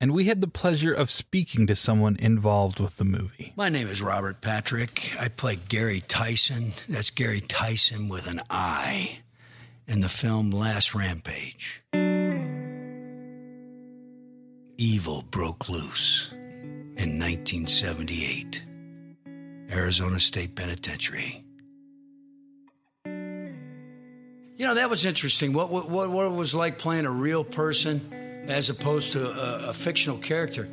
And we had the pleasure of speaking to someone involved with the movie. My name is Robert Patrick. I play Gary Tison. That's Gary Tison with an I in the film Last Rampage. Evil broke loose in 1978, Arizona State Penitentiary. You know, that was interesting. What, what, what it was like playing a real person as opposed to a, a fictional character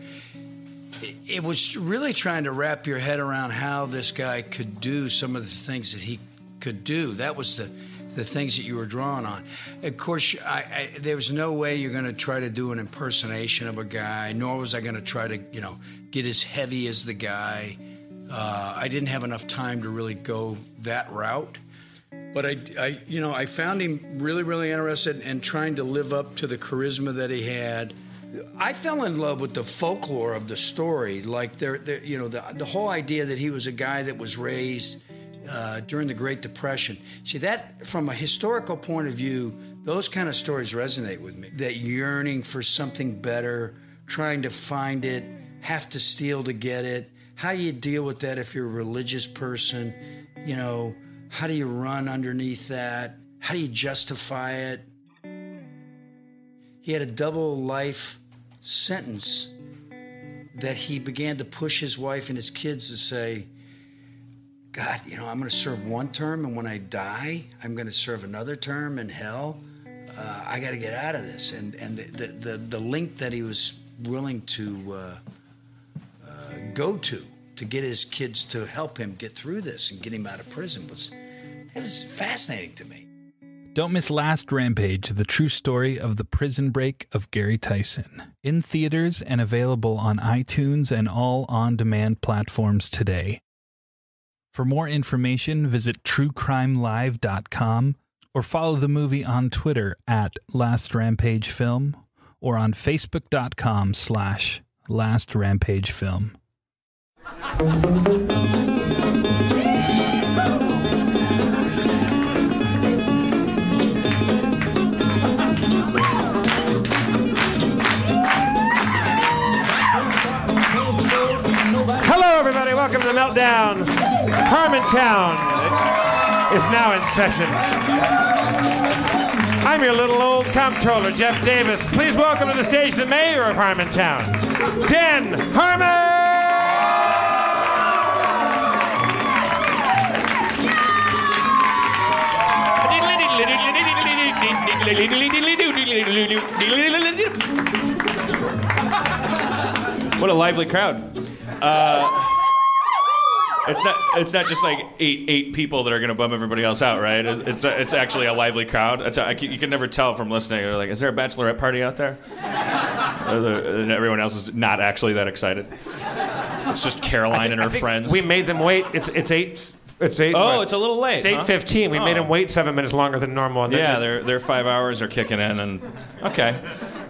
it- it was really trying to wrap your head around how this guy could do some of the things that he could do. That was the the things that you were drawing on. Of course, I, I, there was no way you're going to try to do an impersonation of a guy. Nor was I going to try to, you know, get as heavy as the guy. Uh, I didn't have enough time to really go that route. But I, I, you know, I found him really, really interested in trying to live up to the charisma that he had. I fell in love with the folklore of the story, like there, there you know, the the whole idea that he was a guy that was raised uh, during the Great Depression. See that from a historical point of view, those kind of stories resonate with me. That yearning for something better, trying to find it, have to steal to get it. How do you deal with that if you're a religious person? You know, how do you run underneath that? How do you justify it? He had a double life sentence that he began to push his wife and his kids to say, God, you know, I'm going to serve one term, and when I die, I'm going to serve another term in hell. Uh, I got to get out of this. And and the, the the link that he was willing to uh, uh, go to to get his kids to help him get through this and get him out of prison was it was fascinating to me. Don't miss Last Rampage, the true story of the prison break of Gary Tison. In theaters and available on iTunes and all on demand platforms today. For more information, visit truecrimelive.com or follow the movie on Twitter at Last Rampage Film or on facebook.com slash Last Rampage Film. Hello, everybody. Welcome to the Meltdown. Harmontown is now in session. I'm your little old comptroller, Jeff Davis. Please welcome to the stage the mayor of Harmontown, Dan Harmon. what a lively crowd. Uh, it's not. It's not just like eight eight people that are going to bum everybody else out, right? It's it's, it's actually a lively crowd. It's a, you can never tell from listening. You're like, is there a bachelorette party out there? Uh, and everyone else is not actually that excited. It's just Caroline and her friends. We made them wait. It's it's eight. It's eight. oh, what? it's a little late. It's eight huh? fifteen. We made him wait seven minutes longer than normal. And Yeah, their their five hours are kicking in, and okay.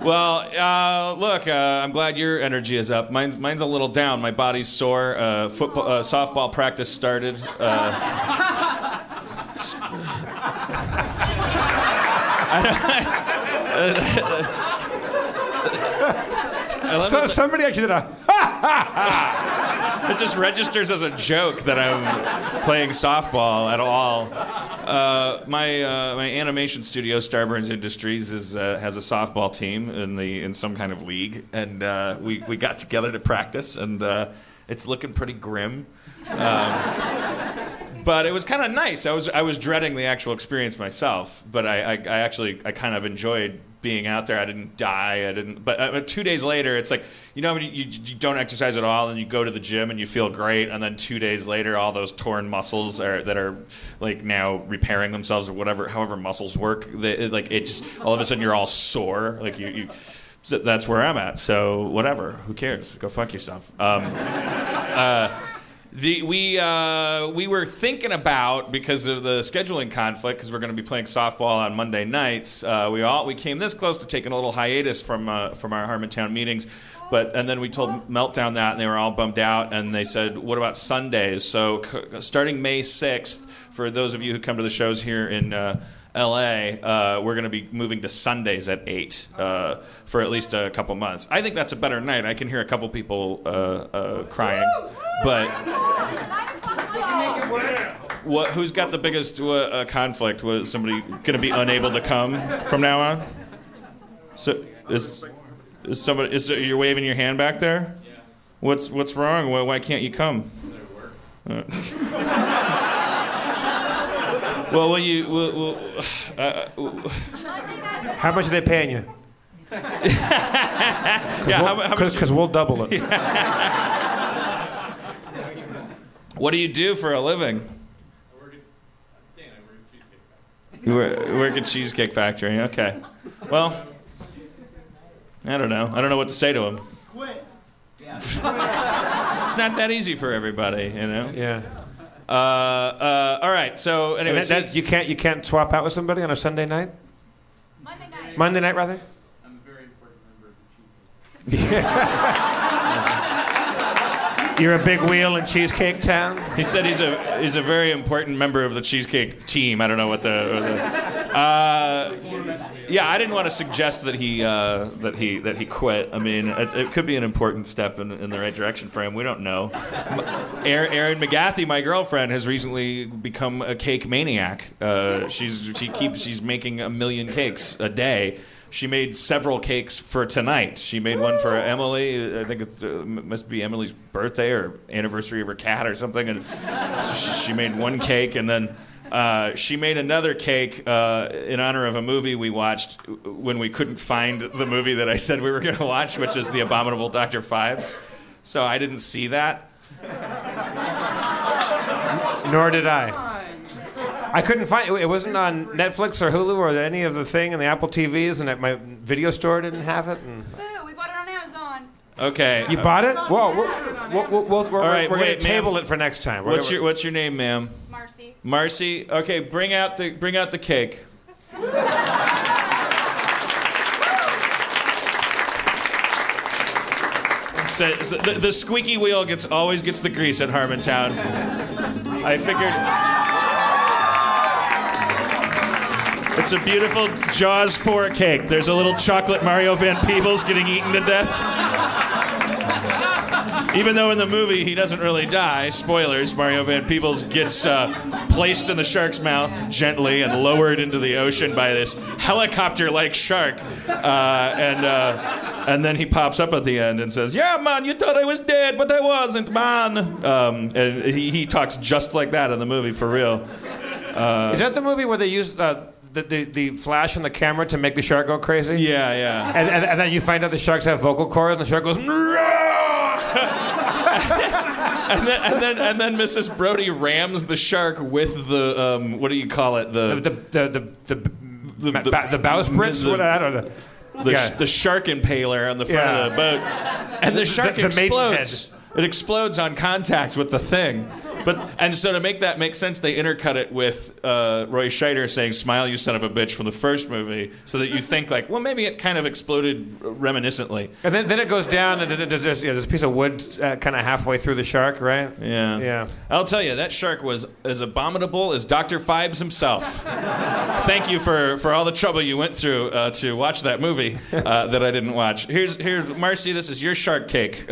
Well, uh, look, uh, I'm glad your energy is up. Mine's mine's a little down. My body's sore. Uh, football, uh, softball practice started. Uh, I love So, somebody actually did a. It just registers as a joke that I'm playing softball at all. Uh, my uh, my animation studio, Starburns Industries, is uh, has a softball team in the in some kind of league, and uh, we we got together to practice, and uh, it's looking pretty grim. Um, but it was kind of nice. I was I was dreading the actual experience myself, but I, I, I actually I kind of enjoyed being out there. I didn't die. I didn't. But uh, two days later, it's like you know you, you, don't exercise at all, and you go to the gym and you feel great, and then two days later, all those torn muscles are that are like now repairing themselves or whatever, however muscles work. They, like it just all of a sudden you're all sore. Like you. you that's where I'm at. So whatever. Who cares? Go fuck yourself. Um, uh, the, we uh, we were thinking about because of the scheduling conflict because we're going to be playing softball on Monday nights. Uh, we all we came this close to taking a little hiatus from uh, from our Harmontown meetings, but and then we told Meltdown that and they were all bummed out and they said, "What about Sundays?" So c- starting May sixth, for those of you who come to the shows here in. LA, uh, we're going to be moving to Sundays at 8 uh, for at least a couple months. I think that's a better night. I can hear a couple people uh, uh, crying. But what, who's got the biggest uh, uh, conflict? Was somebody going to be unable to come from now on? So is, is somebody is you're waving your hand back there? What's what's wrong? Why, why can't you come? Well, will you? Will, will, uh, uh, How much are they paying you? yeah, how, how much- Because we'll double it. What do you do for a living? You work, work at Cheesecake Factory. Okay. Well, I don't know. I don't know what to say to him. Quit. It's not that easy for everybody, you know. Yeah. Uh, uh, all right. So anyway, that, that, you can't you can't swap out with somebody on a Sunday night. Monday night. Monday night rather. I'm a very important member of the cheesecake. You're a big wheel in Cheesecake Town. He said he's a he's a very important member of the cheesecake team. I don't know what the. Uh, yeah, I didn't want to suggest that he uh, that he that he quit. I mean, it, it could be an important step in, in the right direction for him. We don't know. Erin, Erin McGathy, my girlfriend, has recently become a cake maniac. Uh, she's she keeps she's making a million cakes a day. She made several cakes for tonight. She made one for Emily. I think it uh, must be Emily's birthday or anniversary of her cat or something. And so she, she made one cake, and then uh, she made another cake uh, in honor of a movie we watched when we couldn't find the movie that I said we were going to watch, which is The Abominable Dr. Phibes. So I didn't see that. Nor did I. I couldn't find it. It wasn't on Netflix or Hulu or any of the thing in the Apple TVs, and at my video store didn't have it. And Boo, we bought it on Amazon. Okay. you bought it? Whoa, we're, we're, right, going to table ma'am. it for next time. What's your What's your name, ma'am? Marcy. Okay, bring out the bring out the cake. So the, the squeaky wheel gets always gets the grease at Harmontown. I figured it's a beautiful Jaws 4 cake. There's a little chocolate Mario Van Peebles getting eaten to death. Even though in the movie he doesn't really die, spoilers, Mario Van Peebles gets uh, placed in the shark's mouth gently and lowered into the ocean by this helicopter-like shark, uh, and uh, and then he pops up at the end and says, "Yeah, man, you thought I was dead, but I wasn't, man." Um, and he, he talks just like that in the movie for real. Is that the movie where they used uh, the, the, the flash on the camera to make the shark go crazy. Yeah, yeah. And, and, and then you find out the sharks have vocal cords, and the shark goes. And then and then and then Mrs. Brody rams the shark with the um, what do you call it the The the the the, the, The- the, the- the bowsprit, the- what I don't know. the, yeah. the shark impaler on the front Yeah. of the boat, and the shark the explodes. It explodes on contact with the thing. But and so to make that make sense, they intercut it with uh, Roy Scheider saying "Smile, you son of a bitch" from the first movie, so that you think like, well, maybe it kind of exploded reminiscently. And then, then it goes down, and there's, there's, yeah, there's a piece of wood uh, kind of halfway through the shark, right? Yeah. Yeah. I'll tell you, that shark was as abominable as Dr. Phibes himself. Thank you for, for all the trouble you went through uh, to watch that movie uh, that I didn't watch. Here's, here's Marcy, this is your shark cake.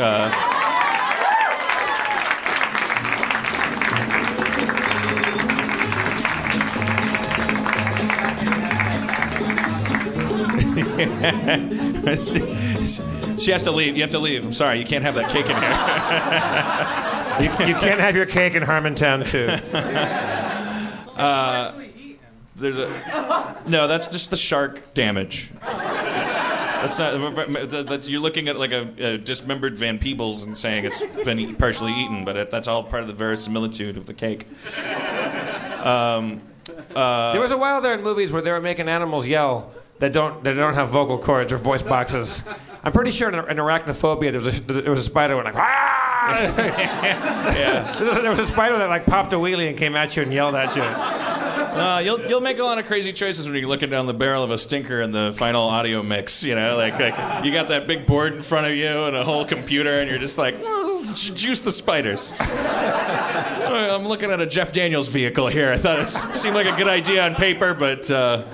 she has to leave. You have to leave. I'm sorry, you can't have that cake in here. You, you can't have your cake in Harmontown, too. Uh, there's a no. That's just the shark damage. That's not. That's, you're looking at like a, a dismembered Van Peebles and saying it's been e- partially eaten, but it, that's all part of the verisimilitude of the cake. Um, uh, there was a while there in movies where they were making animals yell that don't that don't have vocal cords or voice boxes. I'm pretty sure in, in arachnophobia there was a, there was a spider went like ah! Yeah. there, was a, there was a spider that like popped a wheelie and came at you and yelled at you. Uh, you'll you'll make a lot of crazy choices when you're looking down the barrel of a stinker in the final audio mix. You know, like like you got that big board in front of you and a whole computer, and you're just like, well, juice the spiders. I'm looking at a Jeff Daniels vehicle here. I thought it seemed like a good idea on paper, but uh,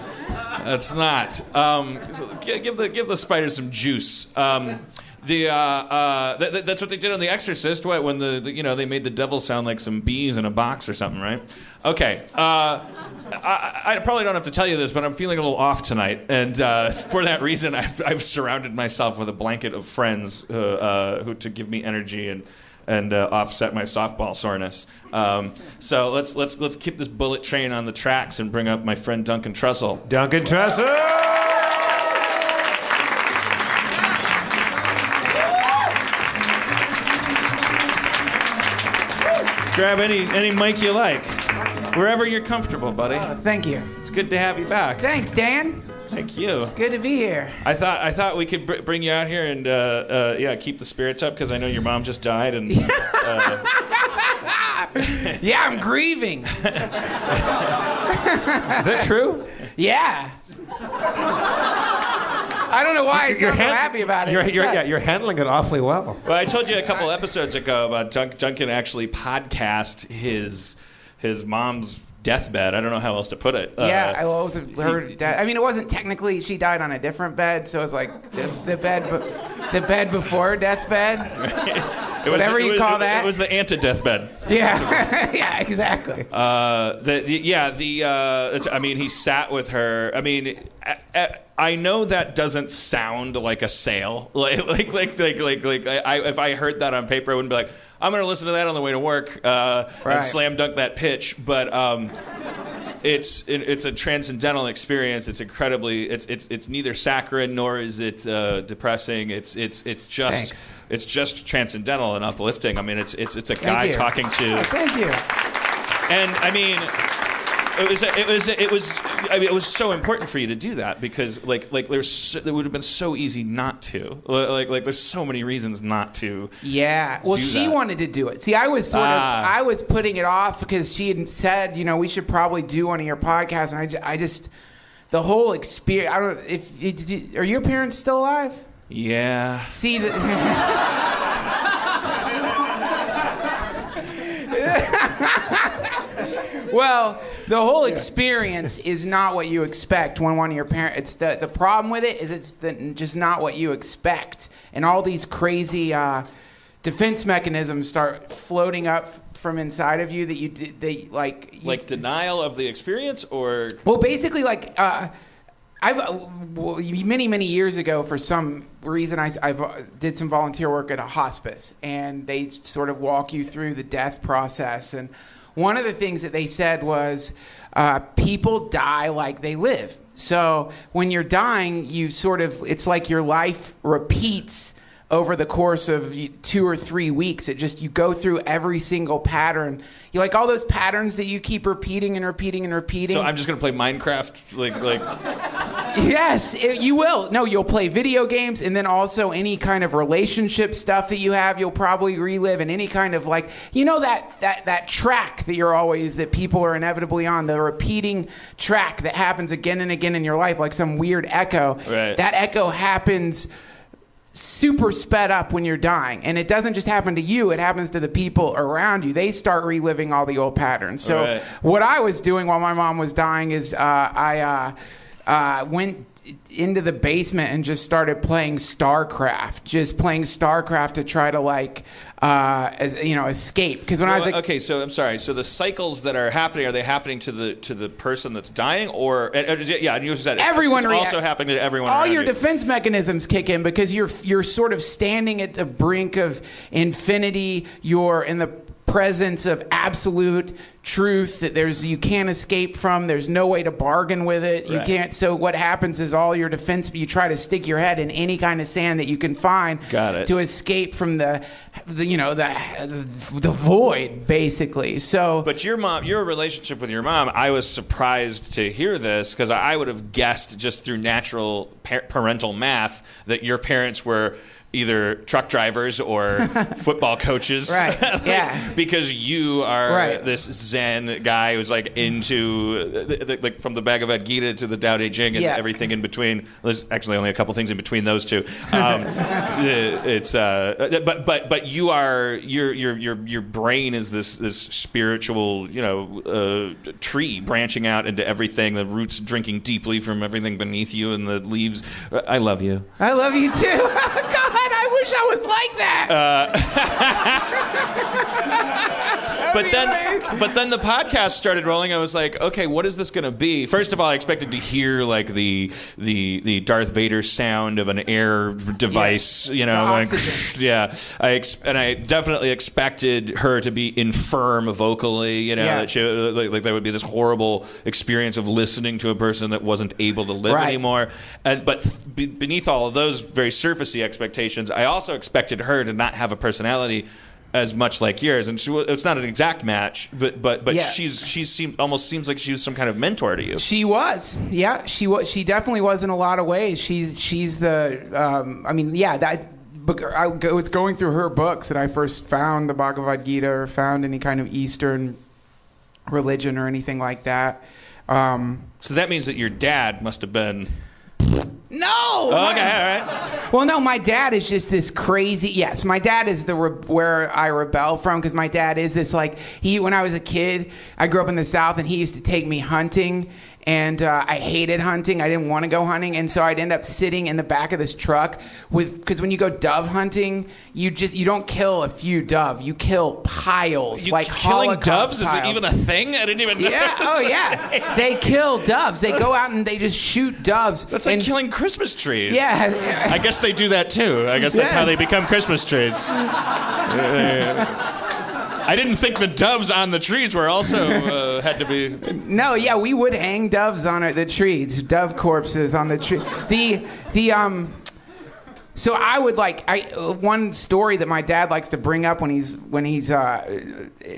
it's not. Um, so give the give the spiders some juice. Um, the uh, uh, th- th- that's what they did on The Exorcist. When the, the you know they made the devil sound like some bees in a box or something, right? Okay. Uh, I, I probably don't have to tell you this, but I'm feeling a little off tonight, and uh, for that reason, I've, I've surrounded myself with a blanket of friends uh, uh, who to give me energy and and uh, offset my softball soreness. Um, so let's let's let's keep this bullet train on the tracks and bring up my friend Duncan Trussell. Duncan Trussell. Grab any any mic you like, wherever you're comfortable, buddy. Thank you. It's good to have you back. Thanks, Dan. Thank you. Good to be here. I thought I thought we could br- bring you out here and uh, uh, yeah keep the spirits up because I know your mom just died and Yeah, I'm grieving. Is that true? Yeah. I don't know why I sound so hand- happy about it. You're, It you're, yeah, sucks. you're handling it awfully well. Well, I told you a couple episodes ago about Dunk, Duncan actually podcast his his mom's deathbed. I don't know how else to put it. Yeah, Uh, I also heard that. I mean, it wasn't technically she died on a different bed, so it was like the, the bed, be- the bed before deathbed. was, whatever you was- call it- that. It was the anti-deathbed. Yeah, yeah, exactly. Uh, the, the yeah the uh, it's, I mean he sat with her. I mean. I, I, I know that doesn't sound like a sale. Like like like like like, like I, if I heard that on paper, I wouldn't be like, I'm going to listen to that on the way to work uh, Right. and slam dunk that pitch. But um, it's it, it's a transcendental experience. It's incredibly it's it's it's neither saccharine nor is it uh, depressing. It's it's it's just Thanks. it's just transcendental and uplifting. I mean, it's it's it's a Thank guy you. talking to Oh, thank you. and I mean, it was it was it was I mean, it was so important for you to do that because like like there's so, it would have been so easy not to like like there's so many reasons not to. Yeah. Well, she that. wanted to do it. See, I was sort Ah. of, I was putting it off because she had said, you know, we should probably do one of your podcasts, and I, I just, the whole experience. I don't. If are your parents still alive? Yeah. See the. well, the whole experience is not what you expect when one of your parents. It's the the problem with it is it's the, just not what you expect, and all these crazy uh, defense mechanisms start floating up from inside of you that you did they like you, Like denial of the experience or well, basically, like uh, I've uh, well, many many years ago, for some reason, I I've, uh, did some volunteer work at a hospice, and they sort of walk you through the death process. And one of the things that they said was uh, people die like they live. So when you're dying, you sort of, it's like your life repeats over the course of two or three weeks. It just, you go through every single pattern. You like all those patterns that you keep repeating and repeating and repeating. So I'm just gonna play Minecraft, like like. Yes, it- you will. No, you'll play video games, and then also any kind of relationship stuff that you have, you'll probably relive, and any kind of like, you know, that that that track that you're always that people are inevitably on, the repeating track that happens again and again in your life, like some weird echo. Right. That echo happens super sped up when you're dying and it doesn't just happen to you it happens to the people around you they start reliving all the old patterns so Right. what i was doing while my mom was dying is uh, i uh, uh, went into the basement and just started playing starcraft just playing starcraft to try to like uh, as you know escape because when i was like okay, so I'm sorry. So the cycles that are happening are they happening to the to the person that's dying, or and, yeah? And you said. Everyone It's rea- also happening to everyone. all your you. defense mechanisms kick in because you're you're sort of standing at the brink of infinity. You're in the presence of absolute truth that there's you can't escape from. There's no way to bargain with it. You Right. can't. So what happens is all your defense. You try to stick your head in any kind of sand that you can find Got it. to escape from the, the you know the the void basically. So But your mom, your relationship with your mom, I was surprised to hear this because I would have guessed just through natural parental math that your parents were either truck drivers or football coaches. Right, Like, yeah. Because you are Right. this Zen guy who's like into, the- the- like from the Bhagavad Gita to the Tao Te Ching and Yeah. everything in between. There's actually only a couple things in between those two. Um, it's, uh, but but but you are your your your your brain is this this spiritual you know uh, tree branching out into everything. The roots drinking deeply from everything beneath you, and the leaves. I love you. I love you too. God, I wish I was like that. Uh, but then but then the podcast started rolling. I was like, okay, what is this going to be? First of all, I expected to hear like the the the Darth Vader sound of an air device, you know, like, yeah. I ex- and I definitely expected her to be infirm vocally, you know, Yeah. that she like, like there would be this horrible experience of listening to a person that wasn't able to live Right. anymore. And but be- beneath all of those very surfacey expectations, I also expected her to not have a personality as much like yours, and she, it's not an exact match, but but but Yeah. she's she seems almost seems like she was some kind of mentor to you. She was, yeah, she was. She definitely was in a lot of ways. She's she's the, um, I mean, yeah, that. But I go- it's going through her books that I first found the Bhagavad Gita or found any kind of Eastern religion or anything like that. Um, So that means that your dad must have been Oh, no. okay. All right. Well, no, my dad is just this crazy. Yes, my dad is the re- where I rebel from because my dad is this like he. When I was a kid, I grew up in the South, and he used to take me hunting. And uh, I hated hunting. I didn't want to go hunting, and so I'd end up sitting in the back of this truck with because when you go dove hunting, you just you don't kill a few dove, you kill piles You like killing Holocaust doves is it piles. even a thing? I didn't even know. Yeah. Oh yeah. They kill doves. They go out and they just shoot doves. That's like and, killing Christmas trees. Yeah. I guess they do that too. I guess that's Yeah. how they become Christmas trees. I didn't think the doves on the trees were also uh, had to be. No, yeah, we would hang doves on the trees, dove corpses on the tree. The the um. So I would like I one story that my dad likes to bring up when he's when he's uh,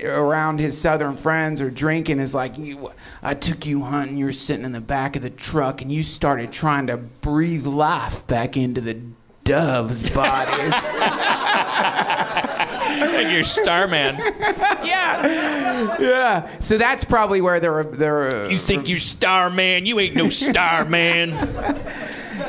around his southern friends or drinking is like I took you hunting. You were sitting in the back of the truck and you started trying to breathe life back into the doves' bodies. And you're Starman. yeah, yeah. So that's probably where they're they're. You think you Starman? You ain't no Starman.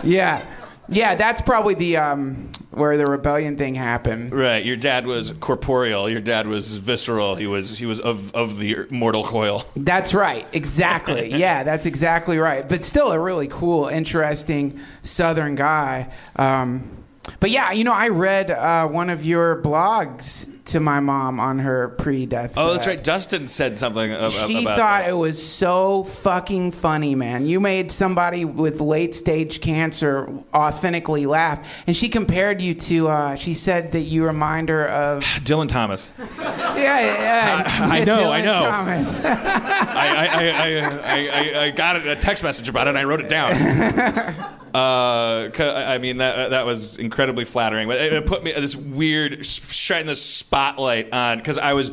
Yeah, yeah. That's probably the um, where the rebellion thing happened. Right. Your dad was corporeal. Your dad was visceral. He was he was of of the mortal coil. That's right. Exactly. yeah, that's exactly right. But still, a really cool, interesting Southern guy. Um, but yeah, you know, I read uh, one of your blogs to my mom on her pre-death. Oh, that's right. Dustin said something ab- She about thought that. it was so fucking funny, man. You made somebody with late stage cancer authentically laugh, and she compared you to. Uh, she said that you remind her of. Dylan Thomas. Yeah, yeah. I know, I Dylan know. Thomas. I, I, I, I, I, I got a text message about it and I wrote it down. Uh, I mean that that was incredibly flattering, but it, put me this weird shine this spotlight on because I was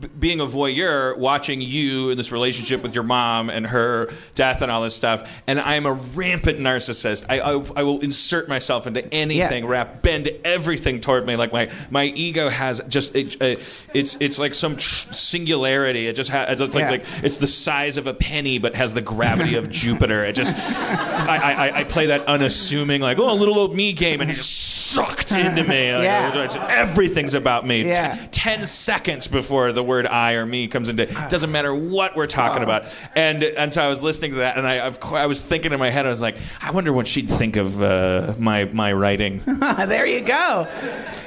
b- being a voyeur watching you in this relationship with your mom and her death and all this stuff, and I'm a rampant narcissist. I I, I will insert myself into anything, Yeah. wrap bend everything toward me. Like my my ego has just it, uh, it's it's like some tr- singularity. It just has it's like Yeah. like it's the size of a penny, but has the gravity of Jupiter. It just, I, I, I play that unassuming, like, oh, a little old me game, and it just sucked into me. Like, Yeah. everything's about me. Yeah. T- Ten seconds before the word I or me comes into, it doesn't matter what we're talking about. And and so I was listening to that, and I, I was thinking in my head, I was like, I wonder what she'd think of uh, my my writing. there you go.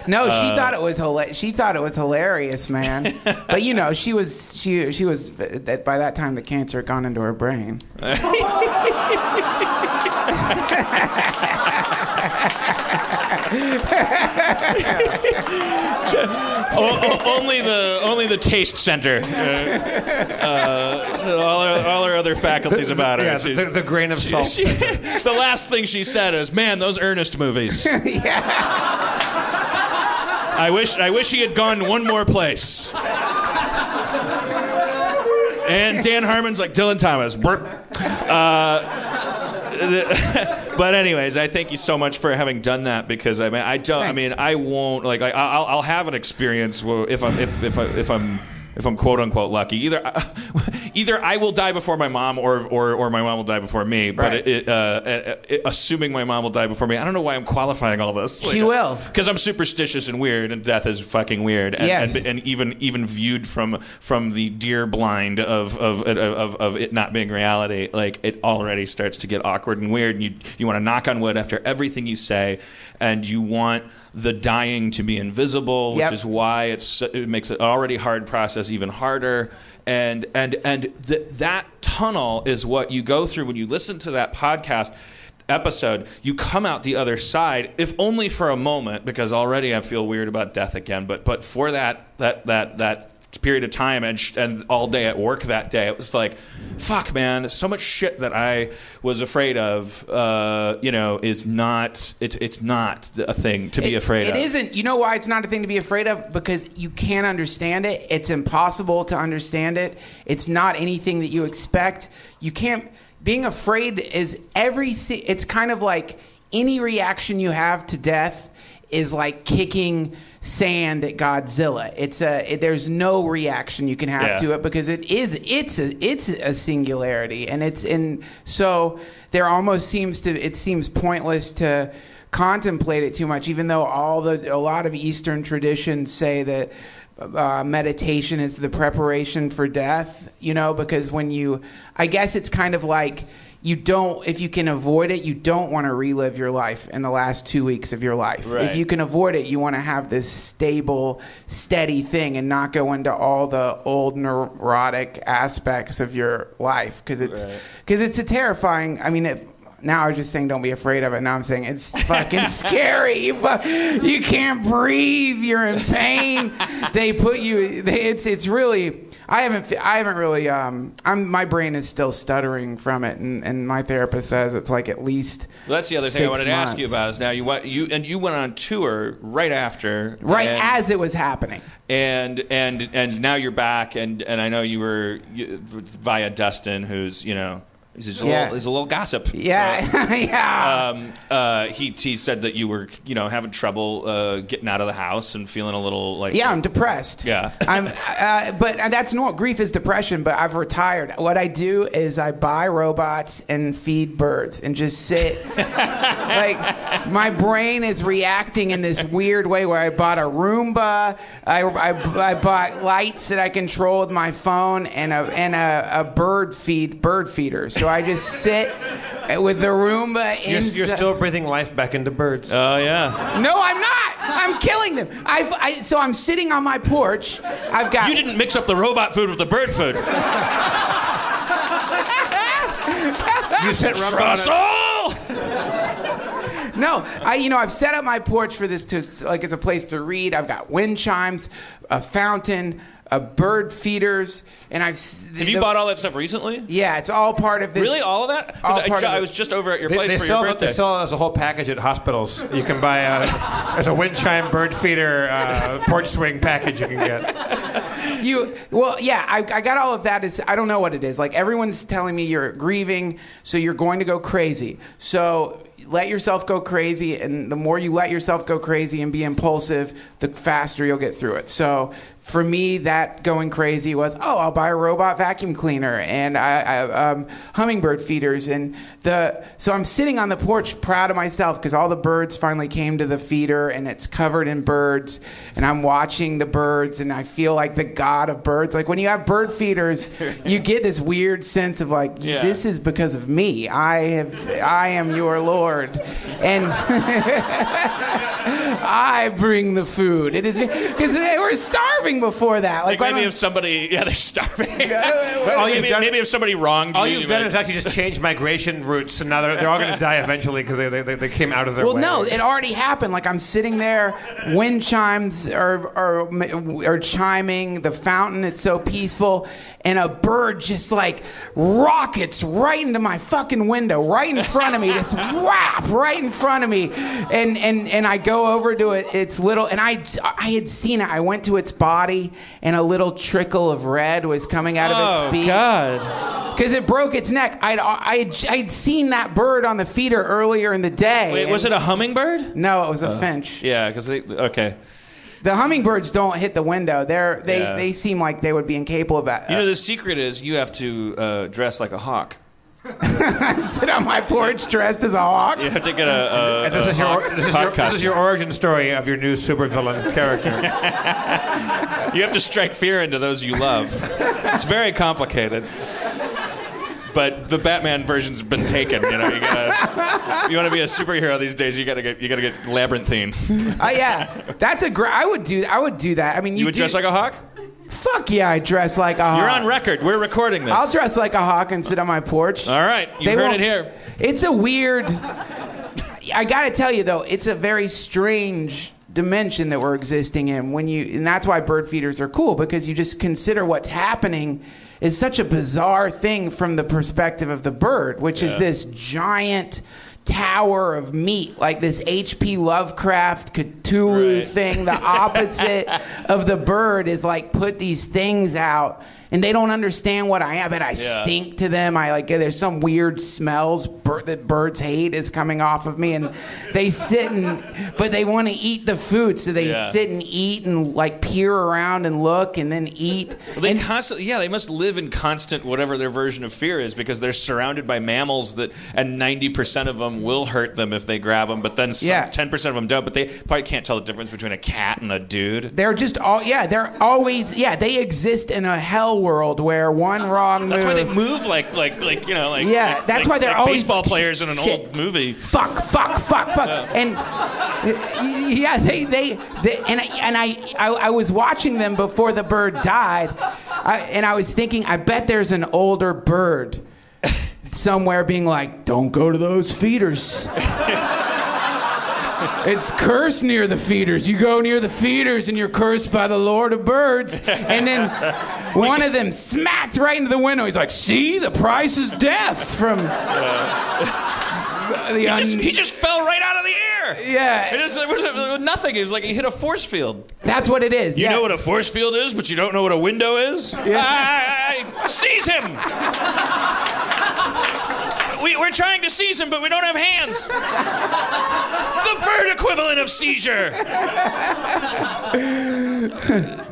No, she Uh, thought it was hila- she thought it was hilarious, man. but you know, she was she she was that by that time the cancer had gone into her brain. O- o- only the only the taste center. Uh, uh, so all, her, all her other faculties about her. Yeah, the, the grain of salt. She- the last thing she said is, "Man, those Ernest movies. yeah. I wish I wish he had gone one more place." And Dan Harmon's like Dylan Thomas. Uh, but anyways, I thank you so much for having done that because I mean I don't. I mean I won't like I, I'll, I'll have an experience if I'm if if, I, if I'm if I'm quote unquote lucky. Either either I will die before my mom or or, or my mom will die before me. But Right. it, uh, it, it- assuming my mom will die before me, I don't know why I'm qualifying all this. She will. because I'm superstitious and weird, and death is fucking weird. And, Yes. and, and even even viewed from from the deer blind of of, of of it not being reality, like it already starts to get awkward and weird. And you you want to knock on wood after everything you say, and you want the dying to be invisible, which Yep. is why it's it makes an already hard process even harder. And and and th- that tunnel is what you go through when you listen to that podcast episode, you come out the other side, if only for a moment, because already I feel weird about death again. But but for that that that that period of time and sh- and all day at work that day, it was like, fuck, man, so much shit that I was afraid of, uh, you know, is not it's it's not a thing to be It- afraid It of. It isn't. You know why it's not a thing to be afraid of? Because you can't understand it. It's impossible to understand it. It's not anything that you expect. You can't. Being afraid is every. It's kind of like any reaction you have to death is like kicking sand at Godzilla. It's a. It, there's no reaction you can have Yeah. to it because it is. It's a. It's a singularity, and it's in. So there almost seems to. It seems pointless to contemplate it too much, even though all the a lot of Eastern traditions say that uh, meditation is the preparation for death. You know, because when you, I guess it's kind of like you don't if you can avoid it you don't want to relive your life in the last two weeks of your life Right. if you can avoid it you want to have this stable steady thing and not go into all the old neurotic aspects of your life because it's because it's a terrifying i mean if now I was just saying don't be afraid of it. Now I'm saying it's fucking scary. You, you can't breathe. You're in pain. they put you. They, it's it's really. I haven't I haven't really. Um, I'm my brain is still stuttering from it, and, and my therapist says it's like at least. Well, that's the other thing I wanted to ask you about. Is now you went you and you went on tour right after, Right and- as it was happening. and and and now you're back and and I know you were you, via Dustin who's you know he's a Yeah. little he's a little gossip Yeah, So, yeah. um, uh, he he said that you were you know having trouble uh, getting out of the house and feeling a little like Yeah, I'm depressed. Yeah. I'm, uh, but that's not grief is depression. But I've retired. What I do is I buy robots and feed birds and just sit. like my brain is reacting in this weird way where I bought a Roomba. I, I, I bought lights that I control with my phone and a and a, a bird feed bird feeder. So I just sit with the Roomba You're, you're still breathing life back into birds. Oh yeah. No, I'm not. I'm killing them. I've, I, so I'm sitting on my porch. I've got. You didn't mix up the robot food with the bird food. you sit rubber on it. Russell! No, I you know I've set up my porch for this to like it's a place to read. I've got wind chimes, a fountain, a bird feeders, and I've. Have you bought all that stuff recently? Yeah, it's all part of this. Really, all of that? 'Cause All I, part ju- of I was just over at your They, place they for sell your it, birthday. they sell it as a whole package at hospitals. You can buy a, there's a wind chime bird feeder uh, porch swing package you can get. You well, yeah, I, I got all of that. Is I don't know what it is. Like everyone's telling me you're grieving, so you're going to go crazy. So let yourself go crazy, and the more you let yourself go crazy and be impulsive, the faster you'll get through it. So for me, that going crazy was, oh, I'll buy a robot vacuum cleaner and I, I um, hummingbird feeders, and the so I'm sitting on the porch, proud of myself because all the birds finally came to the feeder, and it's covered in birds, and I'm watching the birds, and I feel like the god of birds. Like when you have bird feeders, you get this weird sense of like, Yeah. this is because of me. I have, I am your lord, and I bring the food. It is because they were starving before that. like Like, I maybe don't- if somebody, yeah, they're starving. But all you've maybe, done- maybe if somebody wronged All you, you've you done might- is actually just change migration routes, and now they're, they're all going to die eventually because they, they, they came out of their Well, way. no, it already happened. Like I'm sitting there, wind chimes are, are are chiming, the fountain. It's so peaceful, and a bird just like rockets right into my fucking window, right in front of me, just whap right in front of me, and and and I go over to it. It's little, and I I had seen it. I went to its body, and a little trickle of red was coming out of Oh its beak God! because it broke its neck. I'd, I'd, I'd seen that bird on the feeder earlier in the day. Wait, was it a hummingbird? No, it was a finch. Yeah, because they. Okay. The hummingbirds don't hit the window. They're, they, Yeah. they seem like they would be incapable of that. You know, the secret is you have to uh, dress like a hawk. sit on my porch dressed as a hawk. You have to get a. a, And this a is your this is your, this is your origin story of your new supervillain character. You have to strike fear into those you love. It's very complicated. But the Batman version's been taken. You know, you gotta. You want to be a superhero these days? You gotta get. You gotta get labyrinthine. Oh yeah, that's a great. I would do. I would do that. I mean, you, You would do- dress like a hawk. Fuck yeah, I dress like a hawk. You're on record. We're recording this. I'll dress like a hawk and sit on my porch. All right, you They heard it here. It's a weird. I gotta tell you though, it's a very strange dimension that we're existing in. When you, and that's why bird feeders are cool because you just consider what's happening is such a bizarre thing from the perspective of the bird, which is this giant tower of meat, like this H.P. Lovecraft Cthulhu Right. thing. The opposite of the bird is like put these things out. And they don't understand what I am, but I Yeah. stink to them. I like there's some weird smells bir- that birds hate is coming off of me, and they sit and but they want to eat the food, so they Yeah. sit and eat and like peer around and look and then eat. Well, they and constantly, yeah, they must live in constant whatever their version of fear is because they're surrounded by mammals that, and ninety percent of them will hurt them if they grab them, but then ten percent of them don't. But they probably can't tell the difference between a cat and a dude. they're just all yeah, they're always yeah, they exist in a hell world where one wrong That's move. why they move like, like, like you know, like Yeah, like- that's like- why they're like always baseball players in an shit. old movie. fuck, fuck, fuck, fuck, and yeah, they, they, they and I, and I, I, I was watching them before the bird died, I, and I was thinking, I bet there's an older bird somewhere being like, "Don't go to those feeders." It's cursed near the feeders. You go near the feeders and you're cursed by the Lord of Birds. And then one of them smacked right into the window. He's like, "See, the price is death." From the He just, he just fell right out of the air. Yeah. It just, it was, it was nothing. It was like he hit a force field. That's what it is. You yeah. know what a force field is, but you don't know what a window is? I, I- I- seize him! We, we're trying to seize him, but we don't have hands. the bird equivalent of seizure.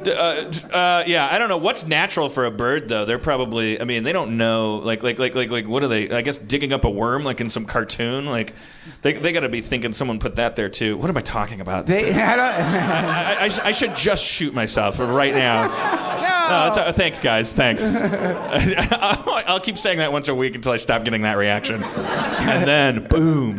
Uh, uh, yeah, I don't know what's natural for a bird though. They're probably, I mean, they don't know. Like, like, like, like, like, what are they? I guess digging up a worm, like in some cartoon. Like, they, they got to be thinking someone put that there too. What am I talking about? They, I don't, I, I, I should just shoot myself right now. no, Oh, uh, thanks, guys. Thanks. I'll, I'll keep saying that once a week until I stop getting that reaction, and then boom.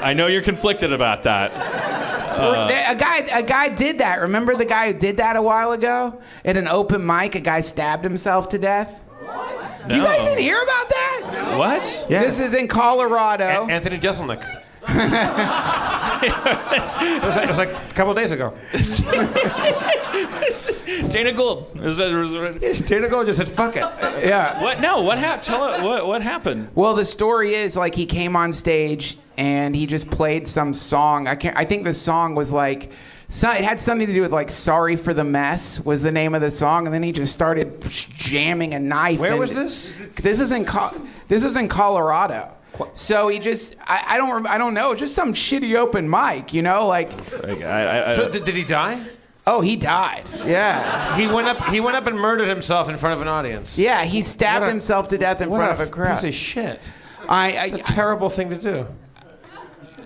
I know you're conflicted about that. Uh, a guy, a guy did that. Remember the guy who did that a while ago at an open mic? A guy stabbed himself to death. No. You guys didn't hear about that? What? Yeah. This is in Colorado. A- Anthony Jeselnik. It, was like, it was like a couple days ago. Dana Gould. Is that- is that- Dana Gould just said, "Fuck it." yeah. What? No. What happened? Tell it. What? What happened? Well, the story is like he came on stage and he just played some song. I can't. I think the song was like. So it had something to do with like "Sorry for the Mess" was the name of the song, and then he just started jamming a knife. Where was this? This is in Co- this is in Colorado. So he just I, I don't, I don't know just some shitty open mic, you know, like Like, I, I, I, So did, did he die? oh he died. Yeah, He went up. He went up and murdered himself in front of an audience. yeah, he stabbed What a- himself to death in What front a of a crowd. piece of shit. I, I, It's a terrible thing to do.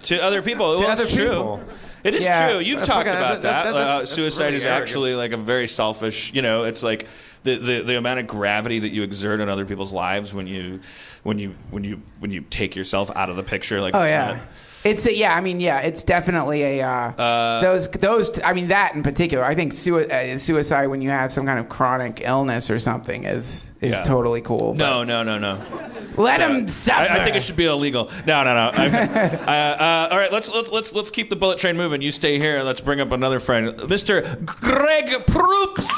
to other people. well, other it's true. people. It is Yeah. true. You've That's talked fucking- about that- that. that- that's- Uh, that's suicide really is arrogant. actually like a very selfish. You know, it's like the, the the amount of gravity that you exert on other people's lives when you when you when you when you take yourself out of the picture. Like, Oh it's yeah. not- It's a, yeah, I mean, yeah, it's definitely a uh, those those. I mean, that in particular, I think sui- uh, suicide when you have some kind of chronic illness or something is is Yeah. totally cool. No, no, no, no. let him suffer. I, I think it should be illegal. No, no, no. Uh, uh, all right, let's let's let's let's keep the bullet train moving. You stay here. Let's bring up another friend, Mr. Greg Proops.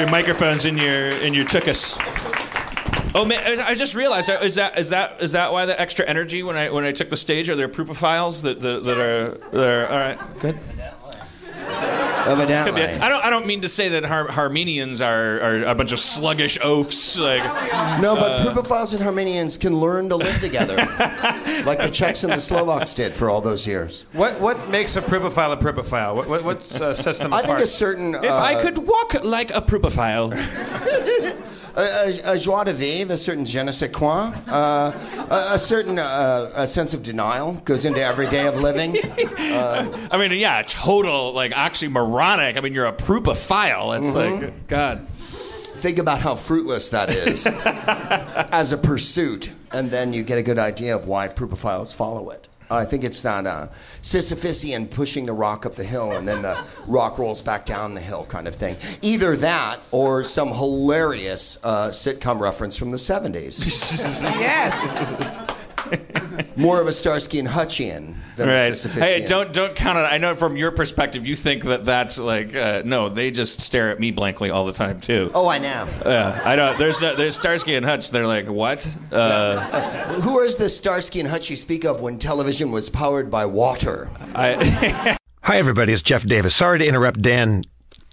Your microphone's in your in your tuchus. Oh man, I just realized is that is that is that why the extra energy when I when I took the stage? Are there proof of files that that, that are that are all right? Good. Could be Evidently. I don't I don't mean to say that Har- Armenians are, are a bunch of sluggish oafs. Like No, but Prupophiles and Armenians can learn to live together, like the Czechs and the Slovaks did for all those years. What what makes a pripophile a pripophile? What what what's, uh, sets them I apart? think a certain uh, if I could walk like a Prupophile. a, joie de vivre, a certain je ne sais quoi, uh, a, a certain uh, a sense of denial goes into every day of living. I mean, yeah, total like oxymoronic. I mean, you're a Prupophile. It's like God. Think about how fruitless that is as a pursuit, and then you get a good idea of why Prupophiles follow it. I think it's that uh, Sisyphusian pushing the rock up the hill and then the rock rolls back down the hill kind of thing. Either that or some hilarious uh, sitcom reference from the 70s. yes. More of a Starsky and Hutchian than a Right. Sisyphusian. Hey, don't don't count on it. I know from your perspective, you think that that's like uh, no. They just stare at me blankly all the time too. Oh, I know. Yeah, I know. There's no, there's Starsky and Hutch. They're like, what? Uh, Who is the Starsky and Hutch you speak of when television was powered by water? I, Hi, everybody. It's Jeff Davis. Sorry to interrupt Dan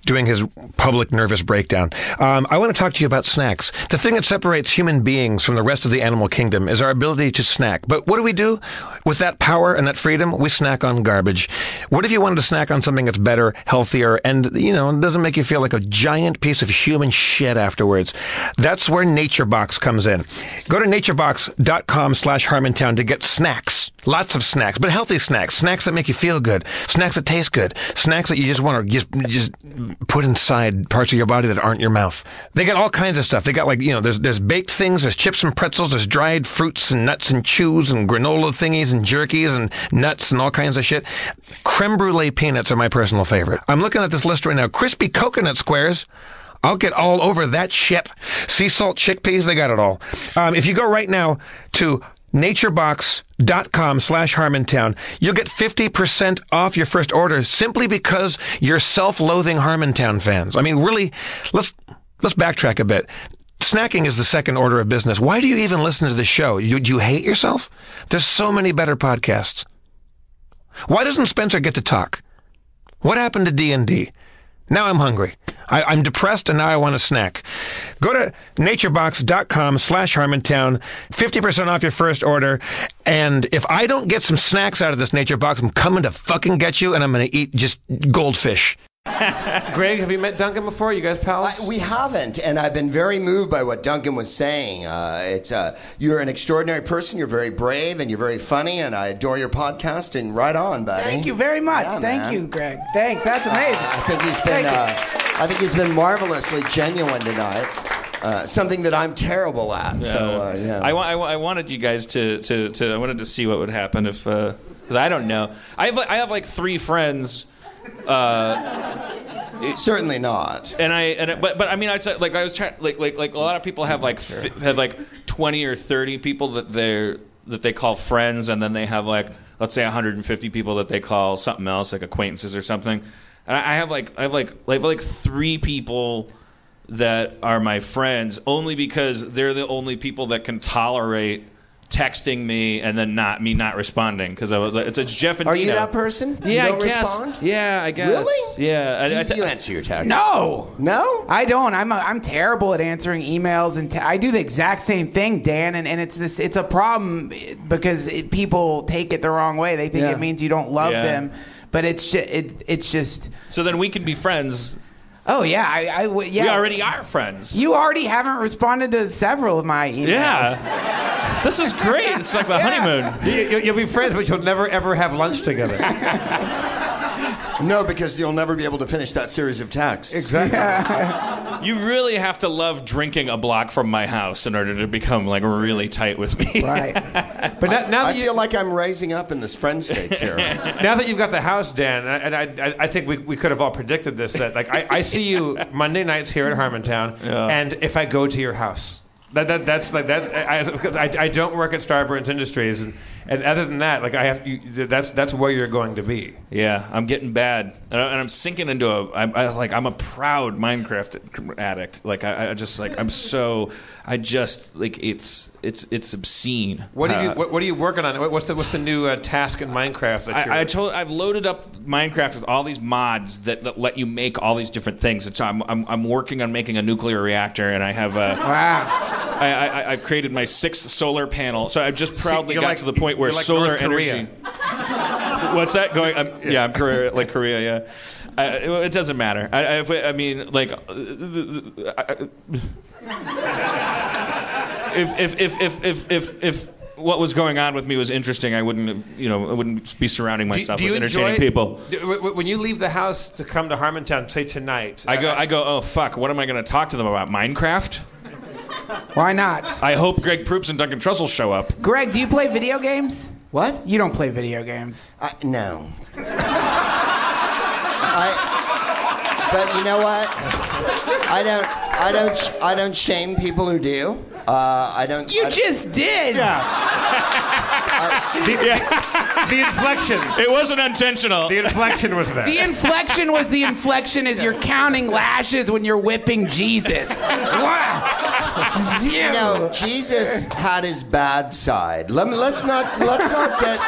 doing his public nervous breakdown. Um, I want to talk to you about snacks. The thing that separates human beings from the rest of the animal kingdom is our ability to snack. But what do we do with that power and that freedom? We snack on garbage. What if you wanted to snack on something that's better, healthier, and, you know, doesn't make you feel like a giant piece of human shit afterwards? That's where NatureBox comes in. Go to naturebox.com slash Harmontown to get snacks. Lots of snacks, but healthy snacks. Snacks that make you feel good. Snacks that taste good. Snacks that you just want to just, just put inside parts of your body that aren't your mouth. They got all kinds of stuff. They got like, you know, there's, there's baked things, there's chips and pretzels, there's dried fruits and nuts and chews and granola thingies and jerkies and nuts and all kinds of shit. Creme brulee peanuts are my personal favorite. I'm looking at this list right now. Crispy coconut squares. I'll get all over that shit. Sea salt chickpeas, they got it all. Um, if you go right now to naturebox.com slash harmontown. You'll get 50% off your first order simply because you're self-loathing harmontown fans. I mean really let's let's backtrack a bit. Snacking is the second order of business. Why do you even listen to the show? You, do you hate yourself? There's so many better podcasts. Why doesn't spencer get to talk? What happened to d&d now i'm hungry I, I'm depressed and now I want a snack. Go to naturebox.com slash Harmontown, 50% off your first order. And if I don't get some snacks out of this Nature Box, I'm coming to fucking get you and I'm going to eat just goldfish. Greg, have you met Duncan before? You guys pals? I, we haven't, and I've been very moved by what Duncan was saying. Uh, it's uh, you're an extraordinary person. You're very brave, and you're very funny, and I adore your podcast. And right on, buddy. Thank you very much. Yeah, Thank man. you, Greg. Thanks. That's amazing. I think he's been. Uh, I think he's been marvelously genuine tonight. Uh, something that I'm terrible at. So uh, yeah. I, I, I wanted you guys to, to, to I wanted to see what would happen if because I don't know. I have I have like three friends. Uh, Certainly not. And I and but but I mean I said like I was trying like like like a lot of people have like fi- have like twenty or thirty people that they're that they call friends, and then they have like let's say 150 people that they call something else like acquaintances or something. And I I have like I have like I have like three people that are my friends only because they're the only people that can tolerate texting me and then not me not responding because I was like it's, it's Jeff and Are you that person? Yeah, you don't I guess. respond. Yeah, I guess. Really? Yeah. I- Do I you, t- you answer your text. No. No. I don't. I'm a, I'm terrible at answering emails, and te- I do the exact same thing, Dan. And, and it's this. It's a problem because it, people take it the wrong way. They think Yeah. it means you don't love Yeah. them, but it's just it, it's just. So then we can be friends. Oh yeah, I, I w- yeah. We already are friends. You already haven't responded to several of my emails. Yeah. This is great. It's like the honeymoon. You, you, you'll be friends, but you'll never ever have lunch together. No, because you'll never be able to finish that series of texts. exactly. You really have to love drinking a block from my house in order to become like really tight with me. Right. But now, now I that you feel like I'm raising up in this friend states here. now that you've got the house, Dan, and I, I, I think we, we could have all predicted this. That like I, I see you Monday nights here at Harmontown, and if I go to your house, that, that that's like that. I, because I, I don't work at Starburns Industries, and, and other than that, like I have, you, that's that's where you're going to be. Yeah, I'm getting bad, and, I, I'm sinking into a. I, I like I'm a proud Minecraft addict. Like I, I just like I'm so. I just like it's it's it's obscene. What are you Uh, what, what are you working on? What's the what's the new uh, task in Minecraft that you're? I, I told I've loaded up Minecraft with all these mods that, that let you make all these different things. And so I'm, I'm I'm working on making a nuclear reactor, and I have uh, Wow. I, I I've created my sixth solar panel. So I've just proudly you're got like- to the point where like solar North Korea. energy. What's that going? I'm, yeah, I'm Korea, like Korea. Yeah, I, it, it doesn't matter. I, I, if- I mean, like, uh, I- if, if, if, if, if, if, if what was going on with me was interesting, I wouldn't, have, you know, I wouldn't be surrounding myself do you with entertaining enjoy- people. do- w- w- when you leave the house to come to Harmontown, say tonight, I go, uh, I go. Oh fuck! What am I going to talk to them about? Minecraft? Why not? I hope Greg Proops and Duncan Trussell show up. Greg, do you play video games? What? You don't play video games. I, no. I, but you know what? I don't. I don't. I don't shame people who do. Uh, I don't. You I, just did. Yeah. the inflection, It wasn't intentional. the inflection was there. The inflection was the inflection as you're counting lashes when you're whipping Jesus. Wow. Zero. You know, Jesus had his bad side. Let me. Let's not. Let's not get.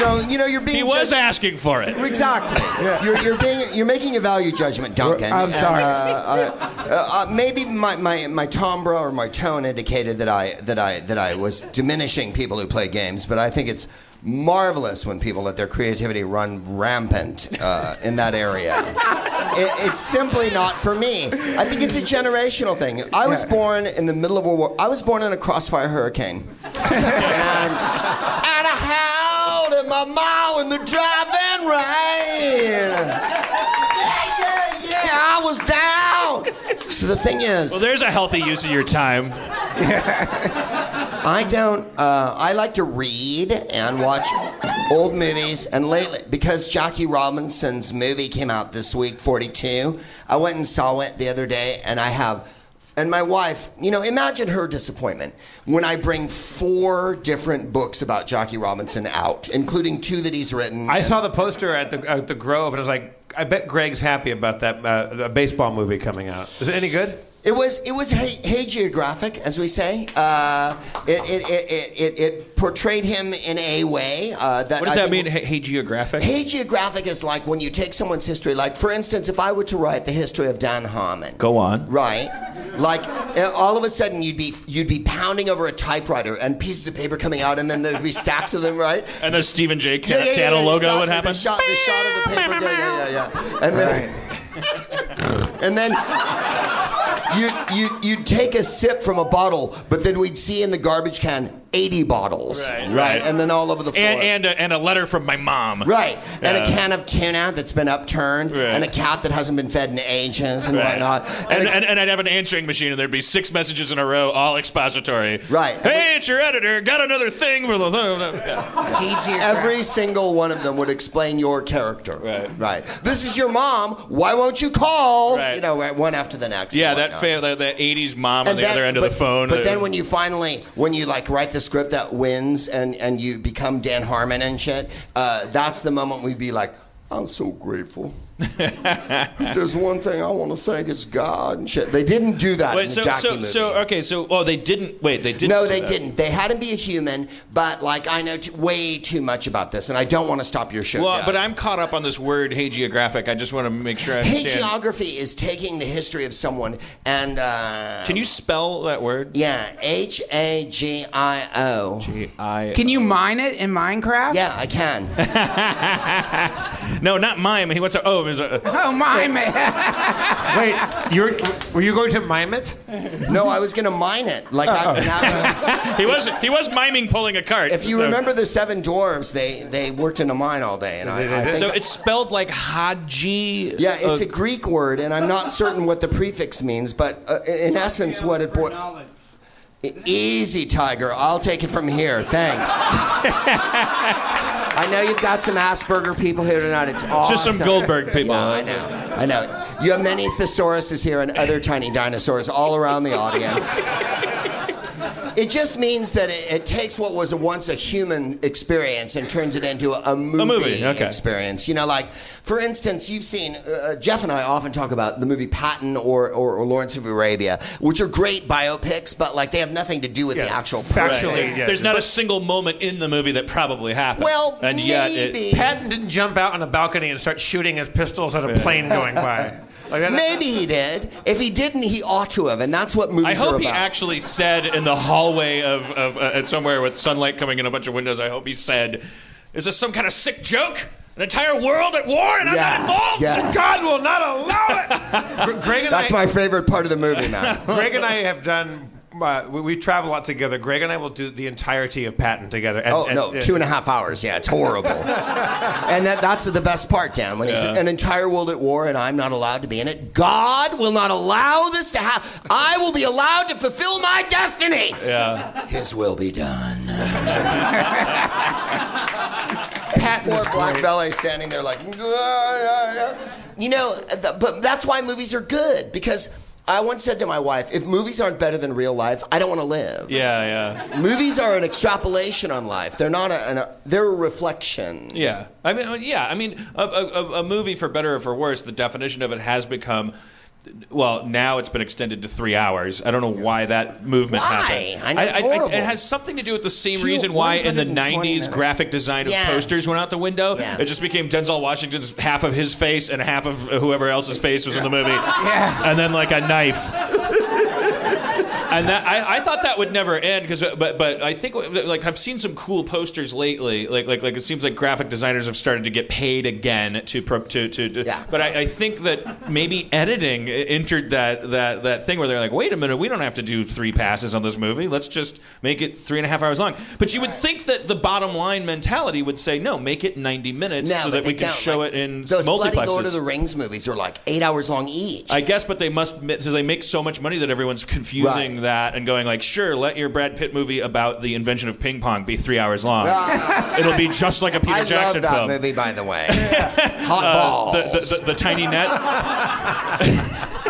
No. You know, you're being. He was judged- asking for it. Exactly. You're, you're being you're making a value judgment, Duncan. I'm And, sorry. uh, uh, uh, uh, maybe my, my, my timbre or my tone indicated that I that I that I was diminishing people who play games, but I think it's marvelous when people let their creativity run rampant uh, in that area. It, it's simply not for me. I think it's a generational thing. I was born in the middle of a war. I was born in a crossfire hurricane. and, and I howled at my mom in the driving rain. Yeah, yeah, yeah, I was down. So the thing is, Well, there's a healthy use of your time. I don't. Uh, I like to read and watch old movies. And lately, because Jackie Robinson's movie came out this week, 42, I went and saw it the other day, and I have. And my wife, you know, imagine her disappointment when I bring four different books about Jackie Robinson out, including two that he's written. I saw the poster at the at the Grove, and I was like, I bet Greg's happy about that uh, baseball movie coming out. Is it any good? It was it was ha- hagiographic, as we say. Uh, it, it, it, it, it, it portrayed him in a way uh, that. What does I that think- mean? Hey, geographic. Hagiographic is like when you take someone's history. Like, for instance, if I were to write the history of Dan Harmon, Go on. right? Like, uh, all of a sudden you'd be you'd be pounding over a typewriter and pieces of paper coming out, and then there'd be stacks of them, right? And the Stephen J. Yeah, yeah, yeah, Cannell yeah, logo would exactly. happen. The shot, the shot of the paper. Yeah, yeah, yeah, yeah. And then, and then you you you'd take a sip from a bottle, but then we'd see in the garbage can 80 bottles, Right, right. And then all over the floor. And and a, and a letter from my mom. Right, and a can of tuna that's been upturned, Right. and a cat that hasn't been fed in ages, and Right. whatnot. And, a- and, and I'd have an answering machine, and there'd be six messages in a row, all expository. Right. Hey, it's your editor. Got another thing for the. Yeah. Every single one of them would explain your character. Right. Right. This is your mom. Why won't you call? Right. You know, right, one after the next. Yeah, and that whatnot. fa- the, the '80s mom on the then- other end of the phone. But then when you finally, when you like write the script that wins and, and you become Dan Harmon and shit, uh, that's the moment we'd be like, I'm so grateful. If there's one thing I want to thank, it's God and shit. They didn't do that in the so Jackie so movie. so okay, so oh, they didn't. Wait, they didn't. no, do they that. didn't. They had him be a human, but like I know t- way too much about this, and I don't want to stop your show. Well, Doug. but I'm caught up on this word hagiographic. I just want to make sure I understand. Hagiography is taking the history of someone and. Uh, Can you spell that word? Yeah, H A G I O. G I. Can you mine it in Minecraft? Yeah, I can. No, not mime. He wants to. Oh, it was a, Oh, mime it. Wait, you were, were you going to mime it? No, I was gonna mine it. Like I, now, he was he was miming pulling a cart. if you so- remember the Seven Dwarves, they they worked in a mine all day, and I, I think So it's spelled like Haji. yeah, it's uh, a Greek word, and I'm not certain what the prefix means, but uh, in essence, what it brought. Easy, Tiger. I'll take it from here. Thanks. I know you've got some Asperger people here tonight. It's awesome. Just some Goldberg people. Yeah, I know. I know. You have many thesauruses here and other tiny dinosaurs all around the audience. It just means that it, it takes what was once a human experience and turns it into a, a movie, movie, okay. experience. You know, like for instance, you've seen uh, Jeff and I often talk about the movie Patton or, or, or Lawrence of Arabia, which are great biopics, but like they have nothing to do with the actual person. factually, yeah. There's not a single moment in the movie that probably happened. Well, and yet maybe. it. Patton didn't jump out on a balcony and start shooting his pistols at a plane going by. Like Maybe he did. If he didn't, he ought to have, and that's what movies are hope he about. actually said in the hallway of, of uh, at somewhere with sunlight coming in a bunch of windows. I hope he said, "Is this some kind of sick joke? An entire world at war, and I'm Yeah, not involved." yeah. God will not allow it. Gr- Greg and That's I, my favorite part of the movie, man. Greg and I have done. Uh, we, we travel a lot together. Greg and I will do the entirety of Patton together. And, Oh and- no, and- two and a half hours. Yeah, it's horrible. and that, that's the best part, Dan. When he's an entire world at war and I'm not allowed to be in it. God will not allow this to happen. I will be allowed to fulfill my destiny. Yeah. His will be done. Patton Poor Black great. Ballet standing there like, "Yeah, yeah, yeah." you know, th- but that's why movies are good because. I once said to my wife, if movies aren't better than real life, I don't want to live. Yeah, yeah, Movies are an extrapolation on life. They're not a, an, a they're a reflection. yeah. I mean, uh, yeah. I mean, a, a, a movie, for better or for worse, the definition of it has become. Well, now it's been extended to three hours. I don't know why that movement Why? happened. I it's horrible. it has something to do with the same Two- reason why in the '90s minutes. graphic design of Yeah. posters went out the window. Yeah. It just became Denzel Washington's half of his face and half of whoever else's face was in the movie, Yeah. and then like a knife. And that I, I thought that would never end because but but I think like I've seen some cool posters lately like like like it seems like graphic designers have started to get paid again to pro, to, to, to Yeah. but I, I think that maybe editing entered that that that thing where they're like wait a minute we don't have to do three passes on this movie let's just make it three and a half hours long but you would think that the bottom line mentality would say no make it 90 minutes No, so that we can show Like, it in Those bloody multiplexes Lord of the Rings movies are like eight hours long each. I guess, but they must so they make so much money that everyone's confusing Right. That and going like, sure, let your Brad Pitt movie about the invention of ping pong be three hours long. Ah. It'll be just like a Peter I Jackson love that film. movie, by the way. Hot balls. The, the, the, the tiny net.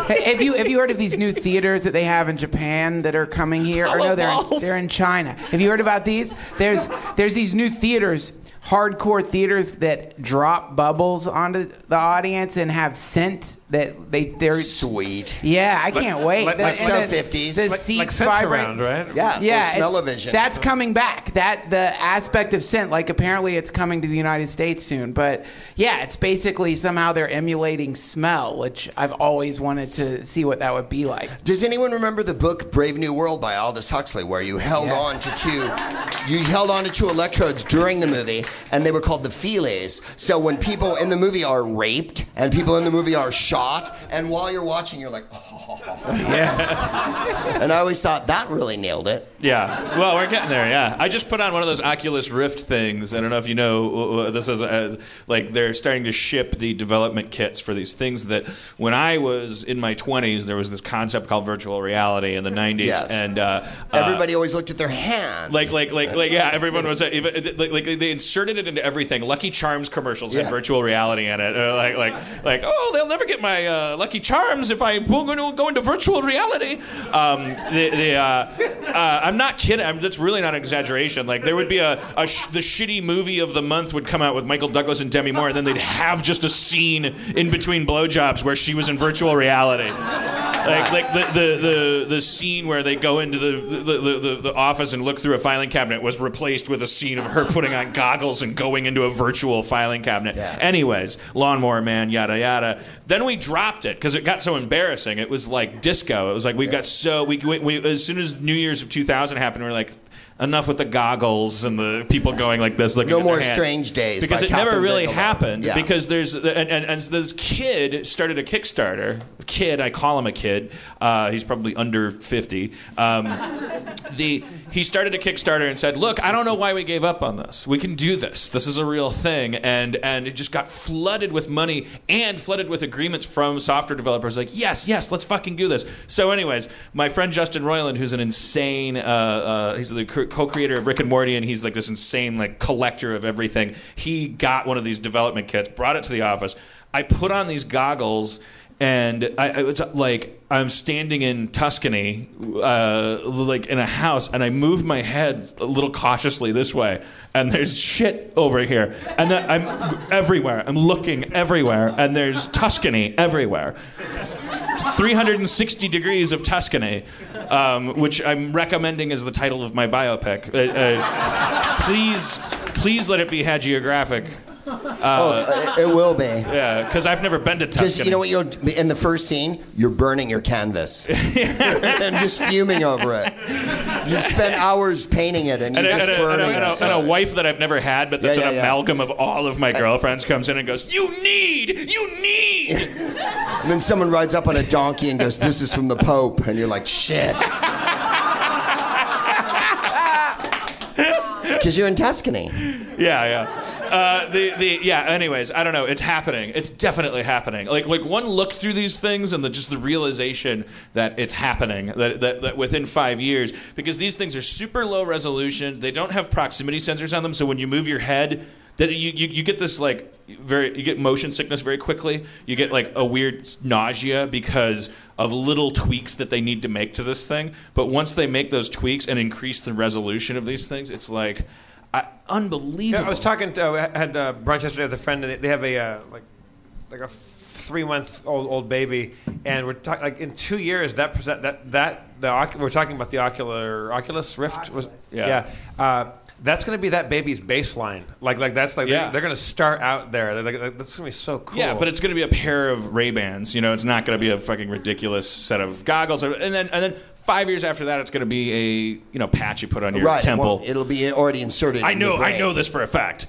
Have you have you heard of these new theaters that they have in Japan that are coming here? or no, they're in, they're in China. Have you heard about these? There's there's these new theaters. Hardcore theaters that drop bubbles onto the audience and have scent that they they're Sweet. Yeah, I can't wait. like- The- like and some the- 50s. The Like- seats like vibrate. around, right? Yeah. Yeah, or smell-o-vision. That's coming back. That the aspect of scent, like apparently it's coming to the United States soon. But yeah, it's basically somehow they're emulating smell, which I've always wanted to see what that would be like. Does anyone remember the book Brave New World by Aldous Huxley, where you held Yes. on to two, you held on to two electrodes during the movie, and they were called the feelies. So when people in the movie are raped and people in the movie are shot, and while you're watching, you're like, oh. Yes. and I always thought that really nailed it. Yeah. Well, we're getting there. Yeah. I just put on one of those Oculus Rift things. I don't know if you know. uh, This is uh, like they're starting to ship the development kits for these things that when I was in my 20s, there was this concept called virtual reality in the 90s, Yes. and uh, Everybody always looked at their hand. like like like like yeah everyone was like, like they inserted it into everything lucky charms commercials Yeah. had virtual reality in it uh, like like like oh they'll never get my uh, lucky charms if i go into, go into virtual reality um, the, the, uh, uh, i'm not kidding I'm, that's really not an exaggeration like there would be a, a sh- the shitty movie of the month would come out with michael douglas and demi moore and then they'd have just a scene in between blowjobs where she was in virtual reality like like the, the, the, the scene where they go into the, the, the, the, office and look through a filing cabinet was replaced with a scene of her putting on goggles and going into a virtual filing cabinet. Yeah. Anyways, Lawnmower Man, yada yada. Then we dropped it because it got so embarrassing. It was like disco. It was like we've got so we, we, we as soon as New Year's of 2000 happened, we are like. Enough with the goggles and the people going like this. Looking No at their more. Strange Days because it never really Bigelow. happened. Yeah. Because there's and, and, and this kid started a Kickstarter. Kid, I call him a kid. Uh, he's probably under fifty. Um, the he started a Kickstarter and said, "Look, I don't know why we gave up on this. We can do this. This is a real thing." And and it just got flooded with money and flooded with agreements from software developers. Like, yes, yes, let's fucking do this. So, anyways, my friend Justin Roiland, who's an insane, uh, uh, he's the co-creator of Rick and Morty, and he's like this insane like collector of everything. He got one of these development kits, brought it to the office. I put on these goggles and I, I was like I'm standing in Tuscany, uh, like in a house, and I move my head a little cautiously this way, and there's shit over here, and then I'm everywhere. I'm looking everywhere, and there's Tuscany everywhere. 360 degrees of Tuscany, um, which I'm recommending as the title of my biopic. Uh, uh, please, please let it be hagiographic. Oh, uh, it, it will be. Yeah, because I've never been to Because you know what you'll in the first scene, you're burning your canvas and just fuming over it. You've spent hours painting it and you're and, just and, burning and, it. and a wife that I've never had, but that's Yeah, an yeah, yeah. amalgam of all of my girlfriends, comes in and goes, "You need, you need." And then someone rides up on a donkey and goes, "This is from the Pope," and you're like, "Shit." Because you're in Tuscany. yeah, yeah. Uh, the the yeah. Anyways, I don't know. It's happening. It's definitely happening. Like like one look through these things and the, just the realization that it's happening. That, that that within five years, because these things are super low resolution. They don't have proximity sensors on them, so when you move your head. That you, you, you get this like very you get motion sickness very quickly. You get like a weird nausea because of little tweaks that they need to make to this thing. But once they make those tweaks and increase the resolution of these things, it's like I, unbelievable. Yeah, I was talking to I had uh, brunch yesterday with a friend, and they- they have a uh, like like a three month old old baby, and we're talking like in two years that present that that the we're talking about the ocular Oculus Rift was Yeah. yeah. Uh, that's going to be that baby's baseline. Like, like that's like Yeah. they're, they're going to start out there. Like, like, that's going to be so cool. Yeah, but it's going to be a pair of Ray Bans. You know, it's not going to be a fucking ridiculous set of goggles. Or, and then and then five years after that, it's going to be a you know patch you put on your right. temple. Well, it'll be already inserted. I in your know, I know this for a fact.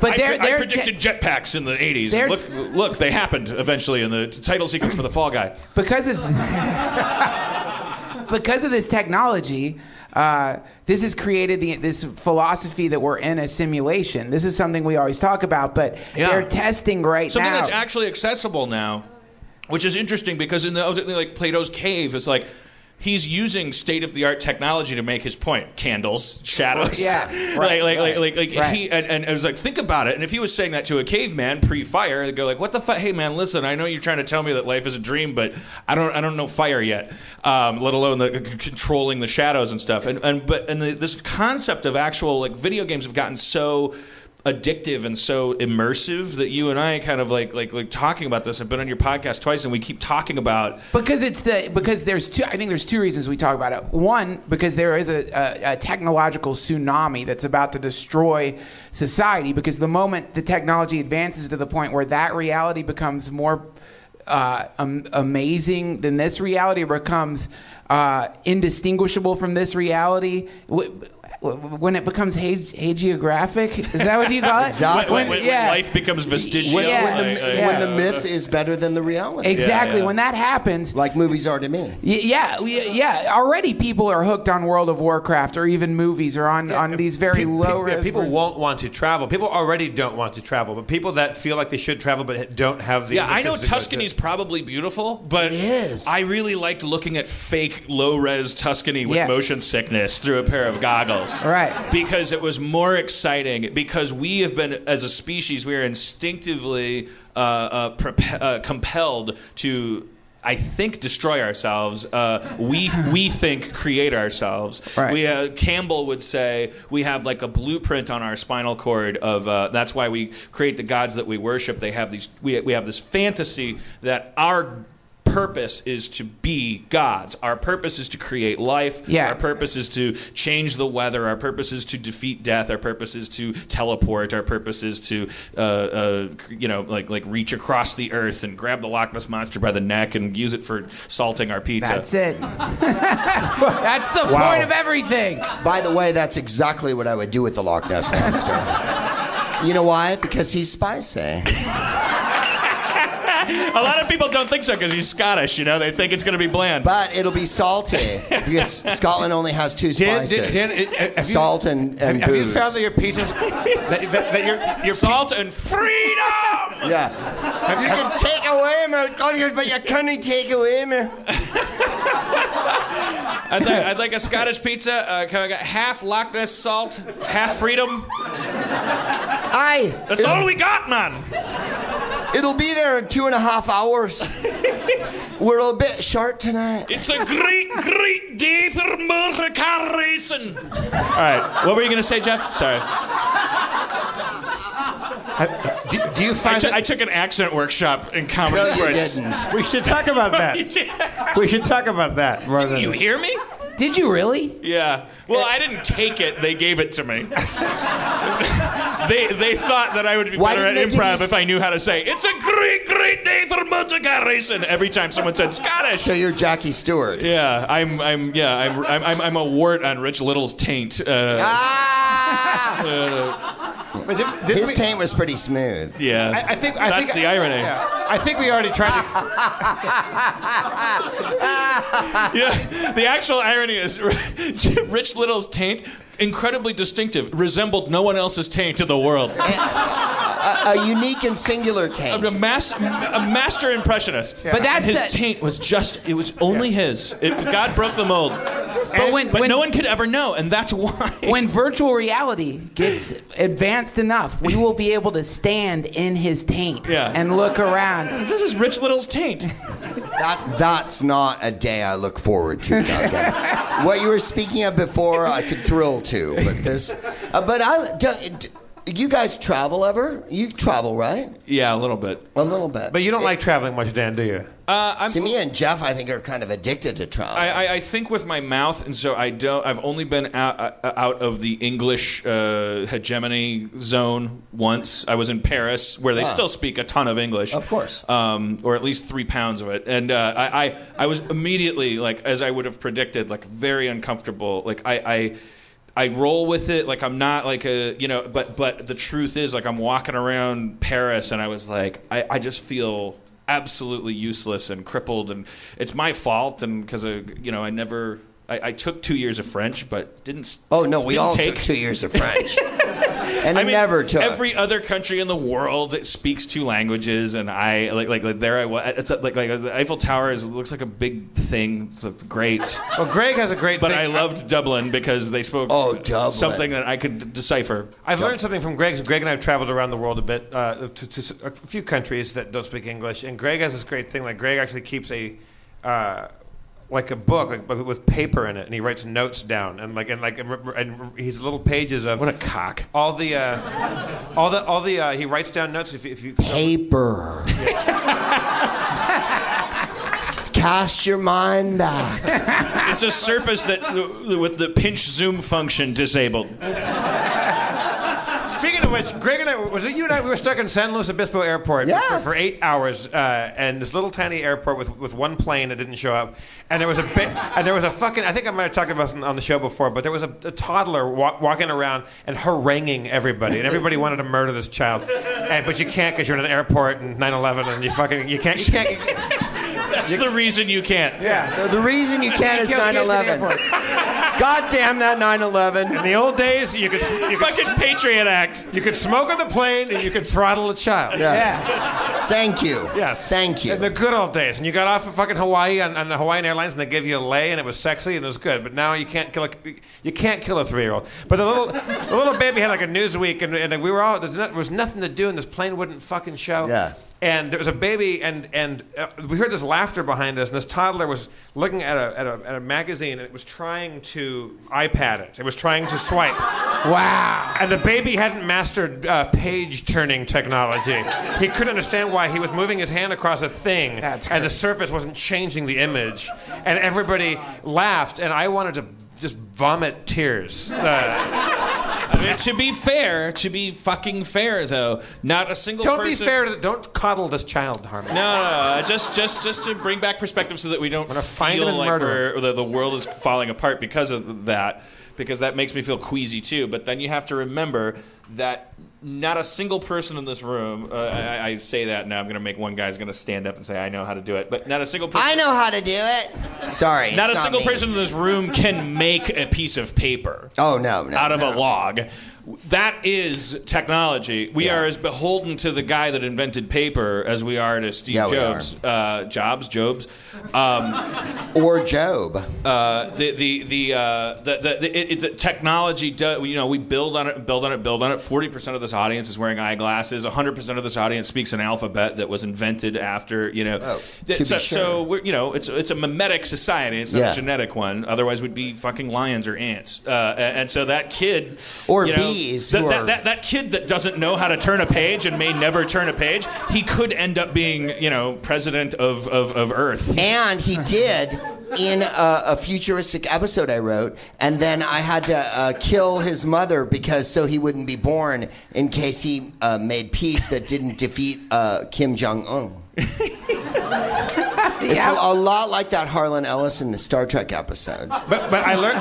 But I, they're, I they're predicted jetpacks in the '80s. They're- Look, look, they happened eventually in the title sequence for the Fall Guy. because of because of this technology, uh, this has created the, this philosophy that we're in a simulation. This is something we always talk about, but Yeah. they're testing right Something now. that's actually accessible now, which is interesting because in the like Plato's cave, it's like. He's using state of the art technology to make his point. Candles, shadows. Yeah, like, right, like, right, like, like, like right. he, and, and I was like, think about it. And if he was saying that to a caveman pre-fire, they'd go like, "What the fuck? Hey, man, listen. I know you're trying to tell me that life is a dream, but I don't, I don't know fire yet. Um, let alone the c- controlling the shadows and stuff. And, and but and the, this concept of actual like video games have gotten so addictive and so immersive that you and I kind of like like like talking about this. I've been on your podcast twice, and we keep talking about because it's the because there's two. I think there's two reasons we talk about it. One, because there is a, a, a technological tsunami that's about to destroy society. Because the moment the technology advances to the point where that reality becomes more uh, um, amazing than this reality, becomes uh, indistinguishable from this reality. W- when it becomes hage- hagiographic, is that what you call it? Exactly. when, when, when life becomes vestigial. When, Yeah. when, the, like, like, when the myth is better than the reality. Exactly. yeah. When that happens, Like movies are to me. Y- Yeah, yeah. Already, people are hooked on World of Warcraft or even movies or on, on these very Pe- low pe- yeah, people won't want to travel. People already don't want to travel, but people that feel like they should travel but don't have the Yeah, I know impetus to Tuscany's to- probably beautiful, but It is. I really liked looking at fake low res Tuscany with Yeah. motion sickness through a pair of goggles. Right. Because it was more exciting. Because we have been, as a species, we are instinctively uh, uh, prop- uh, compelled to. I think destroy ourselves. Uh, we we think create ourselves. Right. We uh, Campbell would say we have like a blueprint on our spinal cord of uh, that's why we create the gods that we worship. They have these we we have this fantasy that our purpose is to be gods. Our purpose is to create life. Yeah. Our purpose is to change the weather. Our purpose is to defeat death. Our purpose is to teleport. Our purpose is to, uh, uh, you know, like like reach across the earth and grab the Loch Ness monster by the neck and use it for salting our pizza. That's it. That's the point of everything. By the way, that's exactly what I would do with the Loch Ness monster. you know why? Because he's spicy. A lot of people don't think so because he's Scottish. You know, they think it's going to be bland. But it'll be salty because Scotland only has two Dan, spices: Dan, Dan, uh, have you- salt and, Have, and have you found that your pizzas that, that, that your your Salt and freedom. yeah, have, you can take away my cultures, but you can't take away me. I'd like, I'd like a Scottish pizza. Uh, can I get half Loch Ness salt, half freedom? Aye, That's all we got, man. It'll be there in two and a half hours. We're a bit short tonight. It's a great, great day for motor car racing. All right, what were you going to say, Jeff? Sorry. do, do you I, find took- that I took an accent workshop in Comedy No, you didn't. we should talk about that? we should talk about that. rather Didn't than- you hear me? Did you really? Yeah. Well, I didn't take it. They gave it to me. they they thought that I would be Why better at didn't they give improv you- if I knew how to say it's a great, great day for motor car racing every time someone said Scottish. So you're Jackie Stewart. Yeah, I'm, I'm, yeah, I'm, I'm, I'm, I'm a wart on Rich Little's taint. Uh, Ah! But did- didn't His we- taint was pretty smooth. yeah, I, I think I that's think, the irony. Yeah, I think we already tried to. Yeah, the actual irony is Rich Little's taint, incredibly distinctive, resembled no one else's taint in the world. a, a unique and singular taint. A, mas- a master impressionist. But that's his the- taint was just, it was only his. It, God broke the mold. But when But when, no one could ever know, and that's why. when virtual reality gets advanced enough, we will be able to stand in his taint Yeah. and look around. this is Rich Little's taint. That, that's not a day I look forward to, Duncan. what you were speaking of before, I could thrill to, but this. Uh, but I, do, do you guys travel ever? You travel, right? Yeah, a little bit. A little bit. But you don't like traveling much, Dan, do you? Uh, I'm, See, me and Jeff, I think, are kind of addicted to travel. I, I, I think with my mouth, and so I don't. I've only been out, uh, out of the English uh, hegemony zone once. I was in Paris, where they Ah. still speak a ton of English, Of course. um, or at least three pounds of it. And uh, I, I, I was immediately like, as I would have predicted, like very uncomfortable. Like I. I I roll with it like I'm not like a you know but but the truth is like I'm walking around Paris and I was like I, I just feel absolutely useless and crippled and it's my fault and because you know I never I, I took two years of French but didn't oh, no, we didn't all take took two years of French. and I I mean, never took. every other country in the world speaks two languages, and I like like, like there I was. It's like like the Eiffel Tower is looks like a big thing. It's great, Well, Greg has a great. but thing. I loved Dublin because they spoke Oh, Dublin. something that I could decipher. I've learned something from Greg. Greg and I have traveled around the world a bit uh, to, to a few countries that don't speak English, and Greg has this great thing. Like Greg actually keeps a uh, like a book like, with paper in it, and he writes notes down, and like and like and, and he's little pages of What a cock. all the uh, all the all the uh, he writes down notes. If, if you Paper. Cast your mind back. It's a surface that with the pinch zoom function disabled. Which, Greg and I, was it you and I? We were stuck in San Luis Obispo Airport Yeah. for, for eight hours, uh, and this little tiny airport with, with one plane that didn't show up, and there was a bit, and there was a fucking. I think I might have talked about this on the show before, but there was a, a toddler wa- walking around and haranguing everybody, and everybody wanted to murder this child, and, but you can't because you're in an airport in 9/11, and you fucking you can't you can't. That's the reason you can't. yeah. The, the reason you can't is Kill kids in 9/11. airports. God damn that 9/11. In the old days, you could you could, Fucking Patriot Act. you could smoke on the plane and you could throttle a child. Yeah. Thank you. Yes. Thank you. In the good old days. And you got off of fucking Hawaii on, on the Hawaiian Airlines and they gave you a lay and it was sexy and it was good. But now you can't kill a, you can't kill a three year old. But the little, the little baby had like a Newsweek and, and we were all, there was nothing to do and this plane wouldn't fucking show. Yeah. And there was a baby, and and uh, we heard this laughter behind us, and this toddler was looking at a, at a at a magazine, and it was trying to iPad it. It was trying to swipe. Wow. And the baby hadn't mastered uh, page turning technology. He couldn't understand why he was moving his hand across a thing That's and the surface wasn't changing the image. And everybody laughed, and I wanted to just vomit tears. Uh, to be fair, to be fucking fair, though, not a single don't be fair. To, don't coddle this child, Harmon. No, no, no, no, just, just, just to bring back perspective, so that we don't gonna find him feel like the, the world is falling apart because of that. Because that makes me feel queasy too. But then you have to remember that not a single person in this room. Uh, I, I say that now. I'm going to make one guy's going to stand up and say, "I know how to do it," but not a single person. I know how to do it. Sorry. Not a single me. person in this room can make a piece of paper Oh no, no. out of no. a log. That is technology. We Yeah. are as beholden to the guy that invented paper as we are to Steve Yeah, Jobs. Uh, Jobs, Jobs. Um, Or Job. uh, the the the, uh, the, the, the, it, it, the technology. Do, you know, we build on it, build on it, build on it. Forty percent of this audience is wearing eyeglasses. hundred percent of this audience speaks an alphabet that was invented after. You know, Oh, Th- to be so, sure. so we're, you know, it's it's a mimetic society. It's not Yeah. a genetic one. Otherwise, we'd be fucking lions or ants. Uh, and, and so that kid, Or you know, bees that, that, that, that kid that doesn't know how to turn a page and may never turn a page, he could end up being, you know, president of, of, of Earth. And he did in a, a futuristic episode I wrote, and then I had to uh, kill his mother because so he wouldn't be born in case he uh, made peace that didn't defeat uh, Kim Jong Un. It's a, a lot like that Harlan Ellison the Star Trek episode. But, but I learned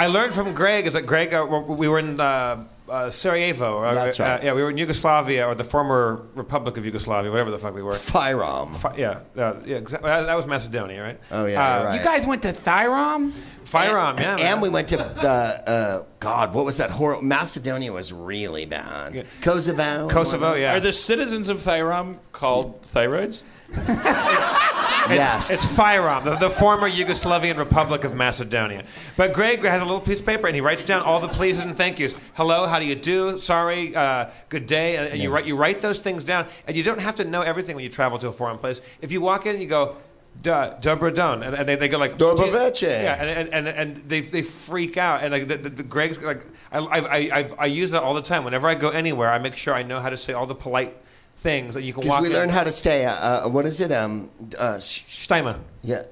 I learned from Greg is that Greg uh, we were in uh, uh, Sarajevo. uh, That's uh, right. yeah, we were in Yugoslavia or the former Republic of Yugoslavia, whatever the fuck we were. Fyrom. Fi- yeah, uh, yeah, exactly. That that was Macedonia, right? Oh yeah, Uh, you're right. You guys went to Thyrom? Firearm, yeah. and, man. and we went to the uh, God. What was that horrible? Macedonia was really bad. Kosovo. Kosovo, yeah. Are the citizens of Thyrom called thyroids? Yes. It's Fyrom, the, the former Yugoslavian Republic of Macedonia. But Greg has a little piece of paper and he writes down all the pleases and thank yous. Hello, how do you do? Sorry, uh, good day. And, and you write you write those things down, and you don't have to know everything when you travel to a foreign place. If you walk in and you go. Duh, dobro don, and, and they, they go like Dobro veče. yeah, and, and, and, and they, they freak out, and like the, the, the Greg's like I, I, I, I've- I use that all the time. Whenever I go anywhere, I make sure I know how to say all the polite things that you can Because we in. learned how to stay. Uh, uh, what is it? Um. Uh. sh- Steimer. yeah.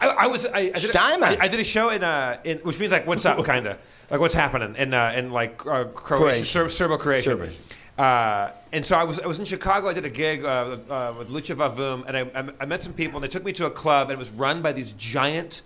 I, I was I, I, did a, Steimer. I, I did a show in uh in which means like what's up kinda like what's happening in uh, in like uh, Croatia, Croatia. Ser- Serbo Croatia. Uh, and so I was I was in Chicago. I did a gig uh, with, uh, with Lucha VaVoom, and I, I, I met some people, and they took me to a club, and it was run by these giant.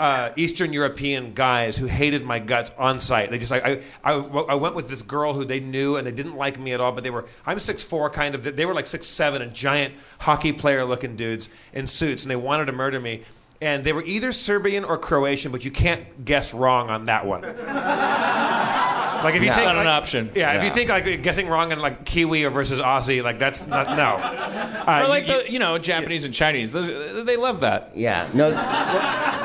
Uh, Eastern European guys who hated my guts on site. They just like I, I, I went with this girl who they knew and they didn't like me at all. But they were I'm six four kind of. They were like six seven and giant hockey player looking dudes in suits, and they wanted to murder me. And they were either Serbian or Croatian, but you can't guess wrong on that one. Like if you Yeah. think Not an option. Yeah, if you think like guessing wrong in like Kiwi or versus Aussie, like that's not no. Uh, Or like you- the, you know, Japanese and Chinese. Those, they love that. Yeah. No.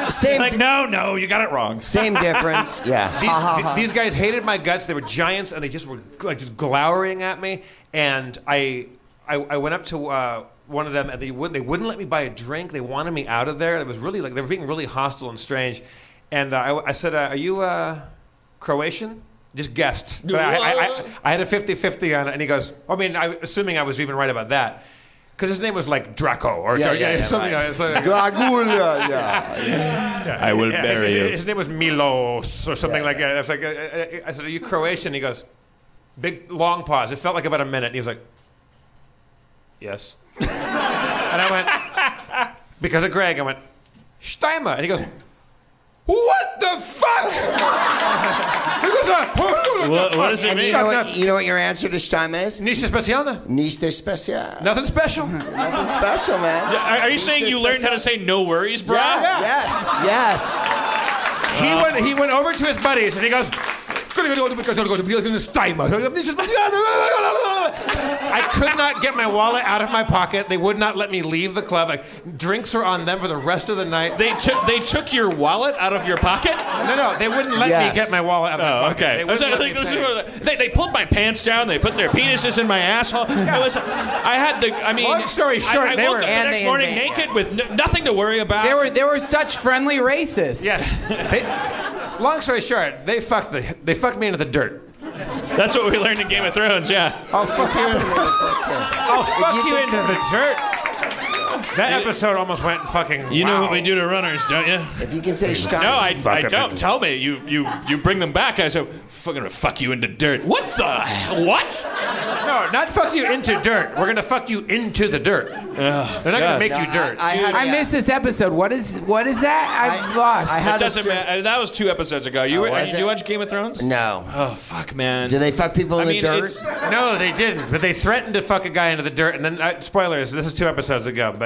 Same. Like, no, no, you got it wrong. Same difference. Yeah. These, ha ha ha. these guys hated my guts. They were giants, and they just were like just glowering at me. And I, I, I went up to uh, one of them, and they wouldn't they wouldn't let me buy a drink. They wanted me out of there. It was really like they were being really hostile and strange. And uh, I, I said, uh, "Are you uh, Croatian?" Just guessed. But I, I, I, I had a 50-50 on it, and he goes, I mean, I, assuming I was even right about that. Because his name was like Draco or Yeah, or- yeah, yeah, something. right. It's like- Dragula, yeah. I will yeah, bury his, you. His name was Milos or something like that. I was like, uh, uh, I said, "Are you Croatian?" He goes, big long pause. It felt like about a minute. And he was like, "Yes." and I went, because of Greg, I went, Steimer, and he goes, "What the fuck?" he goes, uh, What, what does it And mean? you know what, you know what your answer this time is? Nisha Specialna. Niste special. Nothing special. Nothing special, man. Are, are you saying you learned how to say no worries, bro? Yeah, yes, yes. He went. He went over to his buddies and he goes. I could not get my wallet out of my pocket. They would not let me leave the club. Like, drinks were on them for the rest of the night. They took they took your wallet out of your pocket. No, no, they wouldn't let Yes. me get my wallet out of my Oh, pocket. okay. They I was wouldn't like, this is pay. what- they, they pulled my pants down. They put their penises in my asshole. It was, I had the. I mean, Long story short, I, I they woke were- up the next morning invent- naked with no, nothing to worry about. They were they were such friendly racists. Yes. They, long story short, they fucked the, they fucked me into the dirt. That's what we learned in Game of Thrones. Yeah. I'll fuck you. Happened In, in the foot, I'll fuck you into the dirt. That episode almost went fucking. You know wow. what we do to runners, don't you? If you can say Stein. No, I, I don't. it. Tell me. You you you bring them back. I said, "Fucking gonna fuck you into dirt." What the hell? What? No, not fuck you into dirt. We're gonna fuck you into the dirt. They're not gonna make No, you dirt. I, I, had I a- missed this episode. What is what is that? I've lost. I It had a doesn't sim- matter. That was two episodes ago. You Oh, were, was did you watch Game of Thrones? No. Oh fuck, man. Do they fuck people in I the dirt? no, they didn't. But they threatened to fuck a guy into the dirt, and then uh, spoilers. This is two episodes ago, but.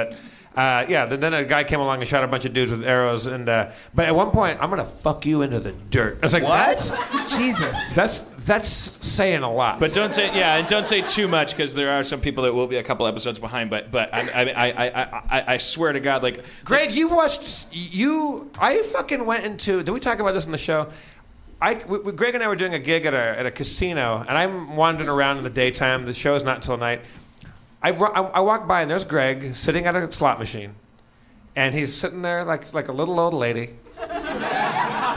Uh, yeah, then, then a guy came along and shot a bunch of dudes with arrows, and uh, but at one point, I'm gonna fuck you into the dirt. I was like, What? That's Jesus. that's, that's saying a lot. But don't say yeah, and don't say too much because there are some people that will be a couple episodes behind. But but I I I I, I, I swear to God, like Greg, you've watched you. I fucking went into. Did we talk about this in the show? I, we, we- Greg and I were doing a gig at a, at a casino, and I'm wandering around in the daytime. The show's not until night. I, I, I walk by, and there's Greg sitting at a slot machine, and he's sitting there like like a little old lady.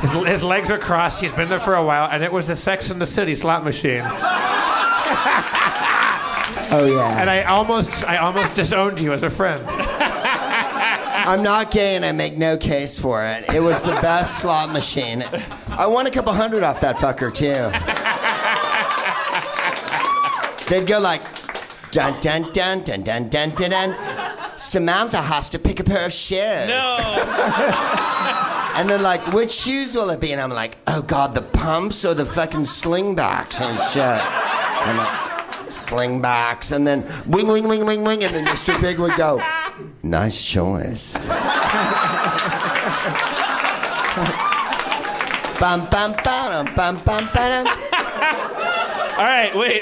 His, his legs are crossed. He's been there for a while, and it was the Sex in the City slot machine. oh yeah. And I almost I almost disowned you as a friend. I'm not gay and I make no case for it. It was the best slot machine. I won a couple hundred off that fucker too. They'd go like dun dun dun dun dun dun dun dun. Samantha has to pick a pair of shoes. no. And then like, which shoes will it be? And I'm like, oh god, the pumps or the fucking slingbacks and shit. I'm like, slingbacks, and then wing, wing, wing, wing, wing, and then Mr. Big would go, nice choice. bum bum bum bum bum bum. All right, wait.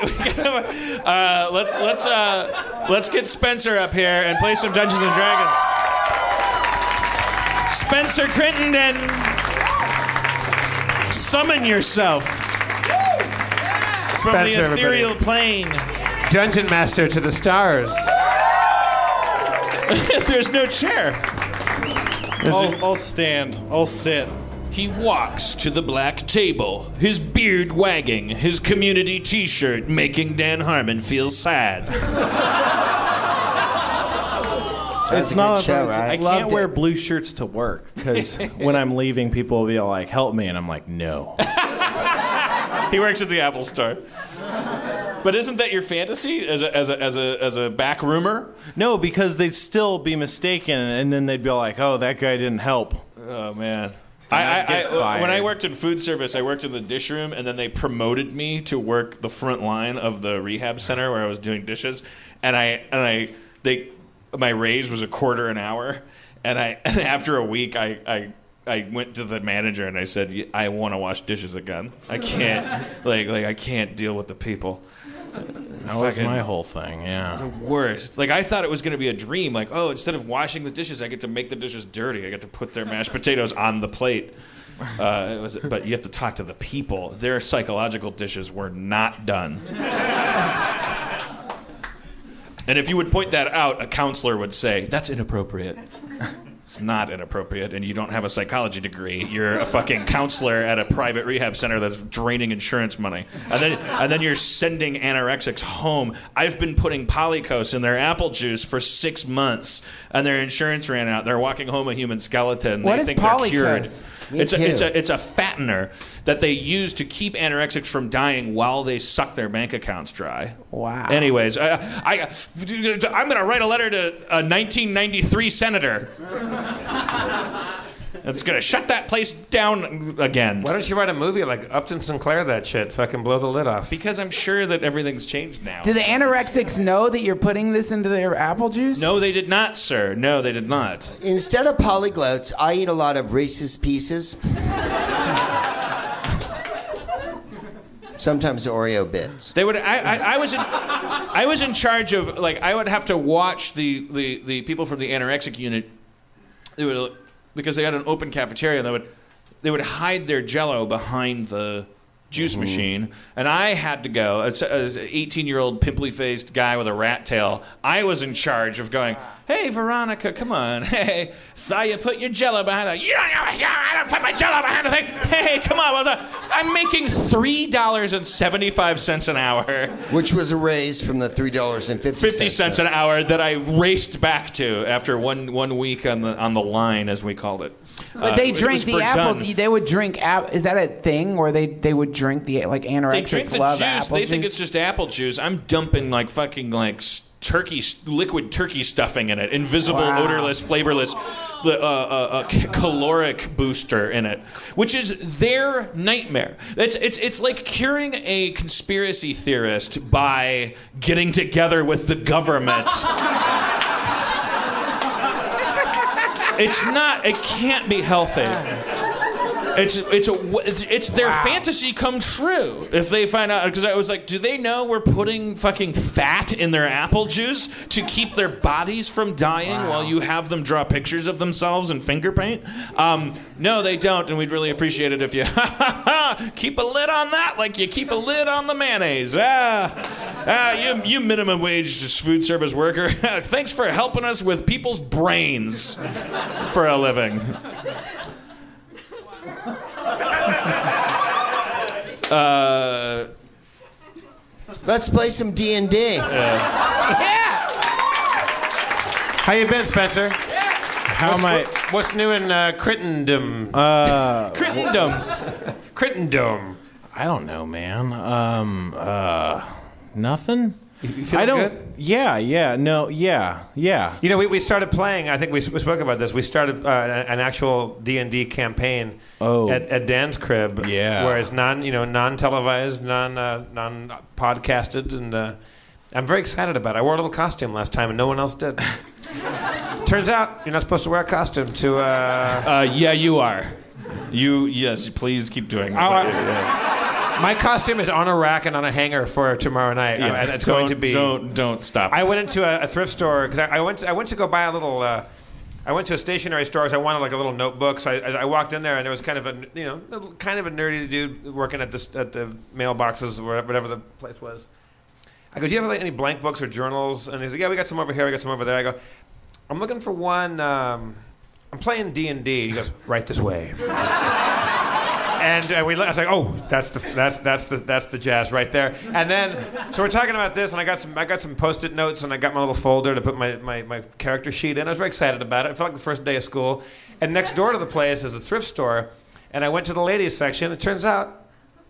uh, let's let's uh, let's get Spencer up here and play some Dungeons and Dragons. Spencer Crittenden, summon yourself from Spencer, the everybody. ethereal plane. Dungeon Master to the stars. There's no chair. I'll, I'll stand. I'll sit. He walks to the black table, his beard wagging, his community T-shirt making Dan Harmon feel sad. it's not good show, about- right? I can't wear it. blue shirts to work because when I'm leaving, people will be all like, "Help me," and I'm like, "No." He works at the Apple Store. But isn't that your fantasy as a as a as a as a back roomer? No, because they'd still be mistaken, and then they'd be like, "Oh, that guy didn't help." Oh man. I, I, I, uh, when I worked in food service, I worked in the dish room, and then they promoted me to work the front line of the rehab center where I was doing dishes. And I and I they my raise was a quarter an hour, and I and after a week I I. I went to the manager and I said, "I want to wash dishes again. I can't, like, like I can't deal with the people." That was Fucking- my whole thing. Yeah. the worst. Like I thought it was going to be a dream. Like oh, instead of washing the dishes, I get to make the dishes dirty. I get to put their mashed potatoes on the plate. Uh, it was, but you have to talk to the people. Their psychological dishes were not done. And if you would point that out, a counselor would say, That's inappropriate. It's not inappropriate, and you don't have a psychology degree. You're a fucking counselor at a private rehab center that's draining insurance money. And then, and then you're sending anorexics home. I've been putting Polycose in their apple juice for six months, and their insurance ran out. They're walking home a human skeleton. What they is think they're cured. It's a, it's, a, it's a fattener that they use to keep anorexics from dying while they suck their bank accounts dry. Wow. Anyways, I, I, I'm going to write a letter to a 1993 senator. It's going to shut that place down again. Why don't you write a movie like Upton Sinclair that shit? Fucking blow the lid off. Because I'm sure that everything's changed now. Do the anorexics know that you're putting this into their apple juice? no, they did not, sir. No, they did not. Instead of polyglots, I eat a lot of Reese's Pieces. Sometimes Oreo bits. They would. I, I, I was in. I was in charge of like. I would have to watch the the, the people from the anorexic unit. They would because they had an open cafeteria. They would they would hide their Jello behind the juice mm-hmm. machine, and I had to go as, as an 18 year old pimply faced guy with a rat tail. I was in charge of going. Hey Veronica, come on. Hey, saw you put your Jello behind the. You don't know. I don't put my Jello behind the thing. Hey, come on. I'm making three dollars and seventy five cents an hour. Which was a raise from the $3.50. 50 cents an hour that I raced back to after one one week on the on the line as we called it. But Uh, they drink the apple. done. They would drink. Ap- is that a thing where they they would drink the like anorexics They drink the love juice. apple They juice? think it's just apple juice. I'm dumping like fucking like turkey liquid turkey stuffing in it, invisible, Wow. odorless, flavorless. The uh, uh, uh, caloric booster in it, which is their nightmare. It's it's it's like curing a conspiracy theorist by getting together with the government. it's not. It can't be healthy. It's it's a it's, it's their fantasy come true if they find out because I was like, do they know we're putting fucking fat in their apple juice to keep their bodies from dying while you have them draw pictures of themselves in finger paint? Um, no, they don't, and we'd really appreciate it if you keep a lid on that, like you keep a lid on the mayonnaise. Ah, ah you you minimum wage food service worker, thanks for helping us with people's brains for a living. Uh, Let's play some D&D. Yeah. How you been, Spencer? How am I? What's new in uh, Crittendom? Uh, Crittendom. Crittendom. I don't know, man. Um, uh, nothing. You I don't. good? Yeah, yeah, no, yeah, yeah. You know, we, we started playing. I think we, we spoke about this. We started uh, an, an actual D and D campaign Oh. at, at Dan's crib. Yeah. where it's non you know non televised, non uh, non podcasted, and uh, I'm very excited about it. I wore a little costume last time, and no one else did. Turns out you're not supposed to wear a costume to. Uh, Uh, yeah, you are. You yes, please keep doing. I- my costume is on a rack and on a hanger for tomorrow night. Yeah, and it's don't, going to be. Don't don't stop. I went into a, a thrift store because I, I went. I went to go buy a little. Uh, I went to a stationery store because I wanted like a little notebook. So I, I walked in there and there was kind of a you know kind of a nerdy dude working at this at the mailboxes or whatever the place was. I go, do you have like, any blank books or journals? And he's like, yeah, we got some over here. We got some over there. I go, I'm looking for one. Um, I'm playing D and D. He goes, right this way. And uh, we, I was like, "Oh, that's the that's that's the that's the jazz right there." And then, so we're talking about this, and I got some I got some post-it notes, and I got my little folder to put my, my, my character sheet in. I was very excited about it. It felt like the first day of school. And next door to the place is a thrift store, and I went to the ladies section. It turns out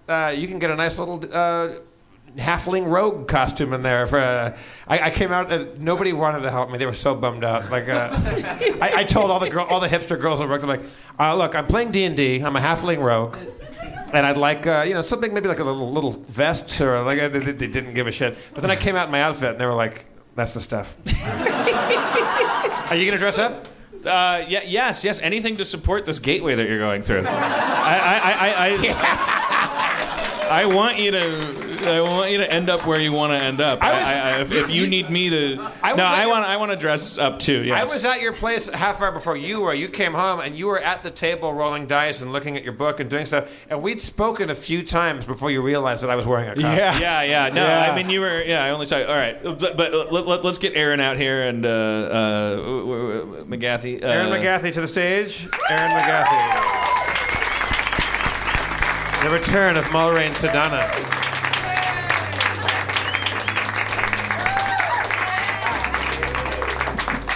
uh, you can get a nice little uh, halfling rogue costume in there. For uh, I, I came out, uh, nobody wanted to help me. They were so bummed out. Like uh, I, I told all the girl, all the hipster girls at work, I'm like, uh, look, I'm playing D and D. I'm a halfling rogue. And I'd like, uh, you know, something maybe like a little little vest or like uh, they, they didn't give a shit. But then I came out in my outfit and they were like, "That's the stuff." Are you gonna dress up? Uh, yeah, yes, yes. Anything to support this gateway that you're going through. I, I, I, I, I want you to. I want you to end up where you want to end up. I was- I, I, if, if you need me to, I was no, at I your- want. I want to dress up too. Yes. I was at your place half hour before you were. You came home and you were at the table rolling dice and looking at your book and doing stuff. And we'd spoken a few times before you realized that I was wearing a costume. Yeah, yeah. yeah. No, Yeah. I mean you were. Yeah, I only saw. You. All right, but, but let, let, us get Erin out here and uh, uh, w- w- w- McGathy. Uh, Erin McGathy to the stage. Erin McGathy. The return of Mulrain Sedana.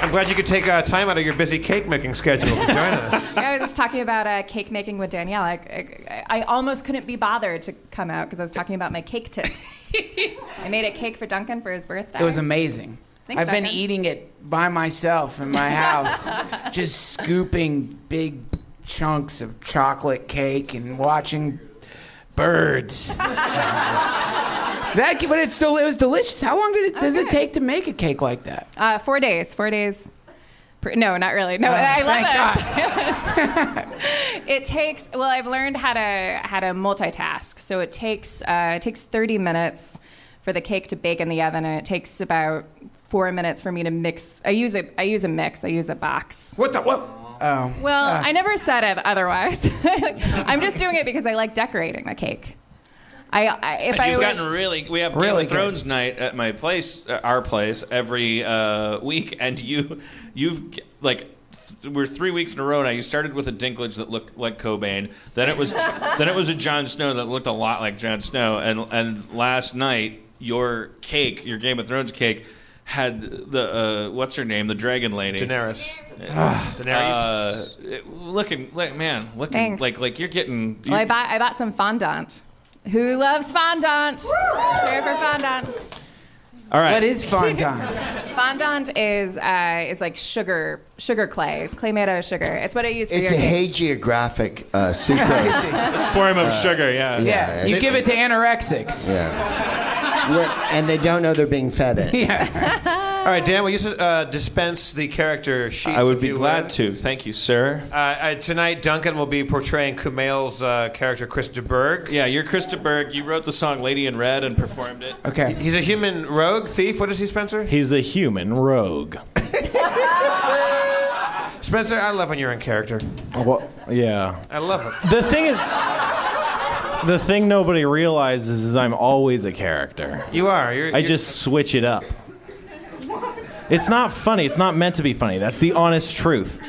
I'm glad you could take uh, time out of your busy cake making schedule to join us. I was talking about uh, cake making with Danielle. I, I, I almost couldn't be bothered to come out because I was talking about my cake tips. I made a cake for Duncan for his birthday. It was amazing. Thanks, I've been eating it by myself in my house, just scooping big chunks of chocolate cake and watching birds. that, but it's still it was delicious. How long did it, does it take to make a cake like that? Uh, four days. Four days. No, not really. No, Oh, I thank love it. it takes. Well, I've learned how to how to multitask. So it takes uh, it takes 30 minutes for the cake to bake in the oven, and it takes about four minutes for me to mix. I use a I use a mix. I use a box. What the what? Oh. Well, I never said it otherwise. I'm just doing it because I like decorating the cake. I, I if I She's was, gotten really. We have Game Really of good. Thrones night at my place, uh, our place, every uh, week, and you, you've like. th- We're three weeks in a row now. You started with a Dinklage that looked like Cobain. Then it was, then it was a Jon Snow that looked a lot like Jon Snow. And and last night, your cake, your Game of Thrones cake, had the uh, what's her name, the Dragon Lady, Daenerys. Daenerys. Uh, looking, like man, looking Thanks. like like you're getting. well, I bought I bought some fondant. Who loves fondant? Here for fondant. all right. What is fondant? Fondant is uh, is like sugar sugar clay. It's clay made out of sugar. It's what I use for It's your a cake. hagiographic uh, sucrose. form of sugar? Yeah. yeah, you give it to anorexics. yeah. Where- and they don't know they're being fed it. Yeah. All right, Dan, will you uh, dispense the character sheets? For me? I would be you glad to. Thank you, sir. Uh, uh, tonight, Duncan will be portraying Kumail's uh, character, Chris de Burgh. Yeah, you're Chris de Burgh. You wrote the song "Lady in Red" and performed it. Okay. He's a human rogue thief. What is he, Spencer? He's a human rogue. Spencer, I love when you're in character. Well, yeah. I love it. The thing is, the thing nobody realizes is I'm always a character. You are. You're, I you're- just switch it up. It's not funny. It's not meant to be funny. That's the honest truth.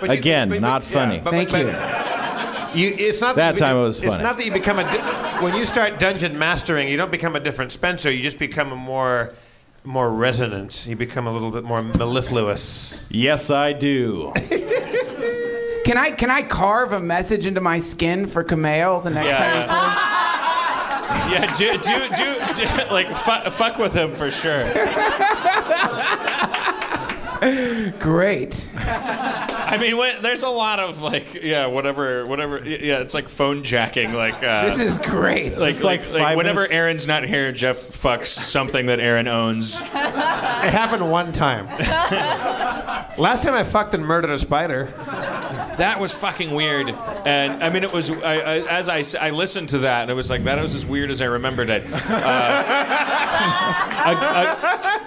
but you- Again, but- not yeah, funny. but- Thank but- you. You, it's not That you- time it was It's funny. not that you become a. Di- when you start dungeon mastering, you don't become a different Spencer. You just become a more, more resonant. You become a little bit more mellifluous. Yes, I do. Can I can I carve a message into my skin for Kumail the next time? he Yeah, do do do, do like fu- fuck with him for sure. Great. I mean, when, there's a lot of like, yeah, whatever, whatever. Yeah, it's like phone jacking. Like, uh, This is great. like, like like, like whenever minutes- Erin's not here, Jeff fucks something that Aaron owns. It happened one time. Last time I fucked and murdered a spider. That was fucking weird. And I mean, it was I, I, as I I listened to that, and it was like that was as weird as I remembered it. Uh,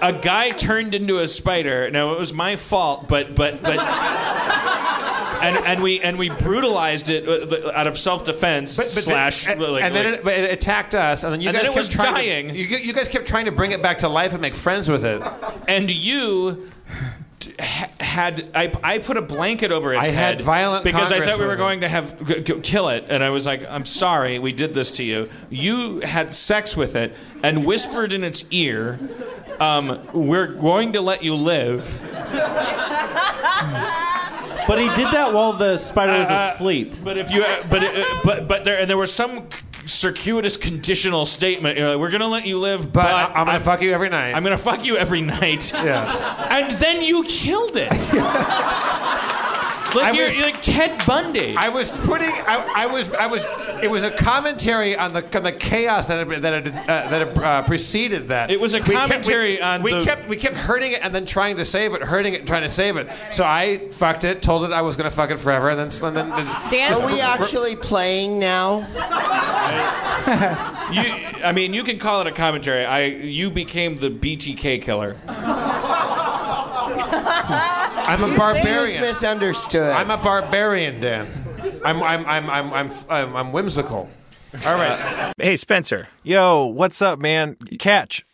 a, a, a guy turned into a spider. Now it was my fault, but but but. And, and we and we brutalized it uh, out of self defense slash and, like, and then like- it, but it attacked us, and then you And guys then it kept was trying dying. To, you, you guys kept trying to bring it back to life and make friends with it. and you had I, I put a blanket over its I had violent because I thought we were going to have g- g- kill it, and I was like, "I'm sorry, we did this to you." You had sex with it and whispered in its ear, um, "We're going to let you live." But he did that while the spider was Uh, asleep. But if you, uh, but uh, but but there and there was some c- circuitous conditional statement. You're like, "We're to let you live, but, But I, am gonna fuck you every night. I'm to fuck you every night." yeah. And then you killed it. Like I you're, was- you're like Ted Bundy. I was putting. I, I was. I was. It was a commentary on the on the chaos that had, that had, uh, that had uh, preceded that. It was a We kept- commentary we, on We the- kept we kept hurting it and then trying to save it, hurting it and trying to save it. So I fucked it, told it I was gonna fuck it forever, and then and then. Dan- Are we actually playing now? you, I mean, you can call it a commentary. I, you became the BTK killer. I'm a He was barbarian. misunderstood. I'm a barbarian, Dan. I'm I'm I'm I'm I'm I'm, I'm whimsical. All right. Hey, Spencer. Yo, what's up, man? Catch.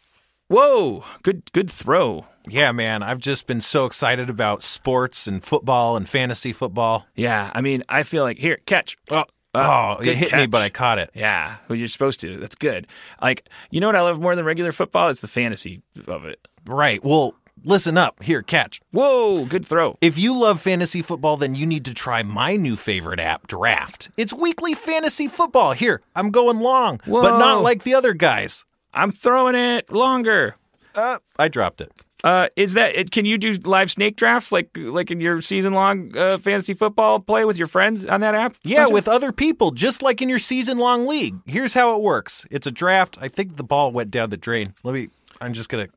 Whoa, good good throw. Yeah, man. I've just been so excited about sports and football and fantasy football. Yeah, I mean, I feel like here, catch. Oh, Uh, oh, it hit me, but I caught it. Yeah, well, you're supposed to. That's good. Like, you know what I love more than regular football? It's the fantasy of it. Right. Well, listen up. Here, catch. Whoa, good throw. If you love fantasy football, then you need to try my new favorite app, Draft. It's weekly fantasy football. Here, I'm going long, but not like the other guys. I'm throwing it longer. Uh, I dropped it. Uh, is that it? Can you do live snake drafts like like in your season long uh, fantasy football play with your friends on that app? Yeah, with other people, just like in your season long league. Here's how it works it's a draft. I think the ball went down the drain. Let me, I'm just to.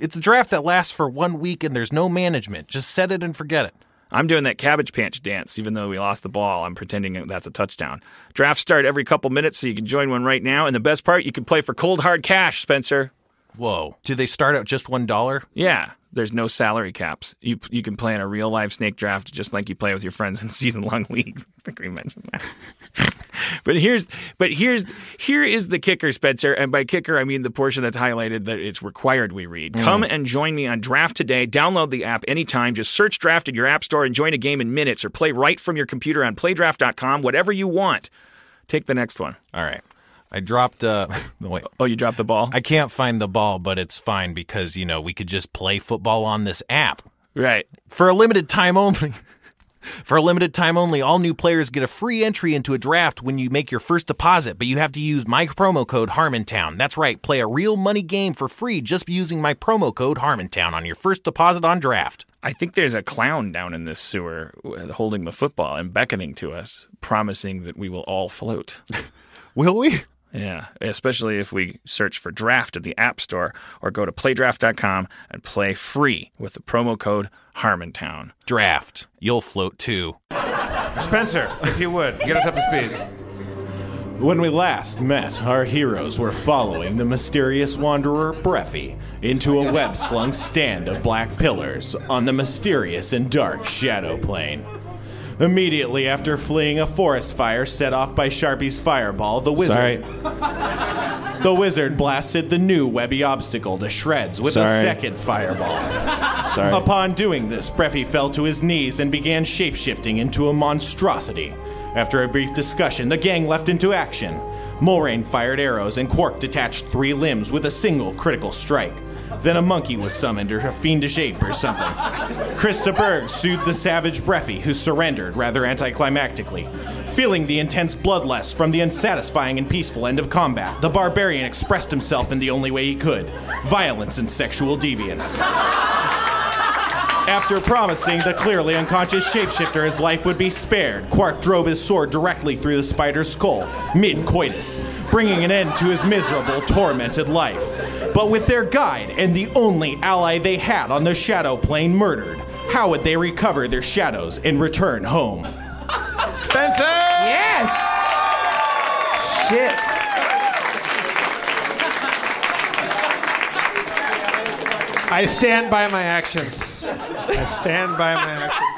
It's a draft that lasts for one week and there's no management. Just set it and forget it. I'm doing that cabbage patch dance, even though we lost the ball. I'm pretending that's a touchdown. Drafts start every couple minutes, so you can join one right now. And the best part, you can play for cold hard cash, Spencer. Whoa. Do they start at just $1? Yeah, there's no salary caps. You you can play in a real live snake draft just like you play with your friends in season long league. I think we mentioned that. but here's but here's here is the kicker, Spencer. And by kicker, I mean the portion that's highlighted that it's required we read. Hmm. Come and join me on Draft today. Download the app anytime. Just search Draft in your app store and join a game in minutes, or play right from your computer on PlayDraft.com. Whatever you want. Take the next one. All right. I dropped. Uh, wait. Oh, you dropped the ball. I can't find the ball, but it's fine because, you know, we could just play football on this app. Right. For a limited time only. For a limited time only, all new players get a free entry into a draft when you make your first deposit, but you have to use my promo code Harmontown. That's right, play a real money game for free just using my promo code Harmontown on your first deposit on draft. I think there's a clown down in this sewer holding the football and beckoning to us, promising that we will all float. Will we? Yeah, especially if we search for draft at the App Store or go to playdraft.com and play free with the promo code Harmontown. Draft. You'll float too. Spencer, if you would, get us up to speed. When we last met, our heroes were following the mysterious wanderer Breffy into a web slung stand of black pillars on the mysterious and dark Shadow Plane. Immediately after fleeing a forest fire set off by Sharpie's fireball, the wizard Sorry. the wizard blasted the new webby obstacle to shreds with a second fireball. Sorry. Upon doing this, Breffy fell to his knees and began shapeshifting into a monstrosity. After a brief discussion, the gang left into action. Mulrain fired arrows and Quark detached three limbs with a single critical strike. Then a monkey was summoned or a fiendish ape or something. Chris de Burgh soothed the savage Breffy, who surrendered rather anticlimactically. Feeling the intense bloodlust from the unsatisfying and peaceful end of combat, the barbarian expressed himself in the only way he could violence and sexual deviance. After promising the clearly unconscious shapeshifter his life would be spared, Quark drove his sword directly through the spider's skull, mid coitus, bringing an end to his miserable, tormented life. But with their guide and the only ally they had on the shadow plane murdered, how would they recover their shadows and return home? Spencer! Yes! Shit. I stand by my actions. I stand by my actions.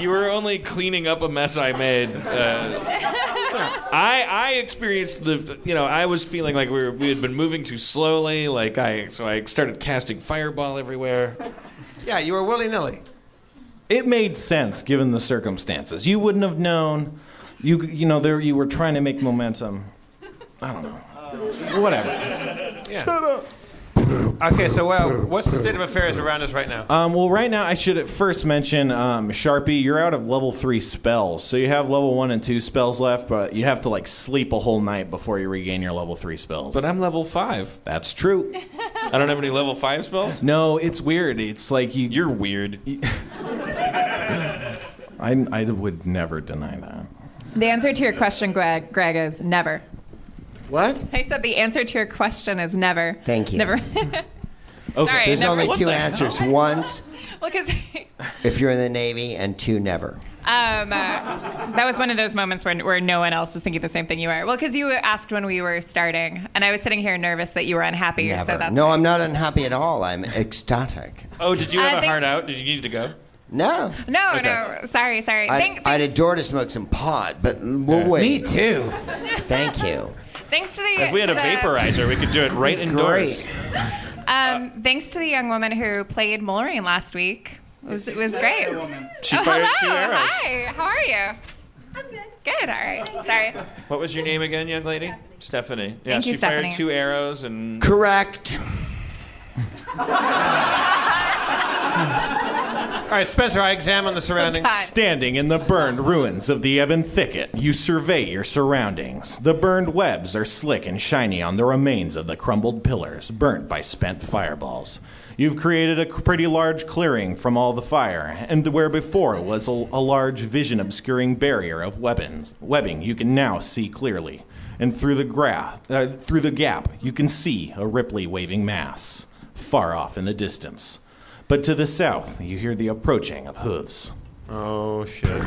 You were only cleaning up a mess I made. Uh, I I experienced the you know I was feeling like we were, we had been moving too slowly. Like I so I started casting fireball everywhere. Yeah, you were willy nilly. It made sense given the circumstances. You wouldn't have known. You you know there you were trying to make momentum. I don't know. Whatever. Yeah. Okay, so well, what's the state of affairs around us right now? Um, well, right now I should at first mention um, Sharpie. You're out of level three spells, so you have level one and two spells left, but you have to like sleep a whole night before you regain your level three spells. But I'm level five. That's true. I don't have any level five spells. No, it's weird. It's like you. You're weird. I, I would never deny that. The answer to your question, Greg, Greg, is never. What? I said the answer to your question is never. Thank you. Never. Sorry, There's never. only two answers. Once, Well, because if you're in the Navy, and two, never. um, uh, that was one of those moments where, where no one else is thinking the same thing you are. Well, because you asked when we were starting, and I was sitting here nervous that you were unhappy. Never. So that's no, I'm not unhappy at all. I'm ecstatic. Oh, did you I have a think- heart out? Did you need to go? No. no, Okay. no. Sorry, sorry. I, Thank, I'd adore to smoke some pot, but we'll Yeah. wait. Me too. Thank you. Thanks to the. If we had a the- vaporizer, we could do it right indoors. Um, thanks to the young woman who played Maureen last week. It was, it was great. She oh, fired hello. two arrows. Hi. How are you? I'm good. Good. All right. Sorry. What was your name again, young lady? Stephanie. Yeah, Thank you, she Stephanie. fired two arrows and. Correct. All right, Spencer, I examine the surroundings. Standing in the burned ruins of the Ebon Thicket, you survey your surroundings. The burned webs are slick and shiny on the remains of the crumbled pillars, burnt by spent fireballs. You've created a pretty large clearing from all the fire, and where before was a, a large vision obscuring barrier of weapons, webbing, you can now see clearly. And through the, gra- uh, through the gap, you can see a ripply waving mass, far off in the distance. But to the south, you hear the approaching of hooves. Oh, shit.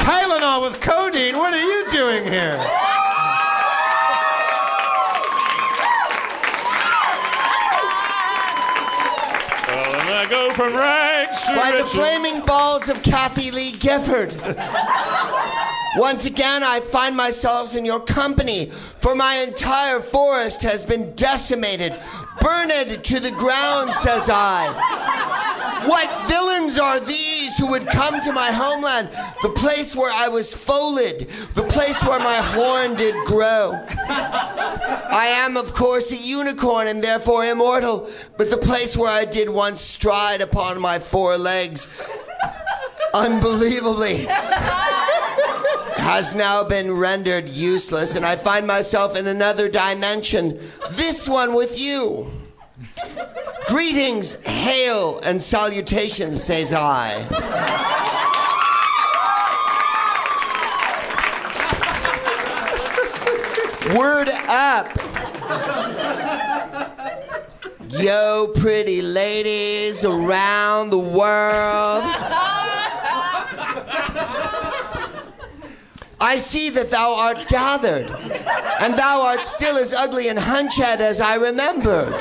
Tylenol with codeine. What are you doing here? Well, and I go from rags By the flaming balls of Kathie Lee Gifford. Once again, I find myself in your company, for my entire forest has been decimated, burned to the ground, says I. What villains are these who would come to my homeland, the place where I was foaled, the place where my horn did grow? I am, of course, a unicorn and therefore immortal, but the place where I did once stride upon my four legs, unbelievably, has now been rendered useless, and I find myself in another dimension, this one with you. Greetings, hail, and salutations, says I. Word up. Yo, pretty ladies around the world. I see that thou art gathered, and thou art still as ugly and hunched as I remembered.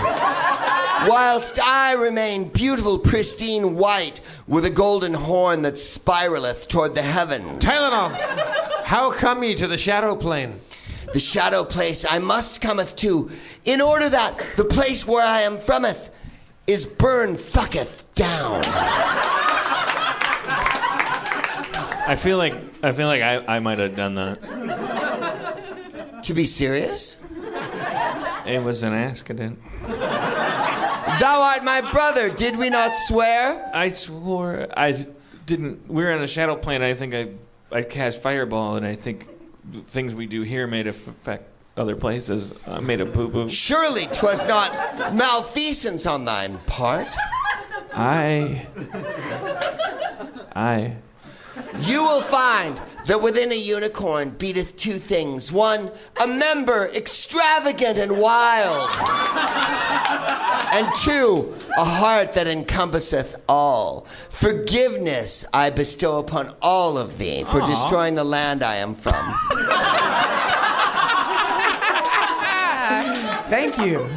Whilst I remain beautiful, pristine white, with a golden horn that spiraleth toward the heavens. Tylenol, how come ye to the shadow plane? The shadow place I must cometh to, in order that the place where I am frometh is burned thucketh down. I feel like I feel like I, I might have done that. To be serious? It was an accident. Thou art my brother, did we not swear? I swore I didn't. We were on a shadow plane. I think I I cast fireball, and I think things we do here may affect other places. I made a boo boo. Surely 'twas not malfeasance on thine part. I I You will find that within a unicorn beateth two things. One, a member extravagant and wild. And two, a heart that encompasseth all. Forgiveness I bestow upon all of thee for Aw. destroying the land I am from. Thank you.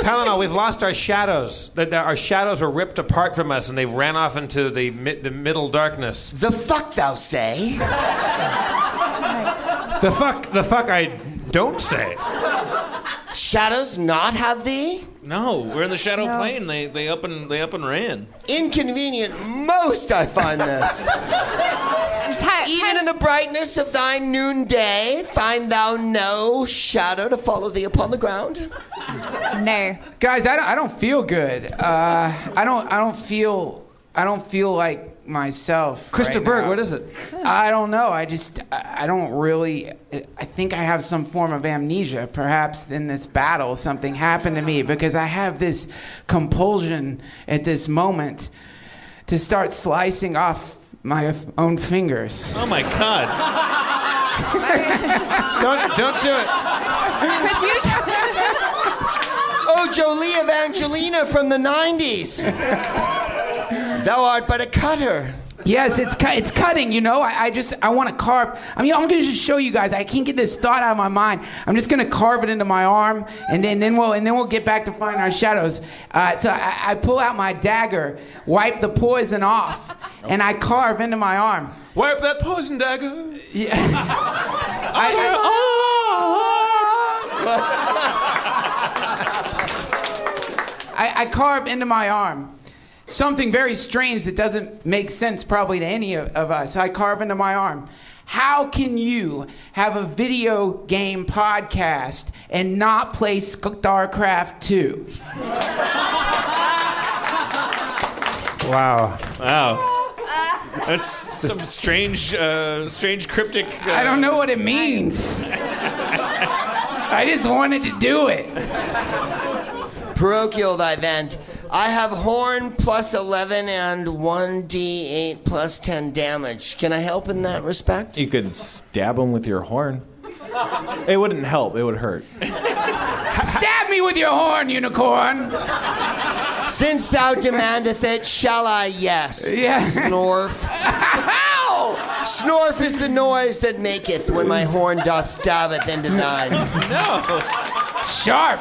Tylenol, we've lost our shadows. That Our shadows were ripped apart from us, and they've ran off into the mid, the middle darkness. The fuck thou say? The fuck, the fuck I don't say. Shadows not have thee? no. We're in the shadow No. plane. They they up and they up and ran. Inconvenient most I find this. Even in the brightness of thy noonday, find thou no shadow to follow thee upon the ground? No. Guys, I don't, I don't feel good. Uh, I don't I don't feel I don't feel like myself. Krista right Berg, now. what is it? I don't know. I just, I I don't really. I think I have some form of amnesia. Perhaps in this battle, something happened to me because I have this compulsion at this moment to start slicing off my own fingers. Oh my God. don't, don't do it. Oh, Jolie Evangelina from the 90s. Thou art but a cutter. Yes, it's cu- it's cutting. You know, I, I just I want to carve. I mean, I'm gonna just show you guys. I can't get this thought out of my mind. I'm just gonna carve it into my arm, and then then we'll and then we'll get back to find our shadows. Uh, so I, I pull out my dagger, wipe the poison off, and I carve into my arm. Wipe that poison dagger. Yeah. I, I carve into my arm something very strange that doesn't make sense probably to any of, of us. I carve into my arm. How can you have a video game podcast and not play StarCraft 2? Wow. Wow. That's some strange, uh, strange cryptic. Uh, I don't know what it means. I just wanted to do it. Parochial thy vent. I have horn plus 11 and 1d8 plus 10 damage. Can I help in that respect? You could stab him with your horn. It wouldn't help. It would hurt. Stab me with your horn, unicorn. Since thou demandeth it, shall I? Yes. Yeah. Snorf. Ow! Snorf is the noise that maketh when my horn doth stabbeth into thine. No. Sharp.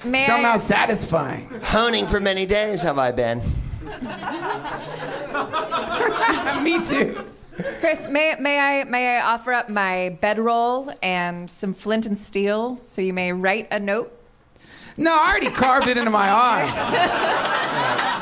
Can May Somehow I? satisfying. Honing for many days have I been. me too. Chris, may, may I may I offer up my bedroll and some flint and steel so you may write a note? No, I already carved it into my arm.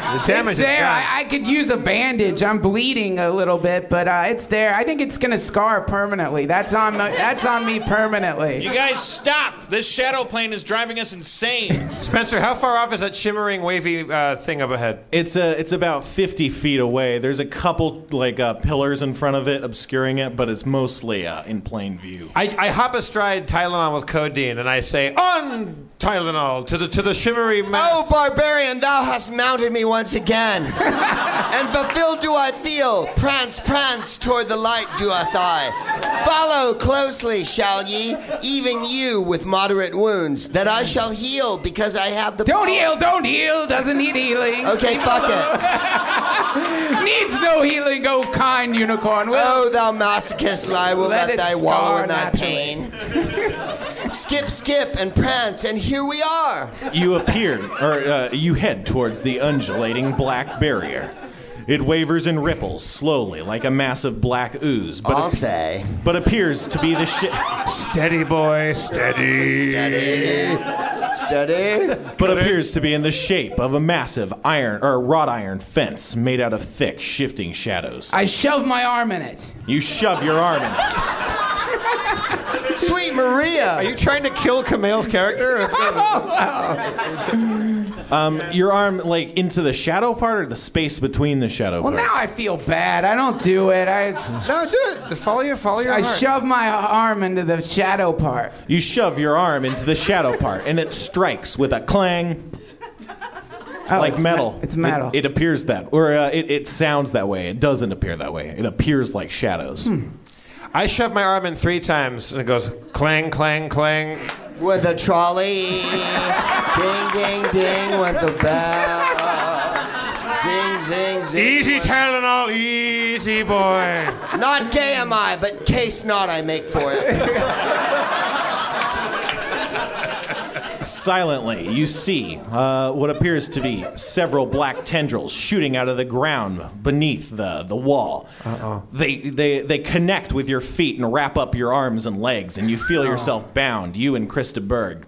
The damage it's is there. done. I, I could use a bandage. I'm bleeding a little bit, but uh, it's there. I think it's gonna scar permanently. That's on the, that's on me permanently. You guys stop! This shadow plane is driving us insane. Spencer, how far off is that shimmering, wavy uh, thing up ahead? It's a, it's about 50 feet away. There's a couple like uh, pillars in front of it obscuring it, but it's mostly uh, in plain view. I, I hop astride Tylenol with codeine and I say, on Tylenol to the to the shimmery oh, mass. Oh, barbarian, thou hast mounted me once again. and fulfilled do I feel. Prance, prance, toward the light do I thigh. Follow closely, shall ye, even you with moderate wounds, that I shall heal because I have the Don't power. heal. Don't heal. Doesn't need healing. Okay, fuck it. Needs no healing. Oh, kind unicorn. Will. Oh, thou masochist, I will Let let, thy wallow in thy naturally. pain. skip, skip, and prance, and here we are. You appear, or uh, you head towards the undulating black barrier. It wavers and ripples slowly like a massive black ooze, but, I'll say. but appears to be the shit. Steady, boy, steady. steady. Steady. but appears to be in the shape of a massive iron or wrought iron fence made out of thick, shifting shadows. I shove my arm in it. You shove your arm in. it. Sweet Maria. Are you trying to kill Kumail's character? Um, your arm like into the shadow part or the space between the shadow Well, part? now I feel bad. I don't do it. I no, do it. Follow your, follow your I heart. shove my arm into the shadow part. You shove your arm into the shadow part, and it strikes with a clang, Oh, like it's metal. me- it's metal. It, it appears that, or uh, it, it sounds that way. It doesn't appear that way. It appears like shadows. I shove my arm in three times and it goes clang, clang, clang. With a trolley. ding, ding, ding, with the bell. Zing, zing, zing. Easy Tylenol, easy boy. Not gay am I, but case not I make for it. Silently, you see uh, what appears to be several black tendrils shooting out of the ground beneath the, the wall. Uh-oh. They, they, they connect with your feet and wrap up your arms and legs, and you feel yourself bound, you and Chris de Burgh.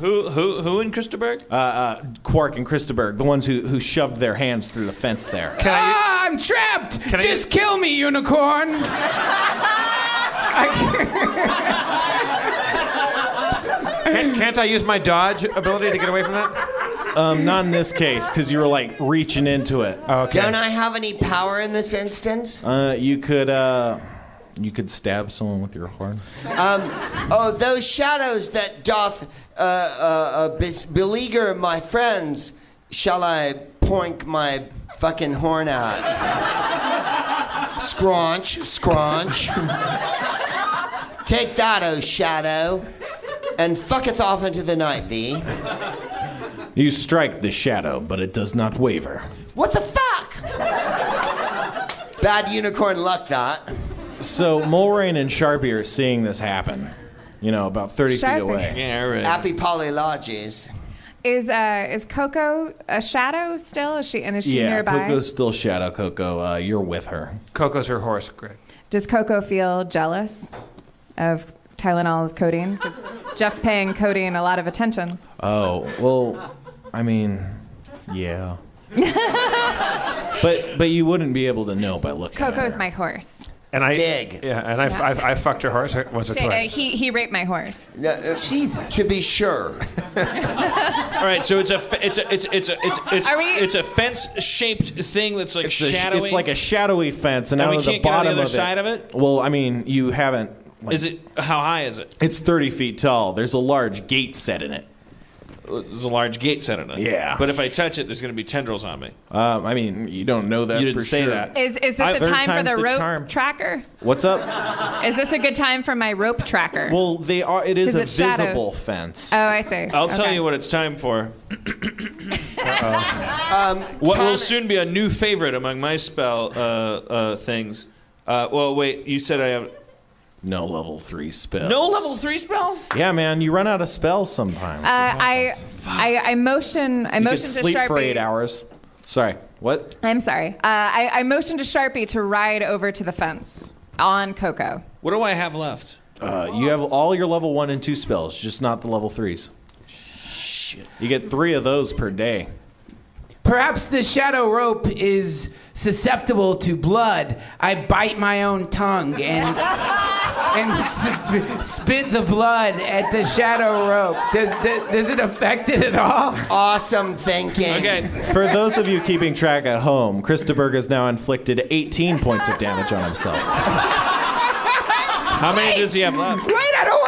who, who, who in Christaberg? Uh, uh, Quark and Chris de Burgh, the ones who, who shoved their hands through the fence there. Can I, Ah, I'm trapped. Can I- Just kill me, unicorn. can't, can't I use my dodge ability to get away from that? Um, not in this case, because you were like reaching into it. okay. Don't I have any power in this instance? Uh, you could uh, you could stab someone with your horn. Um, oh, those shadows that doth uh, uh, uh, bes- beleaguer my friends, shall I poink my fucking horn at? Scraunch, scraunch. Take that, oh shadow, and fucketh off into the night, thee. You strike the shadow, but it does not waver. What the fuck? Bad unicorn luck, that. So Mulrain and Sharpie are seeing this happen. You know, about thirty feet away. Yeah, right. Happy polylogies. Is uh is Coco a shadow still? Is she and is she yeah, nearby? Coco's still Shadow Coco. Uh, you're with her. Coco's her horse. Great. Does Coco feel jealous of Tylenol with codeine? 'Cause Jeff's paying codeine a lot of attention. Oh well, I mean, yeah. but but you wouldn't be able to know by looking. at Coco's my horse. And I Dig. Yeah, and I, I, I fucked her horse once or She- uh, twice. he he raped my horse. Jesus. To be sure. All right, so it's a it's a it's it's a it's it's, Are we- it's a fence shaped thing that's like It's, a- shadowy. it's like a shadowy fence, and, And out we of the can't get on the bottom other of side of it? Well, I mean, you haven't. Like, Is it how high is it? It's thirty feet tall. There's a large gate set in it. There's a large gate set in it. Yeah. But if I touch it, there's going to be tendrils on me. Um, I mean, you don't know that You didn't for say sure. that. Is is this I- a third time for time's the the rope charm. tracker? What's up? Is this a good time for my rope tracker? Well, they are. It is 'Cause a it's shadows. visible fence. oh, I see. I'll tell Okay. you what it's time for. Um, What Tom- will soon be a new favorite among my spell uh, uh, things. Uh, well, wait. You said I have No level three spells. no level three spells. Yeah, man, you run out of spells sometimes. Uh, I, I I motion I you could motion to sleep Sharpie. for eight hours. Sorry, what? I'm sorry. Uh, I, I motioned to Sharpie to ride over to the fence on Coco. What do I have left? Uh, you have all your level one and two spells, just not the level threes. Shit. You get three of those per day. Perhaps the shadow rope is susceptible to blood. I bite my own tongue and and sp- spit the blood at the shadow rope. Does, does does it affect it at all? Awesome thinking. Okay. For those of you keeping track at home, Christaberg has now inflicted 18 points of damage on himself. How many does he have left? Wait, I don't want to die.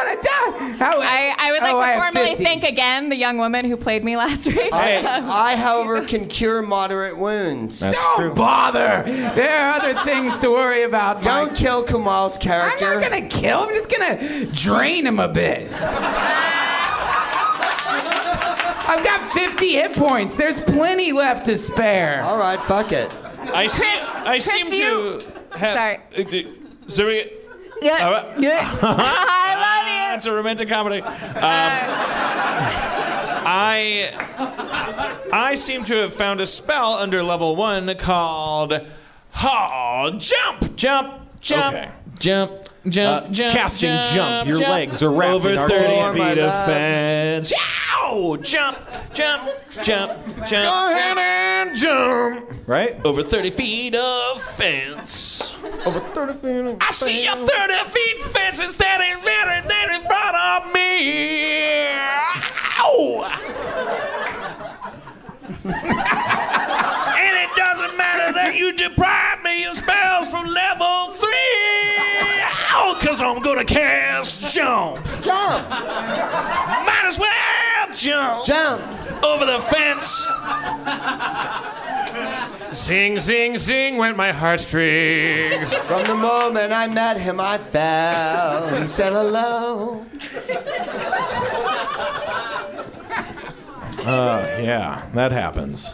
How, I, I would like oh, to formally thank again the young woman who played me last week. I, Um, I, however, can cure moderate wounds. That's Don't true. bother. There are other things to worry about. Don't Mike. kill Kumail's character. I'm not gonna kill him. I'm just gonna drain him a bit. I've got 50 hit points. There's plenty left to spare. All right, fuck it. I seem Chris- I Chris, seem do to have. Sorry. Uh, d- So yeah. All right. Yeah. It's a romantic comedy. Um, I I seem to have found a spell under level one called "Ha Jump, Jump, Jump, Okay. Jump, Jump, Uh, Jump, casting jump. Your legs are wrapped over in thirty arcane feet of fence. Yow! Jump, jump, jump, jump. Go ahead and jump. Right? Over 30 feet of fence. Over 30 feet. of fence. I see a 30 feet fence is standing right there in front of me. Ow! and it doesn't matter that you deprive me of spells from level three. Ow! Cause I'm gonna cast jump. Jump, Might as well jump jump. over the fence. Sing, sing, sing went my heartstrings. From the moment I met him, I fell. He said hello. Uh, yeah, that happens.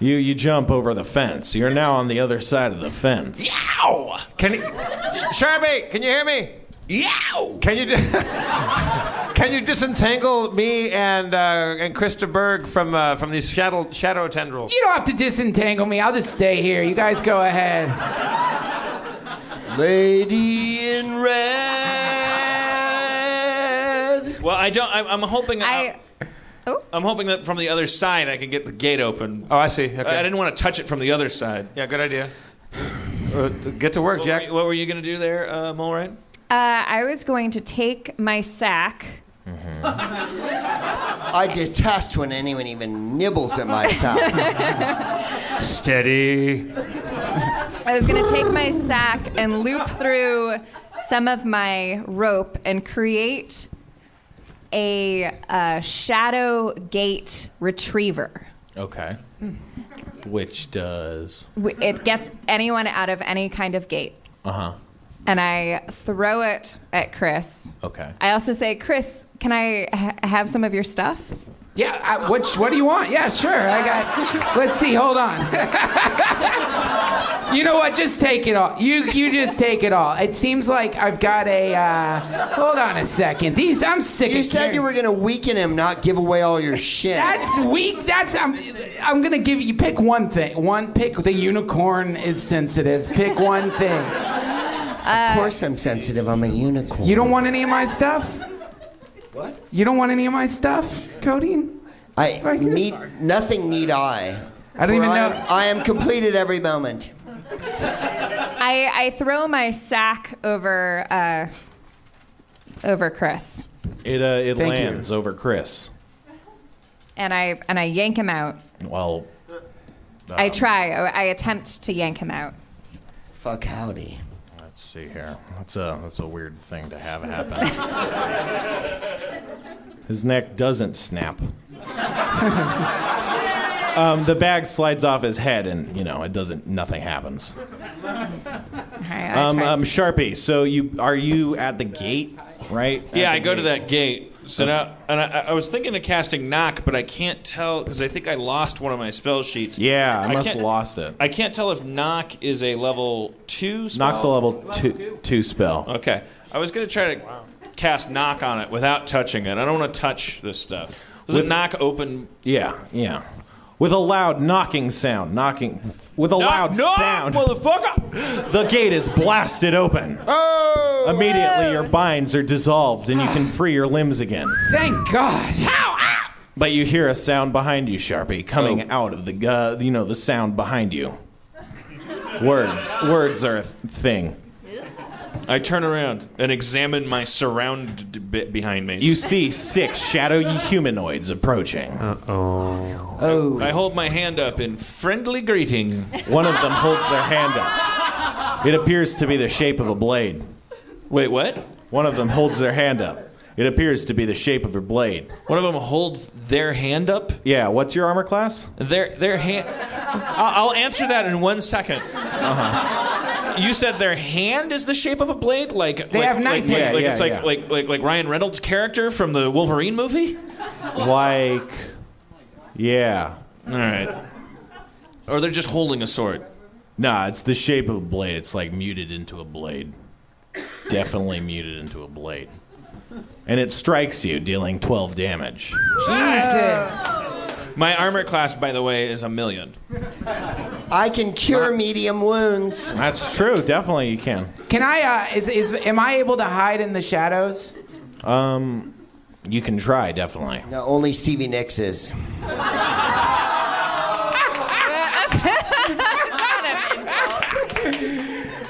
You you jump over the fence. You're now on the other side of the fence. Ow! Can you, Sharpie? Can you hear me? Yow! Can you can you disentangle me and uh, and Krista Berg from uh, from these shadow shadow tendrils? You don't have to disentangle me. I'll just stay here. You guys go ahead. Lady in red. Well, I don't. I'm, I'm hoping. I. Oh. I'm hoping that from the other side I can get the gate open. Oh, I see. Okay. I didn't want to touch it from the other side. yeah, good idea. Uh, get to work, What, Jack. were you, what were you going to do there, uh, Mulrain? Uh, I was going to take my sack I detest when anyone even nibbles at my sack. Steady. I was going to take my sack and loop through some of my rope and create a, uh shadow gate retriever. Okay. Which does. W- It gets anyone out of any kind of gate. Uh huh. And I throw it at Chris. Okay. I also say, Chris, can I ha- have some of your stuff? Yeah, I, what, what do you want? Yeah, sure. I got. Let's see. Hold on. you know what? Just take it all. You you just take it all. It seems like I've got a. Uh, hold on a second. These I'm sick. Of You of said you were gonna weaken him, not give away all your shit. That's weak. That's I'm. I'm gonna give you. Pick one thing. One. Pick the unicorn is sensitive. Pick one thing. of course I'm sensitive. I'm a unicorn. You don't want any of my stuff. What? You don't want any of my stuff, Cody? I need nothing. Need I? I don't For even I know- Am, I am completed every moment. I, I throw my sack over uh, over Chris, It uh, it Thank you. lands over Chris. and I and I yank him out. Well, I try. I, I attempt to yank him out. Fuck howdy. Let's see here. That's a that's a weird thing to have happen. His neck doesn't snap. um, the bag slides off his head, and you know it doesn't. Nothing happens. I, I Um, um, Sharpie. So you are you at the gate, right? Yeah, I go to that gate. So now, and I, I was thinking of casting knock, but I can't tell because I think I lost one of my spell sheets. Yeah, I must have can't- lost it. I can't tell if knock is a level two spell. Knock's a level two two spell. Okay, I was gonna try to cast knock on it without touching it. I don't want to touch this stuff. Does it With- knock open? Yeah, yeah. With a loud knocking sound, knocking with a loud sound knock, sound. motherfucker! The gate is blasted open. Oh! Immediately, your binds are dissolved and you can free your limbs again. Thank God. But you hear a sound behind you, Sharpie, coming out of the uh, you know the sound behind you. Words, words are a th- thing. I turn around and examine my surround bit behind me. You see six shadowy humanoids approaching. Uh oh. I hold my hand up in friendly greeting. One of them holds their hand up. It appears to be the shape of a blade. Wait, what? One of them holds their hand up. It appears to be the shape of a blade. One of them holds their hand up. Yeah, what's your armor class? Their their hand. I'll, I'll answer that in one second. Uh-huh. You said their hand is the shape of a blade, like They like, have knife like, like, hands. like Yeah, it's like, like like like Ryan Reynolds' character from the Wolverine movie. Like, yeah. All right. Or they're just holding a sword. Nah, it's the shape of a blade. It's like muted into a blade. Definitely muted into a blade. And it strikes you, dealing 12 damage. Jesus. My armor class, by the way, is a million. I can cure medium wounds. That's true. Definitely you can. Can I? Uh, is is am I able to hide in the shadows? Um, you can try, definitely. No, only Stevie Nicks is.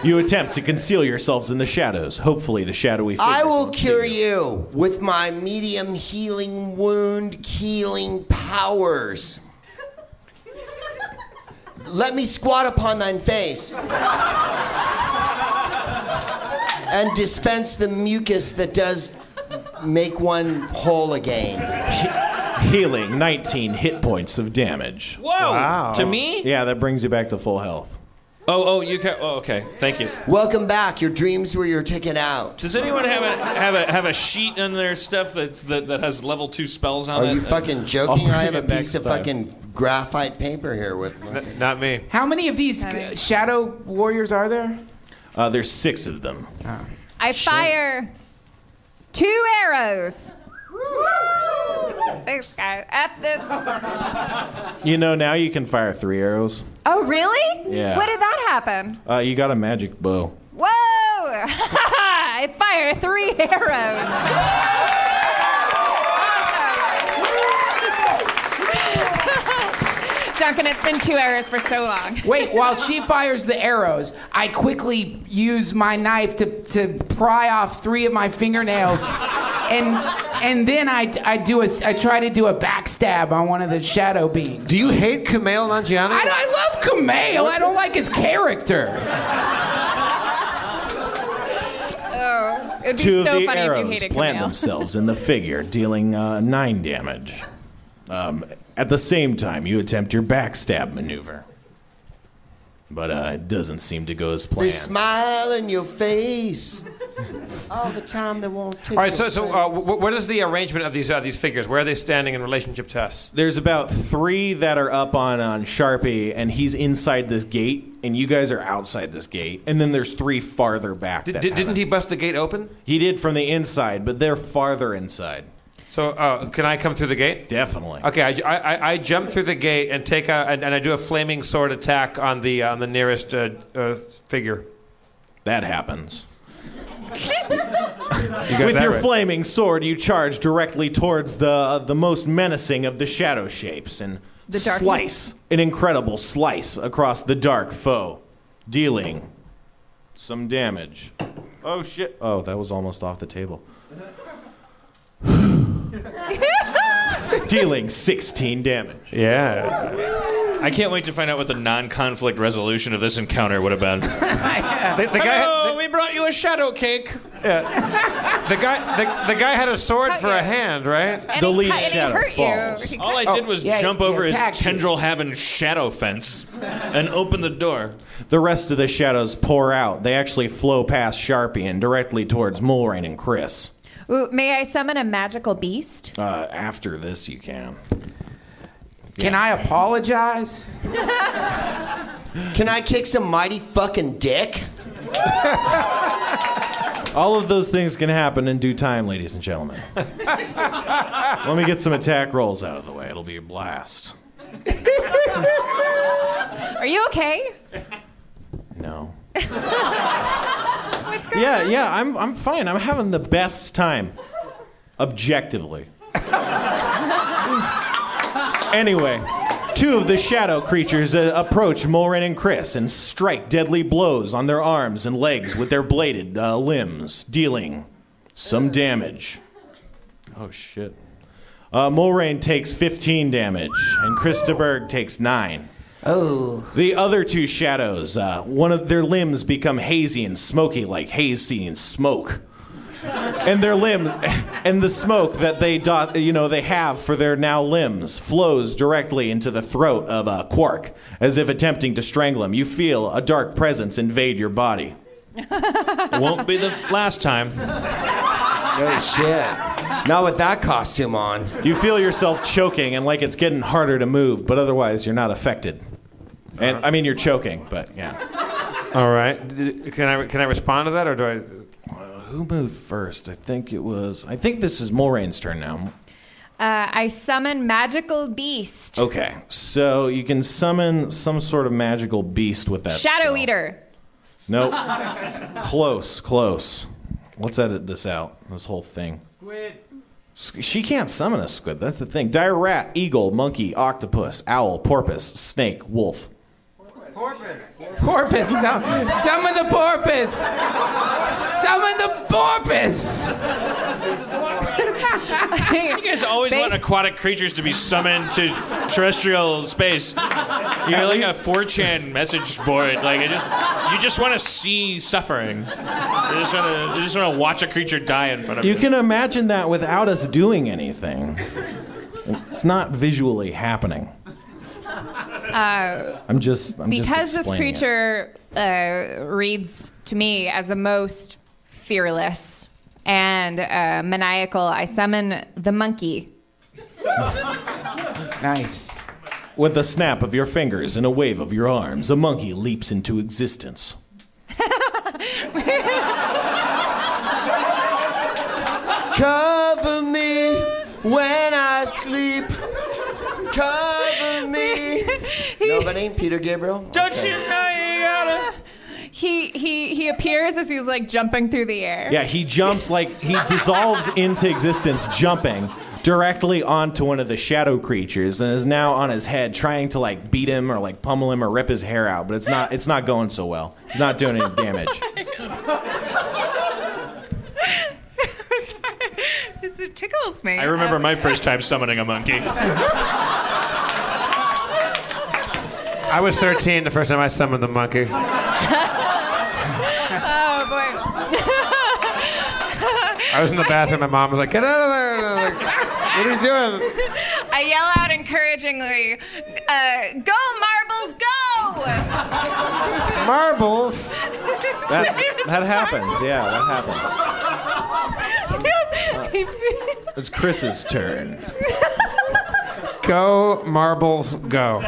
You attempt to conceal yourselves in the shadows. Hopefully, the shadowy figures I will won't see cure you. you with my medium healing wound healing powers. Let me squat upon thine face and dispense the mucus that does make one whole again. Healing 19 hit points of damage. Whoa! To me? Yeah, that brings you back to full health. Oh, oh, you can. Oh, okay. Thank you. Welcome back. Your dreams were your ticket out. Does anyone have a have a have a sheet in their stuff that's, that that has level two spells on Are it? Are you fucking joking? I'll have a piece of time. fucking graphite paper here with me. Not me. How many of these uh, shadow warriors are there? Uh, there's six of them. I fire two arrows. This guy at this. You know, now you can fire three arrows. Oh, really? Yeah. When did that happen? Uh, you got a magic bow. Whoa! I fire three arrows. Duncan, it's been two arrows for so long. Wait, while she fires the arrows, I quickly use my knife to, to pry off three of my fingernails and and then I, I do a I try to do a backstab on one of the shadow beings. Do you hate Kumail Nanjiani? I, I love Kumail. I don't like his character. Oh, it'd be Two so of the funny if you arrows hated plant Kumail. themselves in the figure, dealing uh, nine damage. Um, at the same time, you attempt your backstab maneuver. But uh, it doesn't seem to go as planned. They planned. smile in your face all the time. They won't take. All right, so your so place. uh, wh- what is the arrangement of these uh, these figures? Where are they standing in relationship to us? There's about three that are up on, on Sharpie, and he's inside this gate, and you guys are outside this gate. And then there's three farther back. Did, that did, didn't haven't. he bust the gate open? He did from the inside, but they're farther inside. So uh, can I come through the gate? Definitely. Okay, I, I, I- I jump through the gate and take a and, and I do a flaming sword attack on the on the nearest uh, uh, figure. That happens. You With that your right. flaming sword, you charge directly towards the the most menacing of the shadow shapes and The slice an incredible slice across the dark foe, dealing some damage. Oh shit! Oh, that was almost off the table. dealing 16 damage. Yeah. I can't wait to find out what the non-conflict resolution of this encounter would have been. The, the guy oh, we brought you a shadow cake. Yeah. the guy the, the guy had a sword Cut for you. a hand, right? And The he lead cut- and he shadow hurt falls. You. All I did was yeah, jump he over his attacked you. tendril-having shadow fence and open the door. The rest of the shadows pour out. They actually flow past Sharpie and directly towards Mulrain and Chris. Ooh, may I summon a magical beast? Uh, after this, you can. Can I apologize? Can I kick some mighty fucking dick? All of those things can happen in due time, ladies and gentlemen. Let me get some attack rolls out of the way. It'll be a blast. Are you okay? No. yeah, yeah, I'm, I'm fine. I'm having the best time. Objectively. anyway, two of the shadow creatures uh, approach Mulrain and Chris and strike deadly blows on their arms and legs with their bladed uh, limbs, dealing some damage. Oh, shit. Uh, Mulrain takes 15 damage, and Christaberg takes 9. Oh. The other two shadows, uh, one of their limbs become hazy and smoky like hazy and smoke. And their limb, and the smoke that they dot, you know, they have for their now limbs flows directly into the throat of uh, Quark, as if attempting to strangle him. You feel a dark presence invade your body. It won't be the last time. Oh shit! Not with that costume on. You feel yourself choking and like it's getting harder to move, but otherwise you're not affected. And I mean, you're choking, but yeah. All right. Can I can I respond to that or do I? Who moved first? I think it was. I think this is Mulrain's turn now. Uh, I summon magical beast. Okay, so you can summon some sort of magical beast with that. Shadow spell. eater. Nope. close, close. Let's edit this out. This whole thing. Squid. She can't summon a squid. That's the thing. Dire rat, eagle, monkey, octopus, owl, porpoise, snake, wolf. Porpoise. Sum- summon the porpoise. Summon the porpoise. You guys always want aquatic creatures to be summoned to terrestrial space. You're like a 4chan message board. Like I just, you just want to see suffering. You just want to, you just want to watch a creature die in front of you. You can imagine that without us doing anything. It's not visually happening. Uh, I'm just. I'm just because this creature uh, reads to me as the most fearless and uh, maniacal, I summon the monkey. Nice. With a snap of your fingers and a wave of your arms, a monkey leaps into existence. Cover me when I sleep. Cover me. Nobody? Peter Gabriel? Don't you know you gotta? He he he appears as he's like jumping through the air. Yeah, he jumps like he dissolves into existence, jumping directly onto one of the shadow creatures, and is now on his head, trying to like beat him or like pummel him or rip his hair out. But it's not. It's not going so well. It's not doing any damage. because it tickles me. I remember my um, first time summoning a monkey. I was 13 the first time I summoned the monkey. oh boy. I was in the bathroom. My mom was like, "Get out of there!" And I was like, "What are you doing?" I yell out encouragingly, uh, "Go marbles, go!" Marbles. That that happens. Yeah, that happens. It's Chris's turn. Go marbles, go.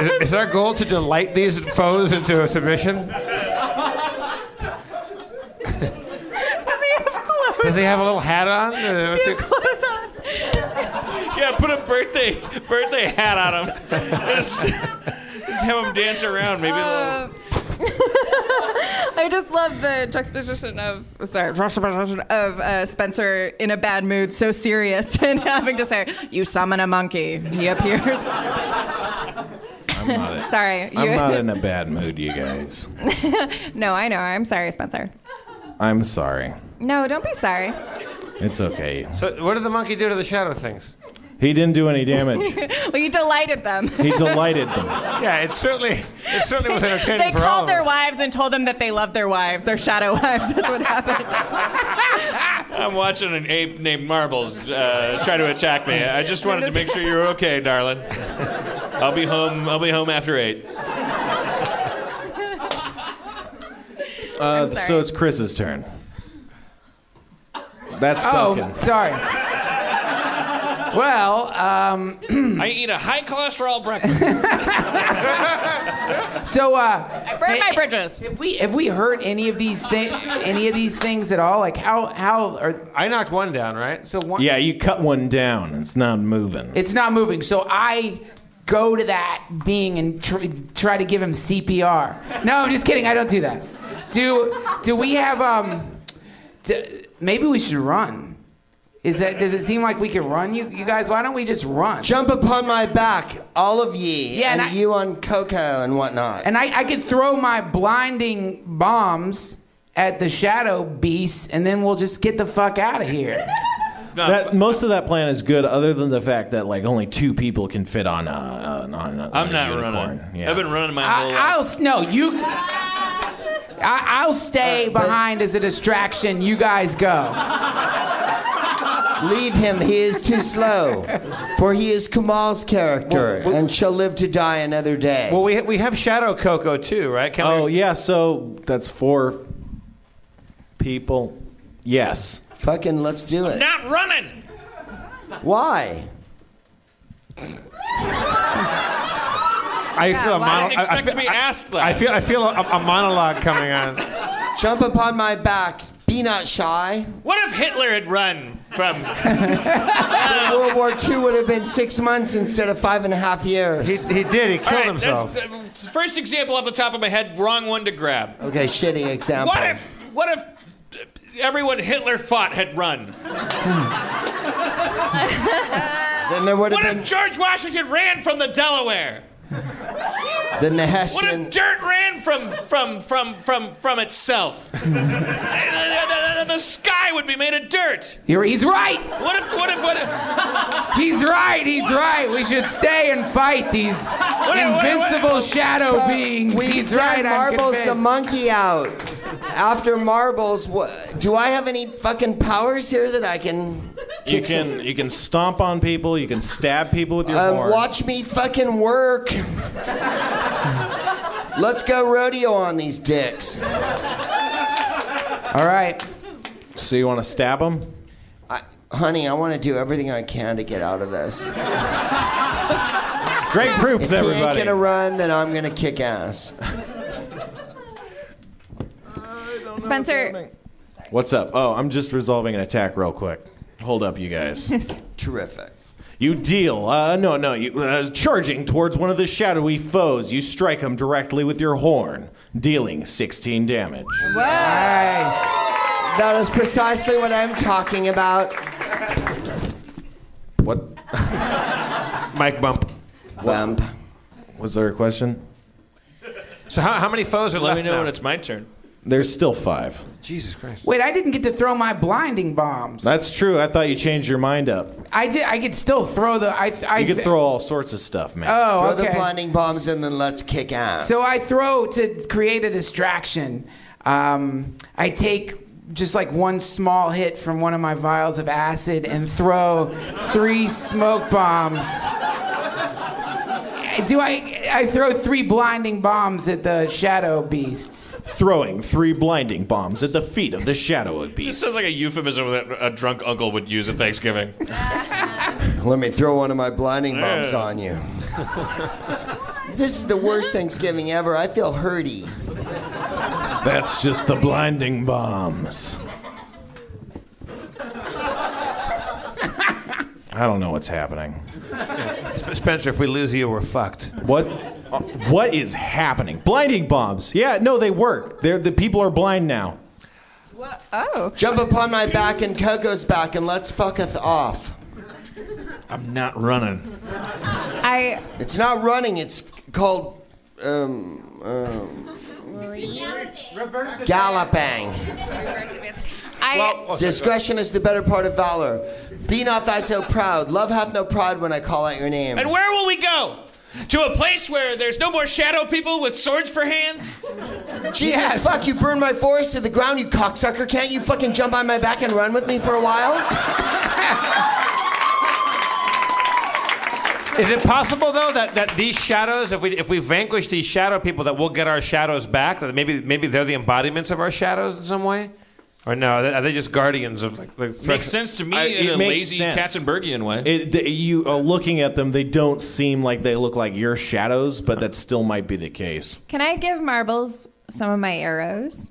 Is, is our goal to delight these foes into a submission? Does he have a little hat on? Uh, what's he- Yeah, put a birthday birthday hat on him. just, just have him dance around. Maybe a little. I just love the juxtaposition of sorry juxtaposition of uh, Spencer in a bad mood, so serious, and having to say, "You summon a monkey." He appears. I'm not, in- sorry. I'm you- not in a bad mood, you guys. no, I know. I'm sorry, Spencer. I'm sorry. No, don't be sorry. It's okay. So, what did the monkey do to the shadow things? He didn't do any damage. well, you delighted them. He delighted them. Yeah, it certainly, it certainly was entertaining They for all called of their us. wives and told them that they loved their wives, their shadow wives. That's what happened. I'm watching an ape named Marbles uh, try to attack me. I just wanted to make sure you're okay, darling. I'll be home. I'll be home after eight. Uh, so it's Chris's turn. That's Oh, sorry. Well, um, I eat a high cholesterol breakfast. so uh, I burned my bridges. Have we have we heard any of these things? Any of these things at all? Like how how are I knocked one down, right? so one? Yeah, you cut one down. It's not moving. It's not moving. So I go to that being and tr- try to give him CPR. No, I'm just kidding. I don't do that. Do do we have um? d maybe we should run. Is that does it seem like we can run? You you guys, why don't we just run? Jump upon my back, all of ye, Yeah, and, and I- you on Coco and whatnot. And I, I could throw my blinding bombs at the shadow beasts, and then we'll just get the fuck out of here. That, most of that plan is good, other than the fact that like only two people can fit on a. on a- on a I'm not unicorn. running. Yeah. I've been running my whole I, life. I'll no you. I, I'll stay behind as a distraction. You guys go. Leave him, he is too slow. For he is Kumail's character, and shall live to die another day. Well, we we have Shadow Coco too, right? Can Oh we, yeah, so that's four people. Yes. Fucking let's do it. Not running. Why? I feel a I mono- didn't I- I feel- to be asked that. I feel I feel a, a monologue coming on. Jump upon my back. Be not shy. What if Hitler had run from? World War II would have been six months instead of five and a half years. he, he did. He killed right, himself. that's- uh, first example off the top of my head, wrong one to grab. okay, shitty example. What if? What if? uh, Everyone Hitler fought had run. Then there would have What have if. George Washington ran from the Delaware? Then the What if dirt ran from from from from from itself? the, the- the sky would be made of dirt. You're, he's right. What if? What if? What if? He's right. He's right. We should stay and fight these what- invincible shadow beings. we he's sent right. I'm Marbles the monkey out. After Marbles, do I have any fucking powers here that I can? You kick some- can you can stomp on people. You can stab people with your Um, horn. watch me fucking work. Let's go rodeo on these dicks. All right. So you want to stab them? I, honey, I want to do everything I can to get out of this. Great groups, he ain't everybody. gonna run, then I'm gonna kick ass. Spencer, What's up? Oh, I'm just resolving an attack real quick. Hold up, you guys. Terrific. You deal. Uh, no, no. You uh, charging towards one of the shadowy foes. You strike him directly with your horn, dealing 16 damage. Nice. That is precisely what I'm talking about. What Mike bump. Bump. was there a question? So how, how many foes are Let left me know now? when it's my turn. There's still five. Jesus Christ. Wait, I didn't get to throw my blinding bombs. That's true. I thought you changed your mind up. I did. I could still throw the. I. I You could throw all sorts of stuff, man. Oh, Throw okay. the blinding bombs and then let's kick ass. So I throw to create a distraction. Um, I take just like one small hit from one of my vials of acid and throw three smoke bombs. Do I? I throw three blinding bombs at the shadow beasts. Throwing three blinding bombs at the feet of the shadow Just beast. sounds like a euphemism that a drunk uncle would use at Thanksgiving. Let me throw one of my blinding bombs on you. this is the worst Thanksgiving ever. I feel hurty. That's just the blinding bombs. I don't know what's happening. Sp- Spencer, if we lose you, we're fucked. What? uh, what is happening? Blinding bombs. Yeah, no, they work. They're, the people are blind now. Oh. Jump upon my back and Coco's back and let's fucketh off. I'm not running. I It's not running, it's called um, um, galloping. I well, Discretion is the better part of valor. Be not thy so proud. Love hath no pride when I call out your name. And where will we go? To a place where there's no more shadow people with swords for hands? Jesus, fuck, you burned my forest to the ground, you cocksucker. Can't you fucking jump on my back and run with me for a while? Is it possible though that, that these shadows, if we if we vanquish these shadow people, that we'll get our shadows back? That maybe maybe they're the embodiments of our shadows in some way? Or no? Are they, are they just guardians of like? like Makes sense to me I- in a lazy sense. Katzenbergian way. It, the, you uh, looking at them, they don't seem like they look like your shadows, but that still might be the case. can I give Marbles some of my arrows?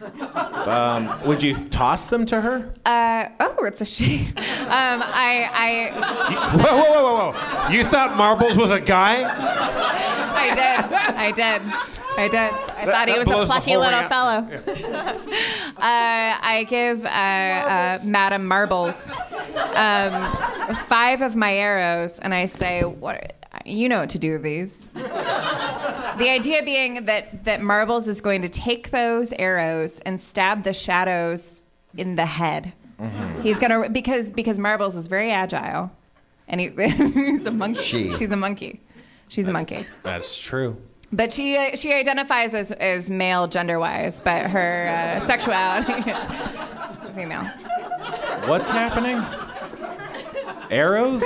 Um, would you toss them to her? Uh, oh, it's a she. Um, I, I, Whoa, whoa, whoa, whoa, whoa! You thought Marbles was a guy? I did. I did. I did. I thought he was a plucky little ring fellow. uh, I give uh, uh, Madam Marbles um, five of my arrows, and I say, "What? You know what to do with these." the idea being that that Marbles is going to take those arrows and stab the shadows in the head. He's gonna because because Marbles is very agile, and he, he's a monkey. She. She's a monkey. She's a monkey. That's true. But she uh, she identifies as, as male gender wise, but her uh, sexuality is female. What's happening? Arrows?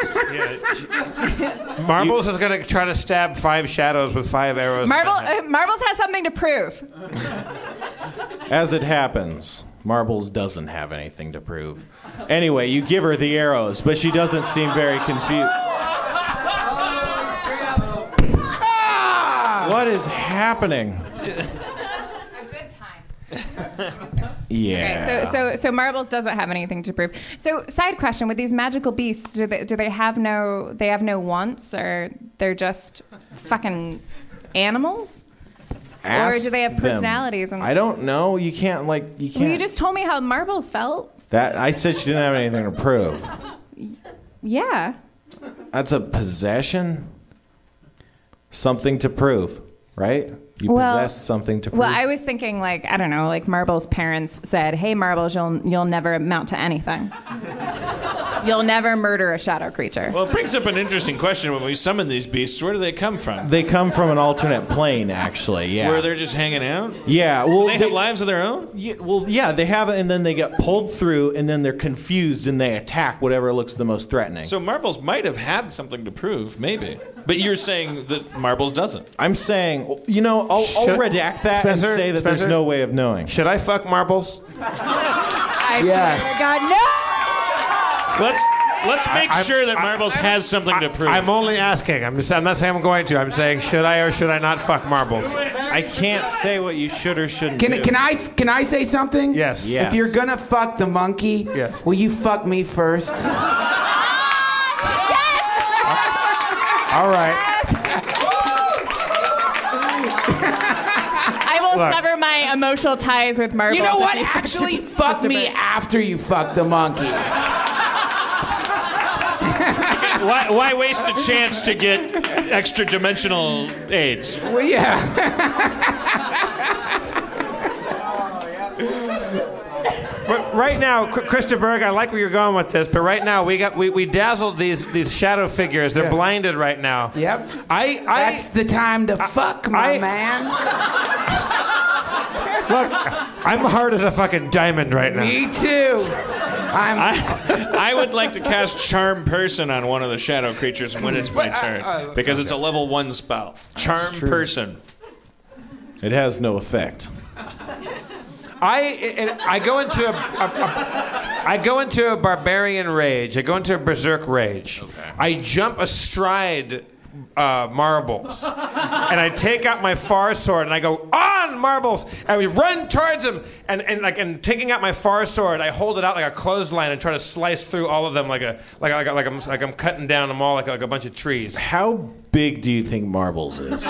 Marbles is gonna try to stab five shadows with five arrows. in Marble, uh, Marbles has something to prove. As it happens, Marbles doesn't have anything to prove. Anyway, you give her the arrows, but she doesn't seem very confused. What is happening? A good time. Yeah. Okay, so so so Marbles doesn't have anything to prove. So side question: With these magical beasts, do they do they have no they have no wants, or they're just fucking animals? Ask or do they have them. personalities? And I don't know. You can't like you can't. you just told me how Marbles felt. that I said she didn't have anything to prove. Yeah. That's a possession. Something to prove, right? You Well- possess something to prove. Well, I was thinking like I don't know, like Marbles' parents said, "Hey, Marbles, you'll you'll never amount to anything. you'll never murder a shadow creature." Well, it brings up an interesting question when we summon these beasts. Where do they come from? they come from an alternate plane, actually. Yeah. Where they're just hanging out? yeah. So Well, they have lives of their own? Yeah, well, yeah, they have and then they get pulled through, and then they're confused, and they attack whatever looks the most threatening. So Marbles might have had something to prove, maybe. But you're saying that Marbles doesn't. I'm saying, you know, I'll, I'll Should- redact that Spencer, and say that Spencer? there's no way of knowing. Should I fuck Marbles? I Yes. swear to God, no. Let's let's make I'm- sure that I'm- Marbles has something to prove. I'm only asking. I'm, just, I'm not saying I'm going to. I'm saying should I or should I not fuck Marbles? I can't say what you should or shouldn't Can, do. can I can I say something? Yes. Yes. If you're gonna fuck the monkey, Yes. will you fuck me first? All right. I will Look. sever my emotional ties with Marbles. You know what? Actually, fuck me after you fuck the monkey. why, why waste a chance to get extra dimensional aids? Well, yeah. right now, Krista Berg, I like where you're going with this, but right now we got we, we dazzled these these shadow figures. They're Yeah. blinded right now. Yep. I I That's the time to fuck, my I- man. look. I'm hard as a fucking diamond right now. Me too. I'm. I would like to cast Charm Person on one of the shadow creatures when it's my uh, turn uh, because it's a level one spell. Charm Person. It has no effect. I it, I go into a, a, a I go into a barbarian rage. I go into a berserk rage. I jump astride uh, marbles, and I take out my far sword and I go on marbles, and we run towards him. And, and like and taking out my far sword, I hold it out like a clothesline and try to slice through all of them like a like like, like I'm like I'm cutting down them all like like a bunch of trees. How big do you think Marbles is?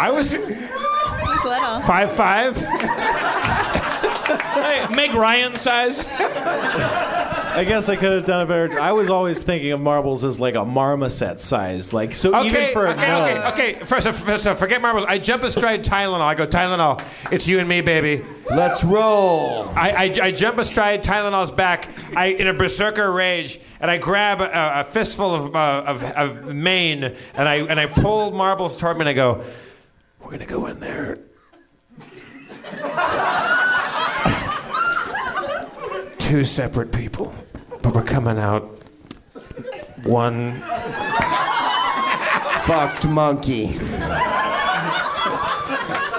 I was Little. five five. Hey, make Ryan size. I guess I could have done a better. I was always thinking of marbles as like a marmoset size, like so even for a okay, gnome. okay, okay. First, first uh, forget marbles. I jump astride Tylenol. I go Tylenol. It's you and me, baby. Let's roll. I, I, I jump astride Tylenol's back. I in a berserker rage, and I grab a, a fistful of, uh, of of mane, and I and I pull marbles toward me, and I go, "We're gonna go in there." Two separate people, but we're coming out one Fucked monkey.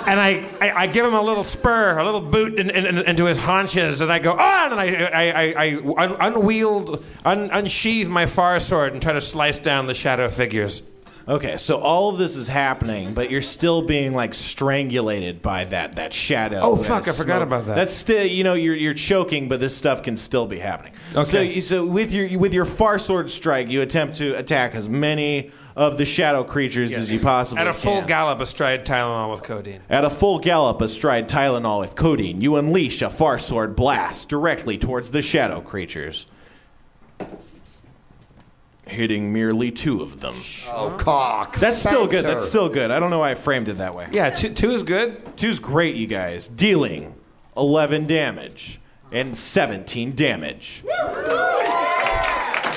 and I, I, I give him a little spur, a little boot in, in, in- into his haunches, and I go on, and I, I, I, I un, unwield, un, unsheathe my far sword and try to slice down the shadow figures. Okay, so all of this is happening, but you're still being like strangulated by that that shadow. Oh, that fuck, I forgot about that. That's still, you know, you're you're choking, but this stuff can still be happening. Okay. So, you- so with your with your far sword strike, you attempt to attack as many of the shadow creatures as you possibly can. At a full can. gallop astride Tylenol with codeine. At a full gallop astride Tylenol with codeine, you unleash a far sword blast directly towards the shadow creatures, hitting merely two of them. Oh, cock. That's still good. Spencer. That's still good. I don't know why I framed it that way. Yeah, two, two is good. Two's great, you guys. Dealing 11 damage and 17 damage.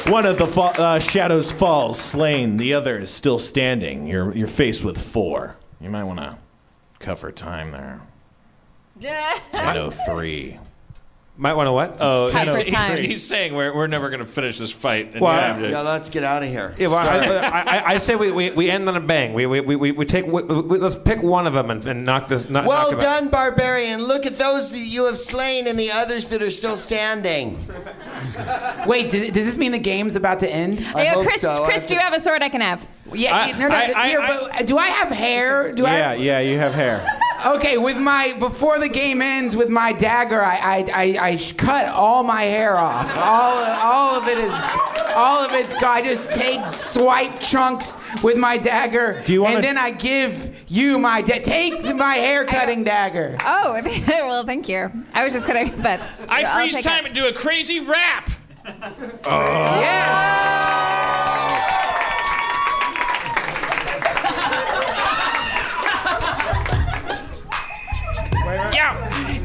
One of the fa- uh, shadows falls, slain. The other is still standing. You're, you're faced with four. You might want to cover time there. 10.03. Might want to what? Oh, Time he's, for he's, time. he's saying we're, we're never going to finish this fight. in Well, time to- Yeah, let's get out of here. Yeah, well, I, I, I say we, we, we end on a bang. We, we, we, we take we, we, let's pick one of them and, and knock this. Knock, Well knock it out. done, barbarian. Look at those that you have slain and the others that are still standing. Wait, does, does this mean the game's about to end? I Yeah, hope Chris, so. I Chris, have do you have a sword I can have? Yeah, I- no, no, I- I- here, I- but do I have hair? Do Yeah, I? yeah, you have hair. Okay, with my before the game ends, with my dagger, I I, I, I cut all my hair off. All all of it is, all of it's gone. I just take swipe chunks with my dagger, Do you wanna- and then I give you my da- take my hair cutting dagger. Oh, well, thank you. I was just gonna, but I freeze time it. and do a crazy rap. Yeah.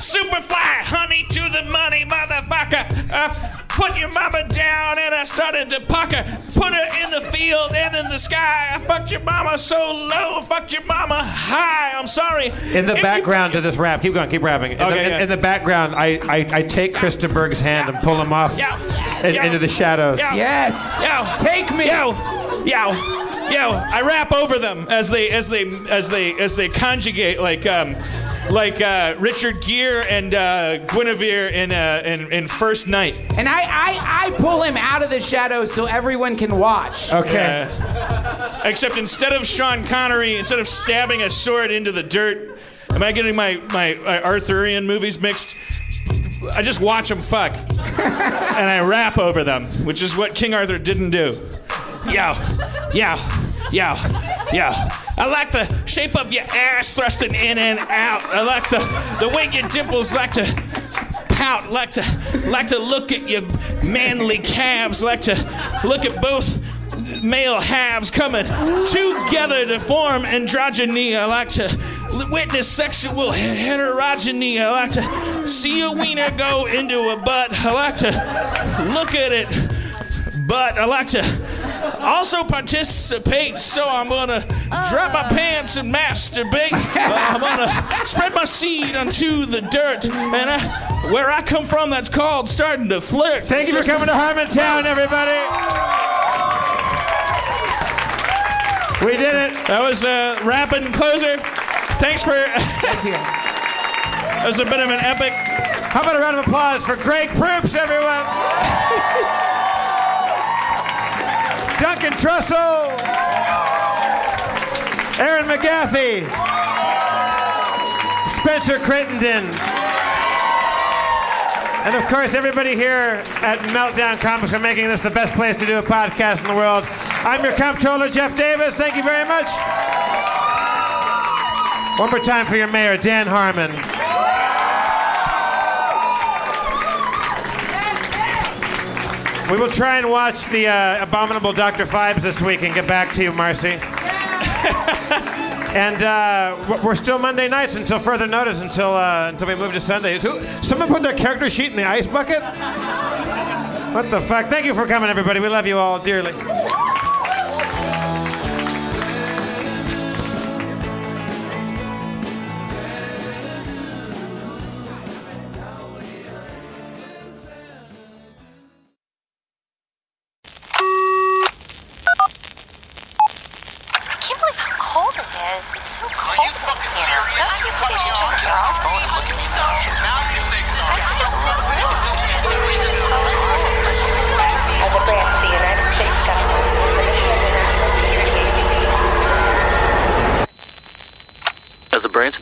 Superfly, honey to the money, motherfucker. Uh, put your mama down, and I started to pucker. Put her in the field and in the sky. I fucked your mama so low, fucked your mama high. I'm sorry. In the If you- background to this rap, keep going, keep rapping. In, the, Okay, in, yeah. in the background, I, I, I take Krista Berg's hand and pull him off Yeah. in- Yeah. into the shadows. Yeah. Yes. Yo, Take me. Yo, yo, yo! I rap over them as they as they as they as they conjugate like um, like uh, Richard Gere and uh, Guinevere in, uh, in in First Knight. And I, I I pull him out of the shadows so everyone can watch. Okay. Uh, except instead of Sean Connery, instead of stabbing a sword into the dirt, am I getting my my, my Arthurian movies mixed? I just watch them fuck, and I rap over them, which is what King Arthur didn't do. Yo, yeah, yeah, yo. I like the shape of your ass thrusting in and out. I like the the way your dimples like to pout. Like to like to look at your manly calves. Like to look at both male halves coming together to form androgyny. I like to witness sexual heterogeny. I like to see a wiener go into a butt. I like to look at it. But I like to also participate, so I'm gonna drop my pants and masturbate. Uh, I'm gonna spread my seed onto the dirt, and I, where I come from, that's called starting to flirt. Thank you for coming to Harmontown, everybody. We did it. That was a rapid closer. Thanks for. that was a bit of an epic. How about a round of applause for Greg Proops, everyone? Duncan Trussell, Erin McGathy, Spencer Crittenden, and of course everybody here at Meltdown Comics for making this the best place to do a podcast in the world. I'm your comptroller, Jeff Davis. Thank you very much. One more time for your mayor, Dan Harmon. We will try and watch the uh, abominable Dr. Phibes this week and get back to you, Marcy. and uh, we're still Monday nights until further notice, until uh, until we move to Sundays. Who, someone put their character sheet in the ice bucket? What the fuck? Thank you for coming, everybody. We love you all dearly.